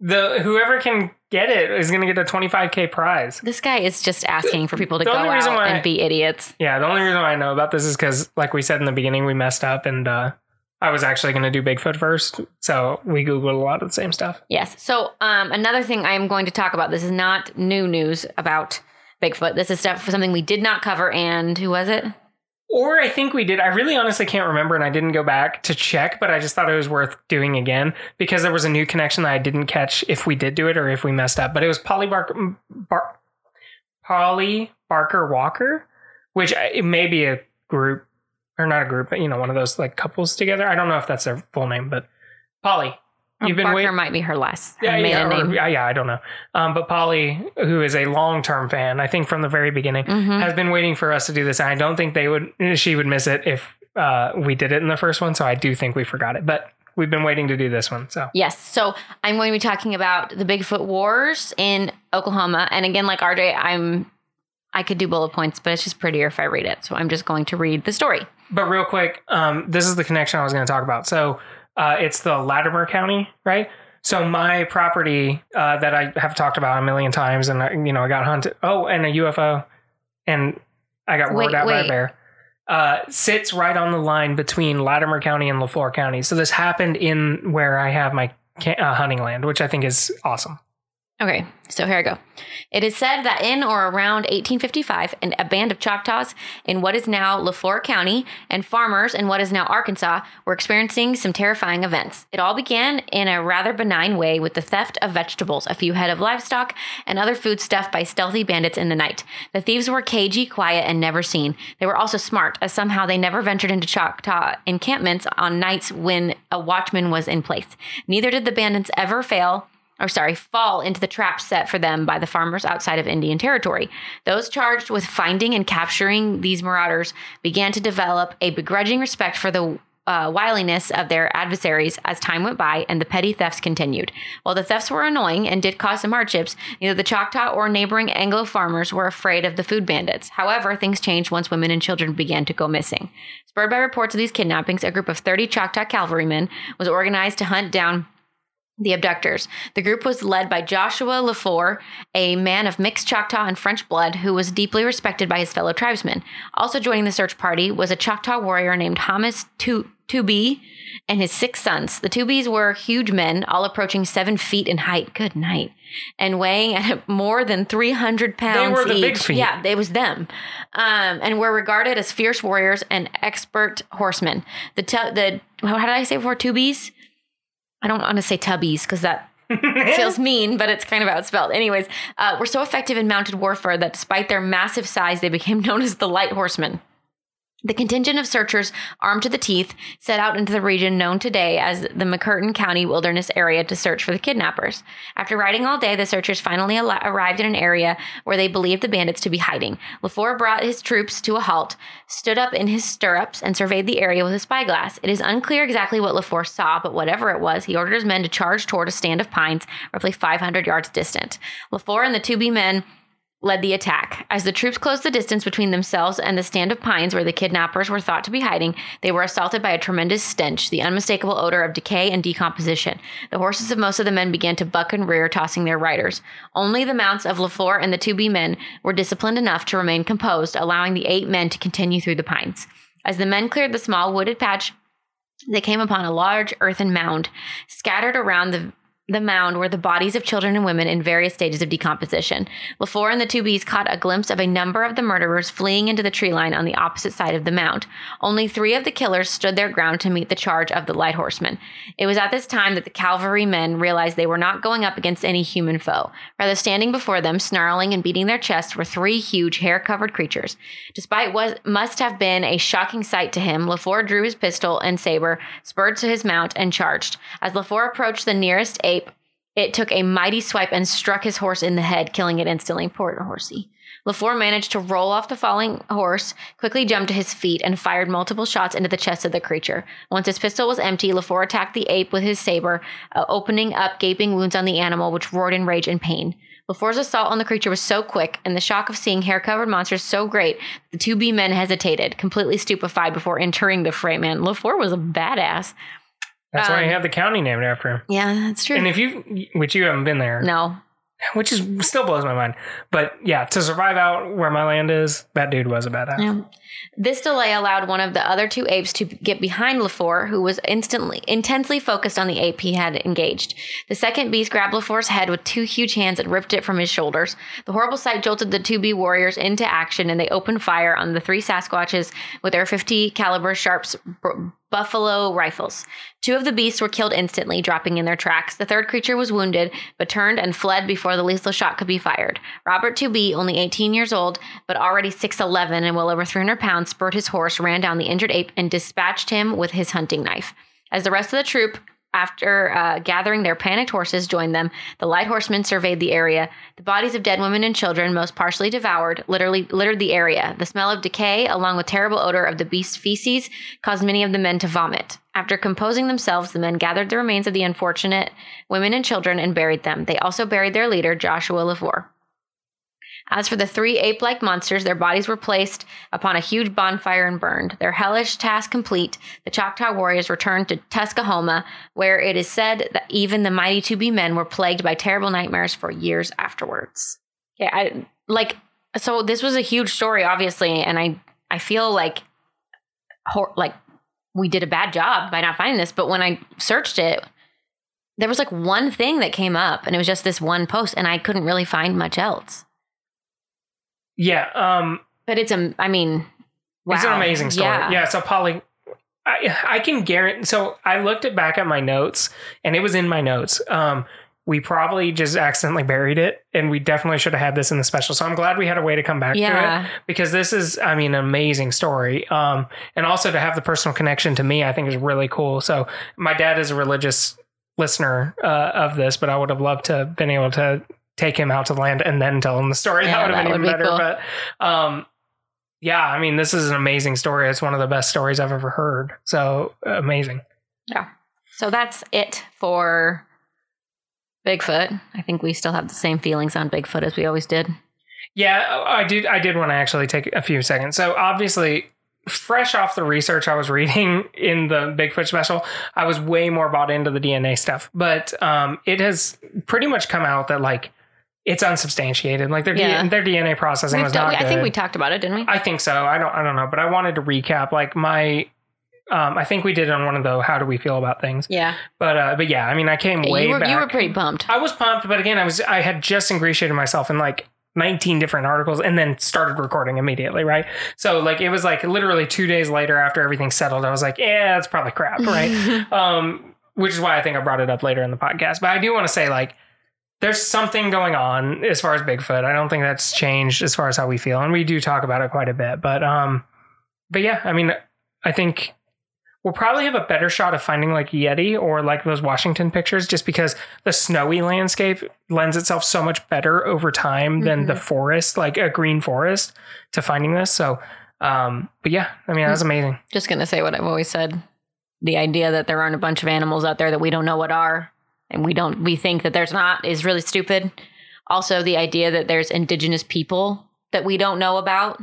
[SPEAKER 1] The whoever can get it is going to get a 25k prize.
[SPEAKER 2] This guy is just asking for people to
[SPEAKER 1] The
[SPEAKER 2] go out
[SPEAKER 1] why-
[SPEAKER 2] and be idiots.
[SPEAKER 1] Yeah, the only reason why I know about this is because, like we said in the beginning, we messed up and uh, I was actually going to do Bigfoot first. So we Googled a lot of the same stuff.
[SPEAKER 2] Yes. So um, another thing I am going to talk about. This is not new news about Bigfoot. This is stuff for something we did not cover. And who was it?
[SPEAKER 1] Or I think we did. I really honestly can't remember and I didn't go back to check, but I just thought it was worth doing again because there was a new connection that I didn't catch if we did do it or if we messed up. But it was Polly Barker, mm, Bar, Polly Barker Walker, which it may be a group or not a group, but you know, one of those like couples together. I don't know if that's their full name, but Polly. You've been
[SPEAKER 2] Barker
[SPEAKER 1] waiting.
[SPEAKER 2] might be her last
[SPEAKER 1] Yeah, yeah, or-
[SPEAKER 2] name.
[SPEAKER 1] yeah, yeah, I don't know. Um, but Polly, who is a long-term fan, I think from the very beginning,
[SPEAKER 2] Mhm.
[SPEAKER 1] has been waiting for us to do this. And I don't think they would, she would miss it if uh, we did it in the first one. So I do think we forgot it, but we've been waiting to do this one. So
[SPEAKER 2] Yes. So I'm going to be talking about the Bigfoot wars in Oklahoma. And again, like RJ, I'm I could do bullet points, but it's just prettier if I read it. So I'm just going to read the story.
[SPEAKER 1] But real quick, um, this is the connection I was going to talk about. So uh, it's the Latimer County, right? So my property uh, that I have talked about a million times, and I, you know I got hunted. Oh, and a UFO, and I got
[SPEAKER 2] Wait,
[SPEAKER 1] roared out by a bear. Uh, sits right on the line between Latimer County and Le Flore County. So this happened in where I have my uh, hunting land, which I think is awesome.
[SPEAKER 2] Okay, so here I go. It is said that in or around 1855, an, a band of Choctaws in what is now Le Flore County and farmers in what is now Arkansas were experiencing some terrifying events. It all began in a rather benign way with the theft of vegetables, a few head of livestock, and other food stuff by stealthy bandits in the night. The thieves were cagey, quiet, and never seen. They were also smart, as somehow they never ventured into Choctaw encampments on nights when a watchman was in place. Neither did the bandits ever fail or sorry, fall into the trap set for them by the farmers outside of Indian Territory. Those charged with finding and capturing these marauders began to develop a begrudging respect for the uh, wiliness of their adversaries as time went by and the petty thefts continued. While the thefts were annoying and did cause some hardships, neither the Choctaw or neighboring Anglo farmers were afraid of the food bandits. However, things changed once women and children began to go missing. Spurred by reports of these kidnappings, a group of 30 Choctaw cavalrymen was organized to hunt down the abductors. The group was led by Joshua LaFleur, a man of mixed Choctaw and French blood who was deeply respected by his fellow tribesmen. Also joining the search party was a Choctaw warrior named Hamas Tu- Tubi and his six sons. The Tubis were huge men, all approaching seven feet in height. Good night. And weighing at more than 300 pounds They
[SPEAKER 1] were the
[SPEAKER 2] each.
[SPEAKER 1] big feet.
[SPEAKER 2] Yeah, it was them. Um, and were regarded as fierce warriors and expert horsemen. The, the how did I say before? Tubies? I don't want to say tubbies because that feels mean, but it's kind of how it's spelled. Anyways, uh, were so effective in mounted warfare that despite their massive size, they became known as the light horsemen. The contingent of searchers, armed to the teeth, set out into the region known today as the McCurtain County Wilderness Area to search for the kidnappers. After riding all day, the searchers finally al- arrived in an area where they believed the bandits to be hiding. LaFour brought his troops to a halt, stood up in his stirrups, and surveyed the area with a spyglass. It is unclear exactly what LaFour saw, but whatever it was, he ordered his men to charge toward a stand of pines roughly 500 yards distant. LaFour and the Tubi men led the attack. As the troops closed the distance between themselves and the stand of pines where the kidnappers were thought to be hiding, they were assaulted by a tremendous stench, the unmistakable odor of decay and decomposition. The horses of most of the men began to buck and rear, tossing their riders. Only the mounts of LaFleur and the Tubi men were disciplined enough to remain composed, allowing the eight men to continue through the pines. As the men cleared the small wooded patch, they came upon a large earthen mound. Scattered around the the mound were the bodies of children and women in various stages of decomposition. LaFour and the Tubis caught a glimpse of a number of the murderers fleeing into the tree line on the opposite side of the mound. Only three of the killers stood their ground to meet the charge of the light horsemen. It was at this time that the cavalry men realized they were not going up against any human foe. Rather, standing before them, snarling and beating their chests, were three huge, hair covered creatures. Despite what must have been a shocking sight to him, LaFour drew his pistol and saber, spurred to his mount, and charged. As LaFour approached the nearest ape, it took a mighty swipe and struck his horse in the head, killing it instantly. Poor horsey. LaFour managed to roll off the falling horse, quickly jumped to his feet, and fired multiple shots into the chest of the creature. Once his pistol was empty, LaFour attacked the ape with his saber, uh, opening up gaping wounds on the animal, which roared in rage and pain. LaFour's assault on the creature was so quick, and the shock of seeing hair covered monsters so great, the Tubi men hesitated, completely stupefied before entering the fray. Man, LaFour was a badass.
[SPEAKER 1] That's why
[SPEAKER 2] Um,
[SPEAKER 1] you have the county named after him.
[SPEAKER 2] Yeah, that's true.
[SPEAKER 1] And if you, which you haven't been there,
[SPEAKER 2] no,
[SPEAKER 1] which is still blows my mind. But yeah, to survive out where my land is, that dude was a badass.
[SPEAKER 2] Yeah. This delay allowed one of the other two apes to get behind LaFour, who was instantly intensely focused on the ape he had engaged. The second beast grabbed LaFour's head with two huge hands and ripped it from his shoulders. The horrible sight jolted the Tubi warriors into action, and they opened fire on the three Sasquatches with their 50 caliber Sharps b- buffalo rifles. Two of the beasts were killed instantly, dropping in their tracks. The third creature was wounded, but turned and fled before the lethal shot could be fired. Robert Tubi, only 18 years old, but already 6'11 and well over 300 pounds, spurred his horse, ran down the injured ape, and dispatched him with his hunting knife. As the rest of the troop, after uh, gathering their panicked horses, joined them, the light horsemen surveyed the area. The bodies of dead women and children, most partially devoured, literally littered the area. The smell of decay, along with terrible odor of the beast's feces, caused many of the men to vomit. After composing themselves, the men gathered the remains of the unfortunate women and children and buried them. They also buried their leader, Joshua LaFour. As for the three ape like monsters, their bodies were placed upon a huge bonfire and burned. Their hellish task complete, the Choctaw warriors returned to Tuskahoma, where it is said that even the mighty Tubi men were plagued by terrible nightmares for years afterwards. Yeah, I like so this was a huge story obviously and I I feel like hor- like we did a bad job by not finding this, but when I searched it there was like one thing that came up and it was just this one post and I couldn't really find much else.
[SPEAKER 1] Yeah. Um,
[SPEAKER 2] But it's a, I mean,
[SPEAKER 1] It's an amazing story.
[SPEAKER 2] Yeah.
[SPEAKER 1] Yeah. so Polly, I, I can guarantee. So I looked it back at my notes, and it was in my notes. Um, we probably just accidentally buried it, and we definitely should have had this in the special. So I'm glad we had a way to come back to it
[SPEAKER 2] Yeah.
[SPEAKER 1] because this is, I mean, an amazing story. Um, and also to have the personal connection to me, I think is really cool. So my dad is a religious listener uh, of this, but I would have loved to have been able to take him out to the land and then tell him the story.
[SPEAKER 2] Yeah,
[SPEAKER 1] that would have been even
[SPEAKER 2] be
[SPEAKER 1] better.
[SPEAKER 2] cool.
[SPEAKER 1] But um, yeah, I mean, this is an amazing story. It's one of the best stories I've ever heard. So amazing. Yeah.
[SPEAKER 2] So that's it for Bigfoot. I think we still have the same feelings on Bigfoot as we always did.
[SPEAKER 1] Yeah, I did. I did want to actually take a few seconds. So obviously, fresh off the research I was reading in the Bigfoot special, I was way more bought into the DNA stuff. But um, it has pretty much come out that like it's unsubstantiated. Like their D- their DNA processing
[SPEAKER 2] We've
[SPEAKER 1] was
[SPEAKER 2] done-
[SPEAKER 1] not.
[SPEAKER 2] I think we talked about it, didn't we?
[SPEAKER 1] I think so. I don't. I don't know. But I wanted to recap. Like my. Um, I think we did on one of the how do we feel about things.
[SPEAKER 2] yeah.
[SPEAKER 1] But uh, but yeah, I mean, I came way
[SPEAKER 2] you, were,
[SPEAKER 1] back.
[SPEAKER 2] you were pretty pumped.
[SPEAKER 1] I was pumped, but again, I was I had just ingratiated myself in like 19 different articles and then started recording immediately, right? So like it was like literally two days later after everything settled, I was like, yeah, it's probably crap, right? um, which is why I think I brought it up later in the podcast. But I do want to say like there's something going on as far as Bigfoot. I don't think that's changed as far as how we feel, and we do talk about it quite a bit. But um, but yeah, I mean, I think we'll probably have a better shot of finding like Yeti or like those Washington pictures just because the snowy landscape lends itself so much better over time than the
[SPEAKER 2] Mhm.
[SPEAKER 1] forest, like a green forest, to finding this. So, um, but yeah, I mean, that was amazing.
[SPEAKER 2] Just gonna say what I've always said. The idea that there aren't a bunch of animals out there that we don't know what are, and we don't we think that there's not is really stupid. Also, the idea that there's indigenous people that we don't know about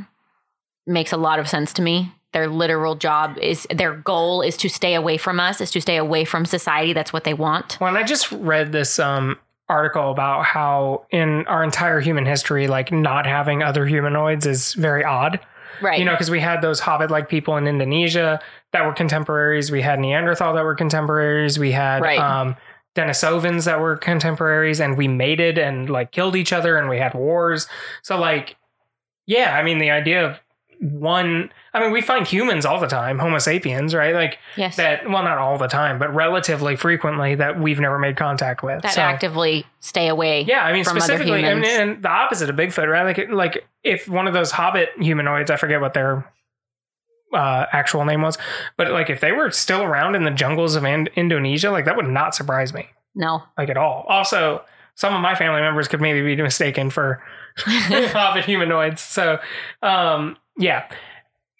[SPEAKER 2] makes a lot of sense to me. Their literal job is their goal is to stay away from us, is to stay away from society. That's what they want.
[SPEAKER 1] Well, and I just read this um, article about how in our entire human history, like not having other humanoids is very odd.
[SPEAKER 2] Right.
[SPEAKER 1] You know, because we had those hobbit like people in Indonesia that were contemporaries. We had Neanderthal that were contemporaries. We had
[SPEAKER 2] Right.
[SPEAKER 1] um, Denisovans that were contemporaries, and we mated and like killed each other, and we had wars. So, like, yeah, I mean, the idea of one, I mean, we find humans all the time, Homo sapiens, right? Like,
[SPEAKER 2] yes.
[SPEAKER 1] that, well, not all the time, but relatively frequently that we've never made contact with.
[SPEAKER 2] that
[SPEAKER 1] So-
[SPEAKER 2] actively stay away.
[SPEAKER 1] yeah, I mean specifically, and,
[SPEAKER 2] humans.
[SPEAKER 1] and the opposite of Bigfoot, right? Like, like if one of those Hobbit humanoids, I forget what their uh, actual name was, but like if they were still around in the jungles of Ind- Indonesia, like that would not surprise me,
[SPEAKER 2] No.
[SPEAKER 1] like at all. Also, some of my family members could maybe be mistaken for Hobbit humanoids. So, um, yeah,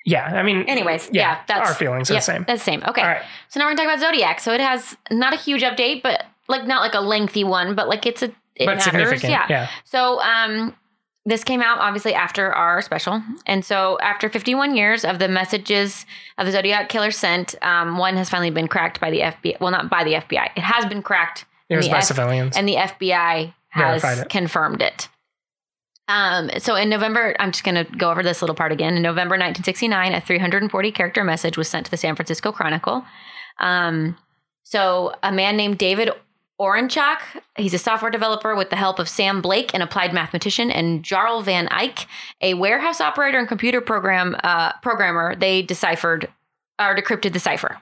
[SPEAKER 1] yeah. I mean,
[SPEAKER 2] Anyways,
[SPEAKER 1] yeah,
[SPEAKER 2] yeah, that's
[SPEAKER 1] our feelings are
[SPEAKER 2] yep,
[SPEAKER 1] the same.
[SPEAKER 2] That's the same. Okay.
[SPEAKER 1] All right.
[SPEAKER 2] So now we're gonna talk about Zodiac. So it has not a huge update, but like not like a lengthy one, but like it's a it
[SPEAKER 1] but
[SPEAKER 2] matters.
[SPEAKER 1] significant.
[SPEAKER 2] Yeah.
[SPEAKER 1] yeah.
[SPEAKER 2] So um this came out obviously after our special. And so after 51 years of the messages of the Zodiac killer sent, um, one has finally been cracked by the FBI. Well, not by the FBI. It has been cracked
[SPEAKER 1] It was by
[SPEAKER 2] F-
[SPEAKER 1] civilians.
[SPEAKER 2] and the FBI has
[SPEAKER 1] it.
[SPEAKER 2] confirmed it. Um, so in November, I'm just going to go over this little part again. In November 1969, a 340 character message was sent to the San Francisco Chronicle. Um, so a man named David Oranchak, he's a software developer with the help of Sam Blake, an applied mathematician, and Jarl Van Eycke, a warehouse operator and computer program uh, programmer. They deciphered or decrypted the cipher.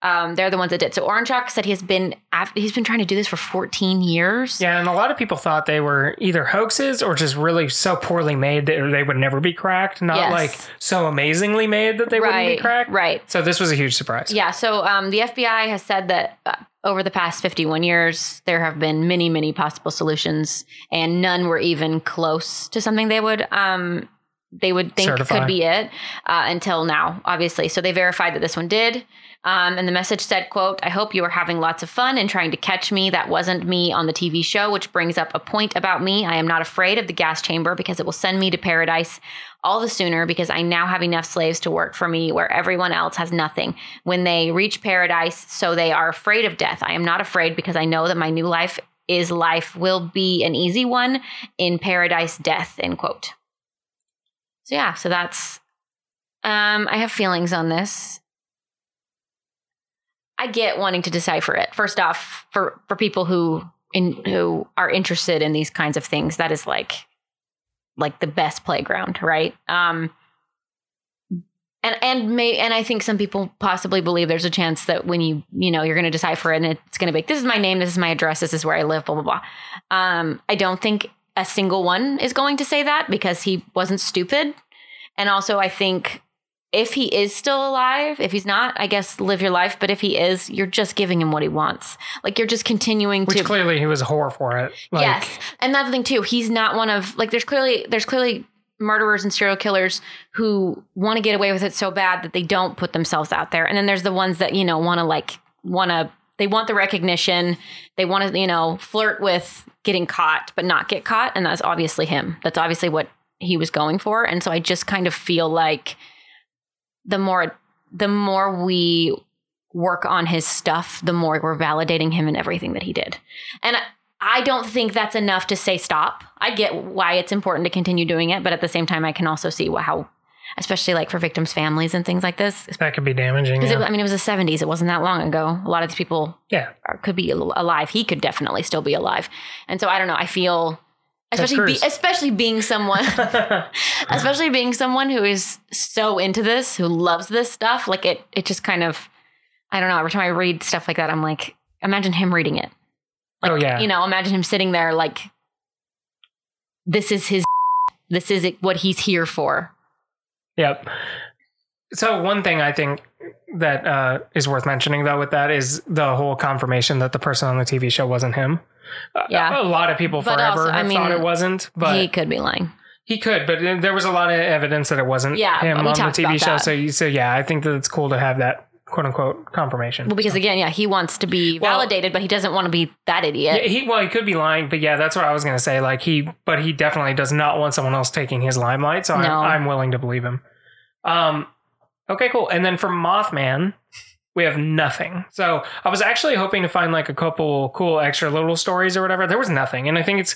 [SPEAKER 2] Um, they're the ones that did. So Oranchak said he has been af- he's been trying to do this for 14 years.
[SPEAKER 1] Yeah, and a lot of people thought they were either hoaxes or just really so poorly made that they would never be cracked. Not
[SPEAKER 2] Yes.
[SPEAKER 1] like so amazingly made that they wouldn't be cracked.
[SPEAKER 2] right.
[SPEAKER 1] So this was a huge surprise.
[SPEAKER 2] Yeah. So um, the FBI has said that uh, over the past 51 years, there have been many, many possible solutions, and none were even close to something they would um, they would think
[SPEAKER 1] Certify.
[SPEAKER 2] could be it uh, until now, obviously. So they verified that this one did. Um, and the message said, quote, I hope you are having lots of fun and trying to catch me. That wasn't me on the TV show, which brings up a point about me. I am not afraid of the gas chamber because it will send me to paradise all the sooner because I now have enough slaves to work for me where everyone else has nothing. When they reach paradise, so they are afraid of death. I am not afraid because I know that my new life is life will be an easy one in paradise death, end quote. So yeah, so that's um I have feelings on this. I get wanting to decipher it. First off, for for people who in who are interested in these kinds of things, that is like like the best playground, right? Um and and may and I think some people possibly believe there's a chance that when you you know you're going to decipher it and it's going to be like, this is my name, this is my address, this is where I live, blah blah blah. Um, I don't think a single one is going to say that because he wasn't stupid, and also I think if he is still alive, if he's not, I guess live your life. But if he is, you're just giving him what he wants. Like you're just continuing to
[SPEAKER 1] Which
[SPEAKER 2] to
[SPEAKER 1] clearly he was a whore for it. Like,
[SPEAKER 2] yes, and that's the thing too. He's not one of like. There's clearly there's clearly murderers and serial killers who want to get away with it so bad that they don't put themselves out there. And then there's the ones that you know want to like want to they want the recognition. They want to you know flirt with getting caught but not get caught, and that's obviously him. That's obviously what he was going for. And so I just kind of feel like the more the more we work on his stuff, the more we're validating him in everything that he did. And I- don't think that's enough to say stop. I get why it's important to continue doing it, but at the same time, I can also see how, especially like for victims' families and things like this.
[SPEAKER 1] that could be damaging.
[SPEAKER 2] Because
[SPEAKER 1] Yeah.
[SPEAKER 2] I mean, it was the '70s; it wasn't that long ago. A lot of these people
[SPEAKER 1] yeah.
[SPEAKER 2] are, could be alive. He could definitely still be alive, and so I don't know. I feel, especially be, especially being someone especially being someone who is so into this, who loves this stuff, like it it just kind of I don't know, every time I read stuff like that, I'm like, imagine him reading it. Like,
[SPEAKER 1] Oh, yeah.
[SPEAKER 2] You know, imagine him sitting there like this is his this is what he's here for.
[SPEAKER 1] Yep. So one thing I think that uh, is worth mentioning though with that is the whole confirmation that the person on the TV show wasn't him. Uh,
[SPEAKER 2] Yeah.
[SPEAKER 1] a lot of people
[SPEAKER 2] But
[SPEAKER 1] forever
[SPEAKER 2] also, I mean,
[SPEAKER 1] thought it wasn't, but
[SPEAKER 2] he could be lying.
[SPEAKER 1] He could. But there was a lot of evidence that it wasn't
[SPEAKER 2] Yeah,
[SPEAKER 1] him on the TV show.
[SPEAKER 2] that.
[SPEAKER 1] So, you- so yeah, I think that it's cool to have that quote unquote confirmation.
[SPEAKER 2] Well, because again, yeah, he wants to be
[SPEAKER 1] Well-
[SPEAKER 2] validated, but he doesn't want to be that
[SPEAKER 1] Yeah,
[SPEAKER 2] idiot.
[SPEAKER 1] he well, he could be lying, but yeah, that's what I was gonna say. Like he, but he definitely does not want someone else taking his limelight. So
[SPEAKER 2] No.
[SPEAKER 1] I, I'm willing to believe him. Um, okay, cool. And then for Mothman, we have nothing. So I was actually hoping to find like a couple cool extra little stories or whatever. There was nothing, and I think it's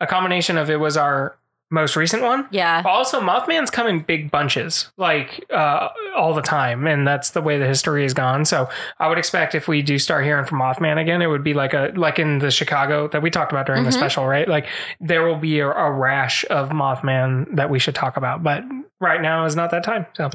[SPEAKER 1] a combination of it was our most recent one.
[SPEAKER 2] Yeah.
[SPEAKER 1] Also, Mothman's come in big bunches, like uh, all the time, and that's the way the history has gone. So, I would expect if we do start hearing from Mothman again, it would be like a like in the Chicago that we talked about during the
[SPEAKER 2] Mhm.
[SPEAKER 1] special, right? Like there will be a, a rash of Mothman that we should talk about, but right now is not that time. So,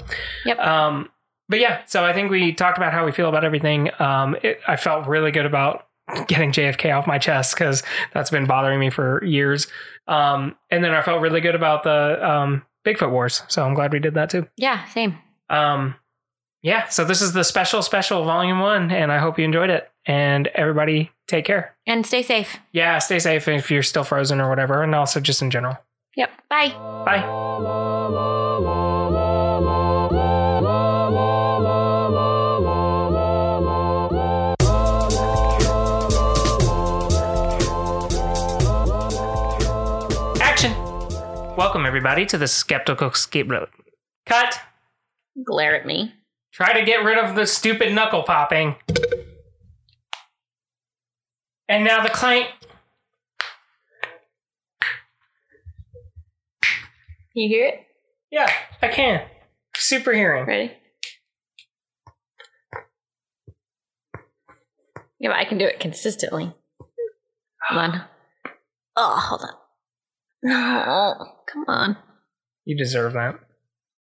[SPEAKER 2] Yep.
[SPEAKER 1] Um, but yeah, so I think we talked about how we feel about everything. Um, it, I felt really good about getting JFK off my chest because that's been bothering me for years. Um, and then I felt really good about the um, Bigfoot Wars. So I'm glad we did that too.
[SPEAKER 2] Yeah. Same.
[SPEAKER 1] Um, yeah, so this is the special, special volume one, and I hope you enjoyed it. And everybody take care.
[SPEAKER 2] And stay safe.
[SPEAKER 1] Yeah, stay safe if you're still frozen or whatever, and also just in general.
[SPEAKER 2] Yep. Bye.
[SPEAKER 1] Bye. Welcome, everybody, to the Skeptical Scapegoat. Cut!
[SPEAKER 2] Glare at me.
[SPEAKER 1] Try to get rid of the stupid knuckle popping. And now the clank.
[SPEAKER 2] You hear it?
[SPEAKER 1] Yeah, I can. Super hearing.
[SPEAKER 2] Ready? Yeah, but I can do it consistently. Hold on. Oh, hold on. No, come on.
[SPEAKER 1] You deserve that.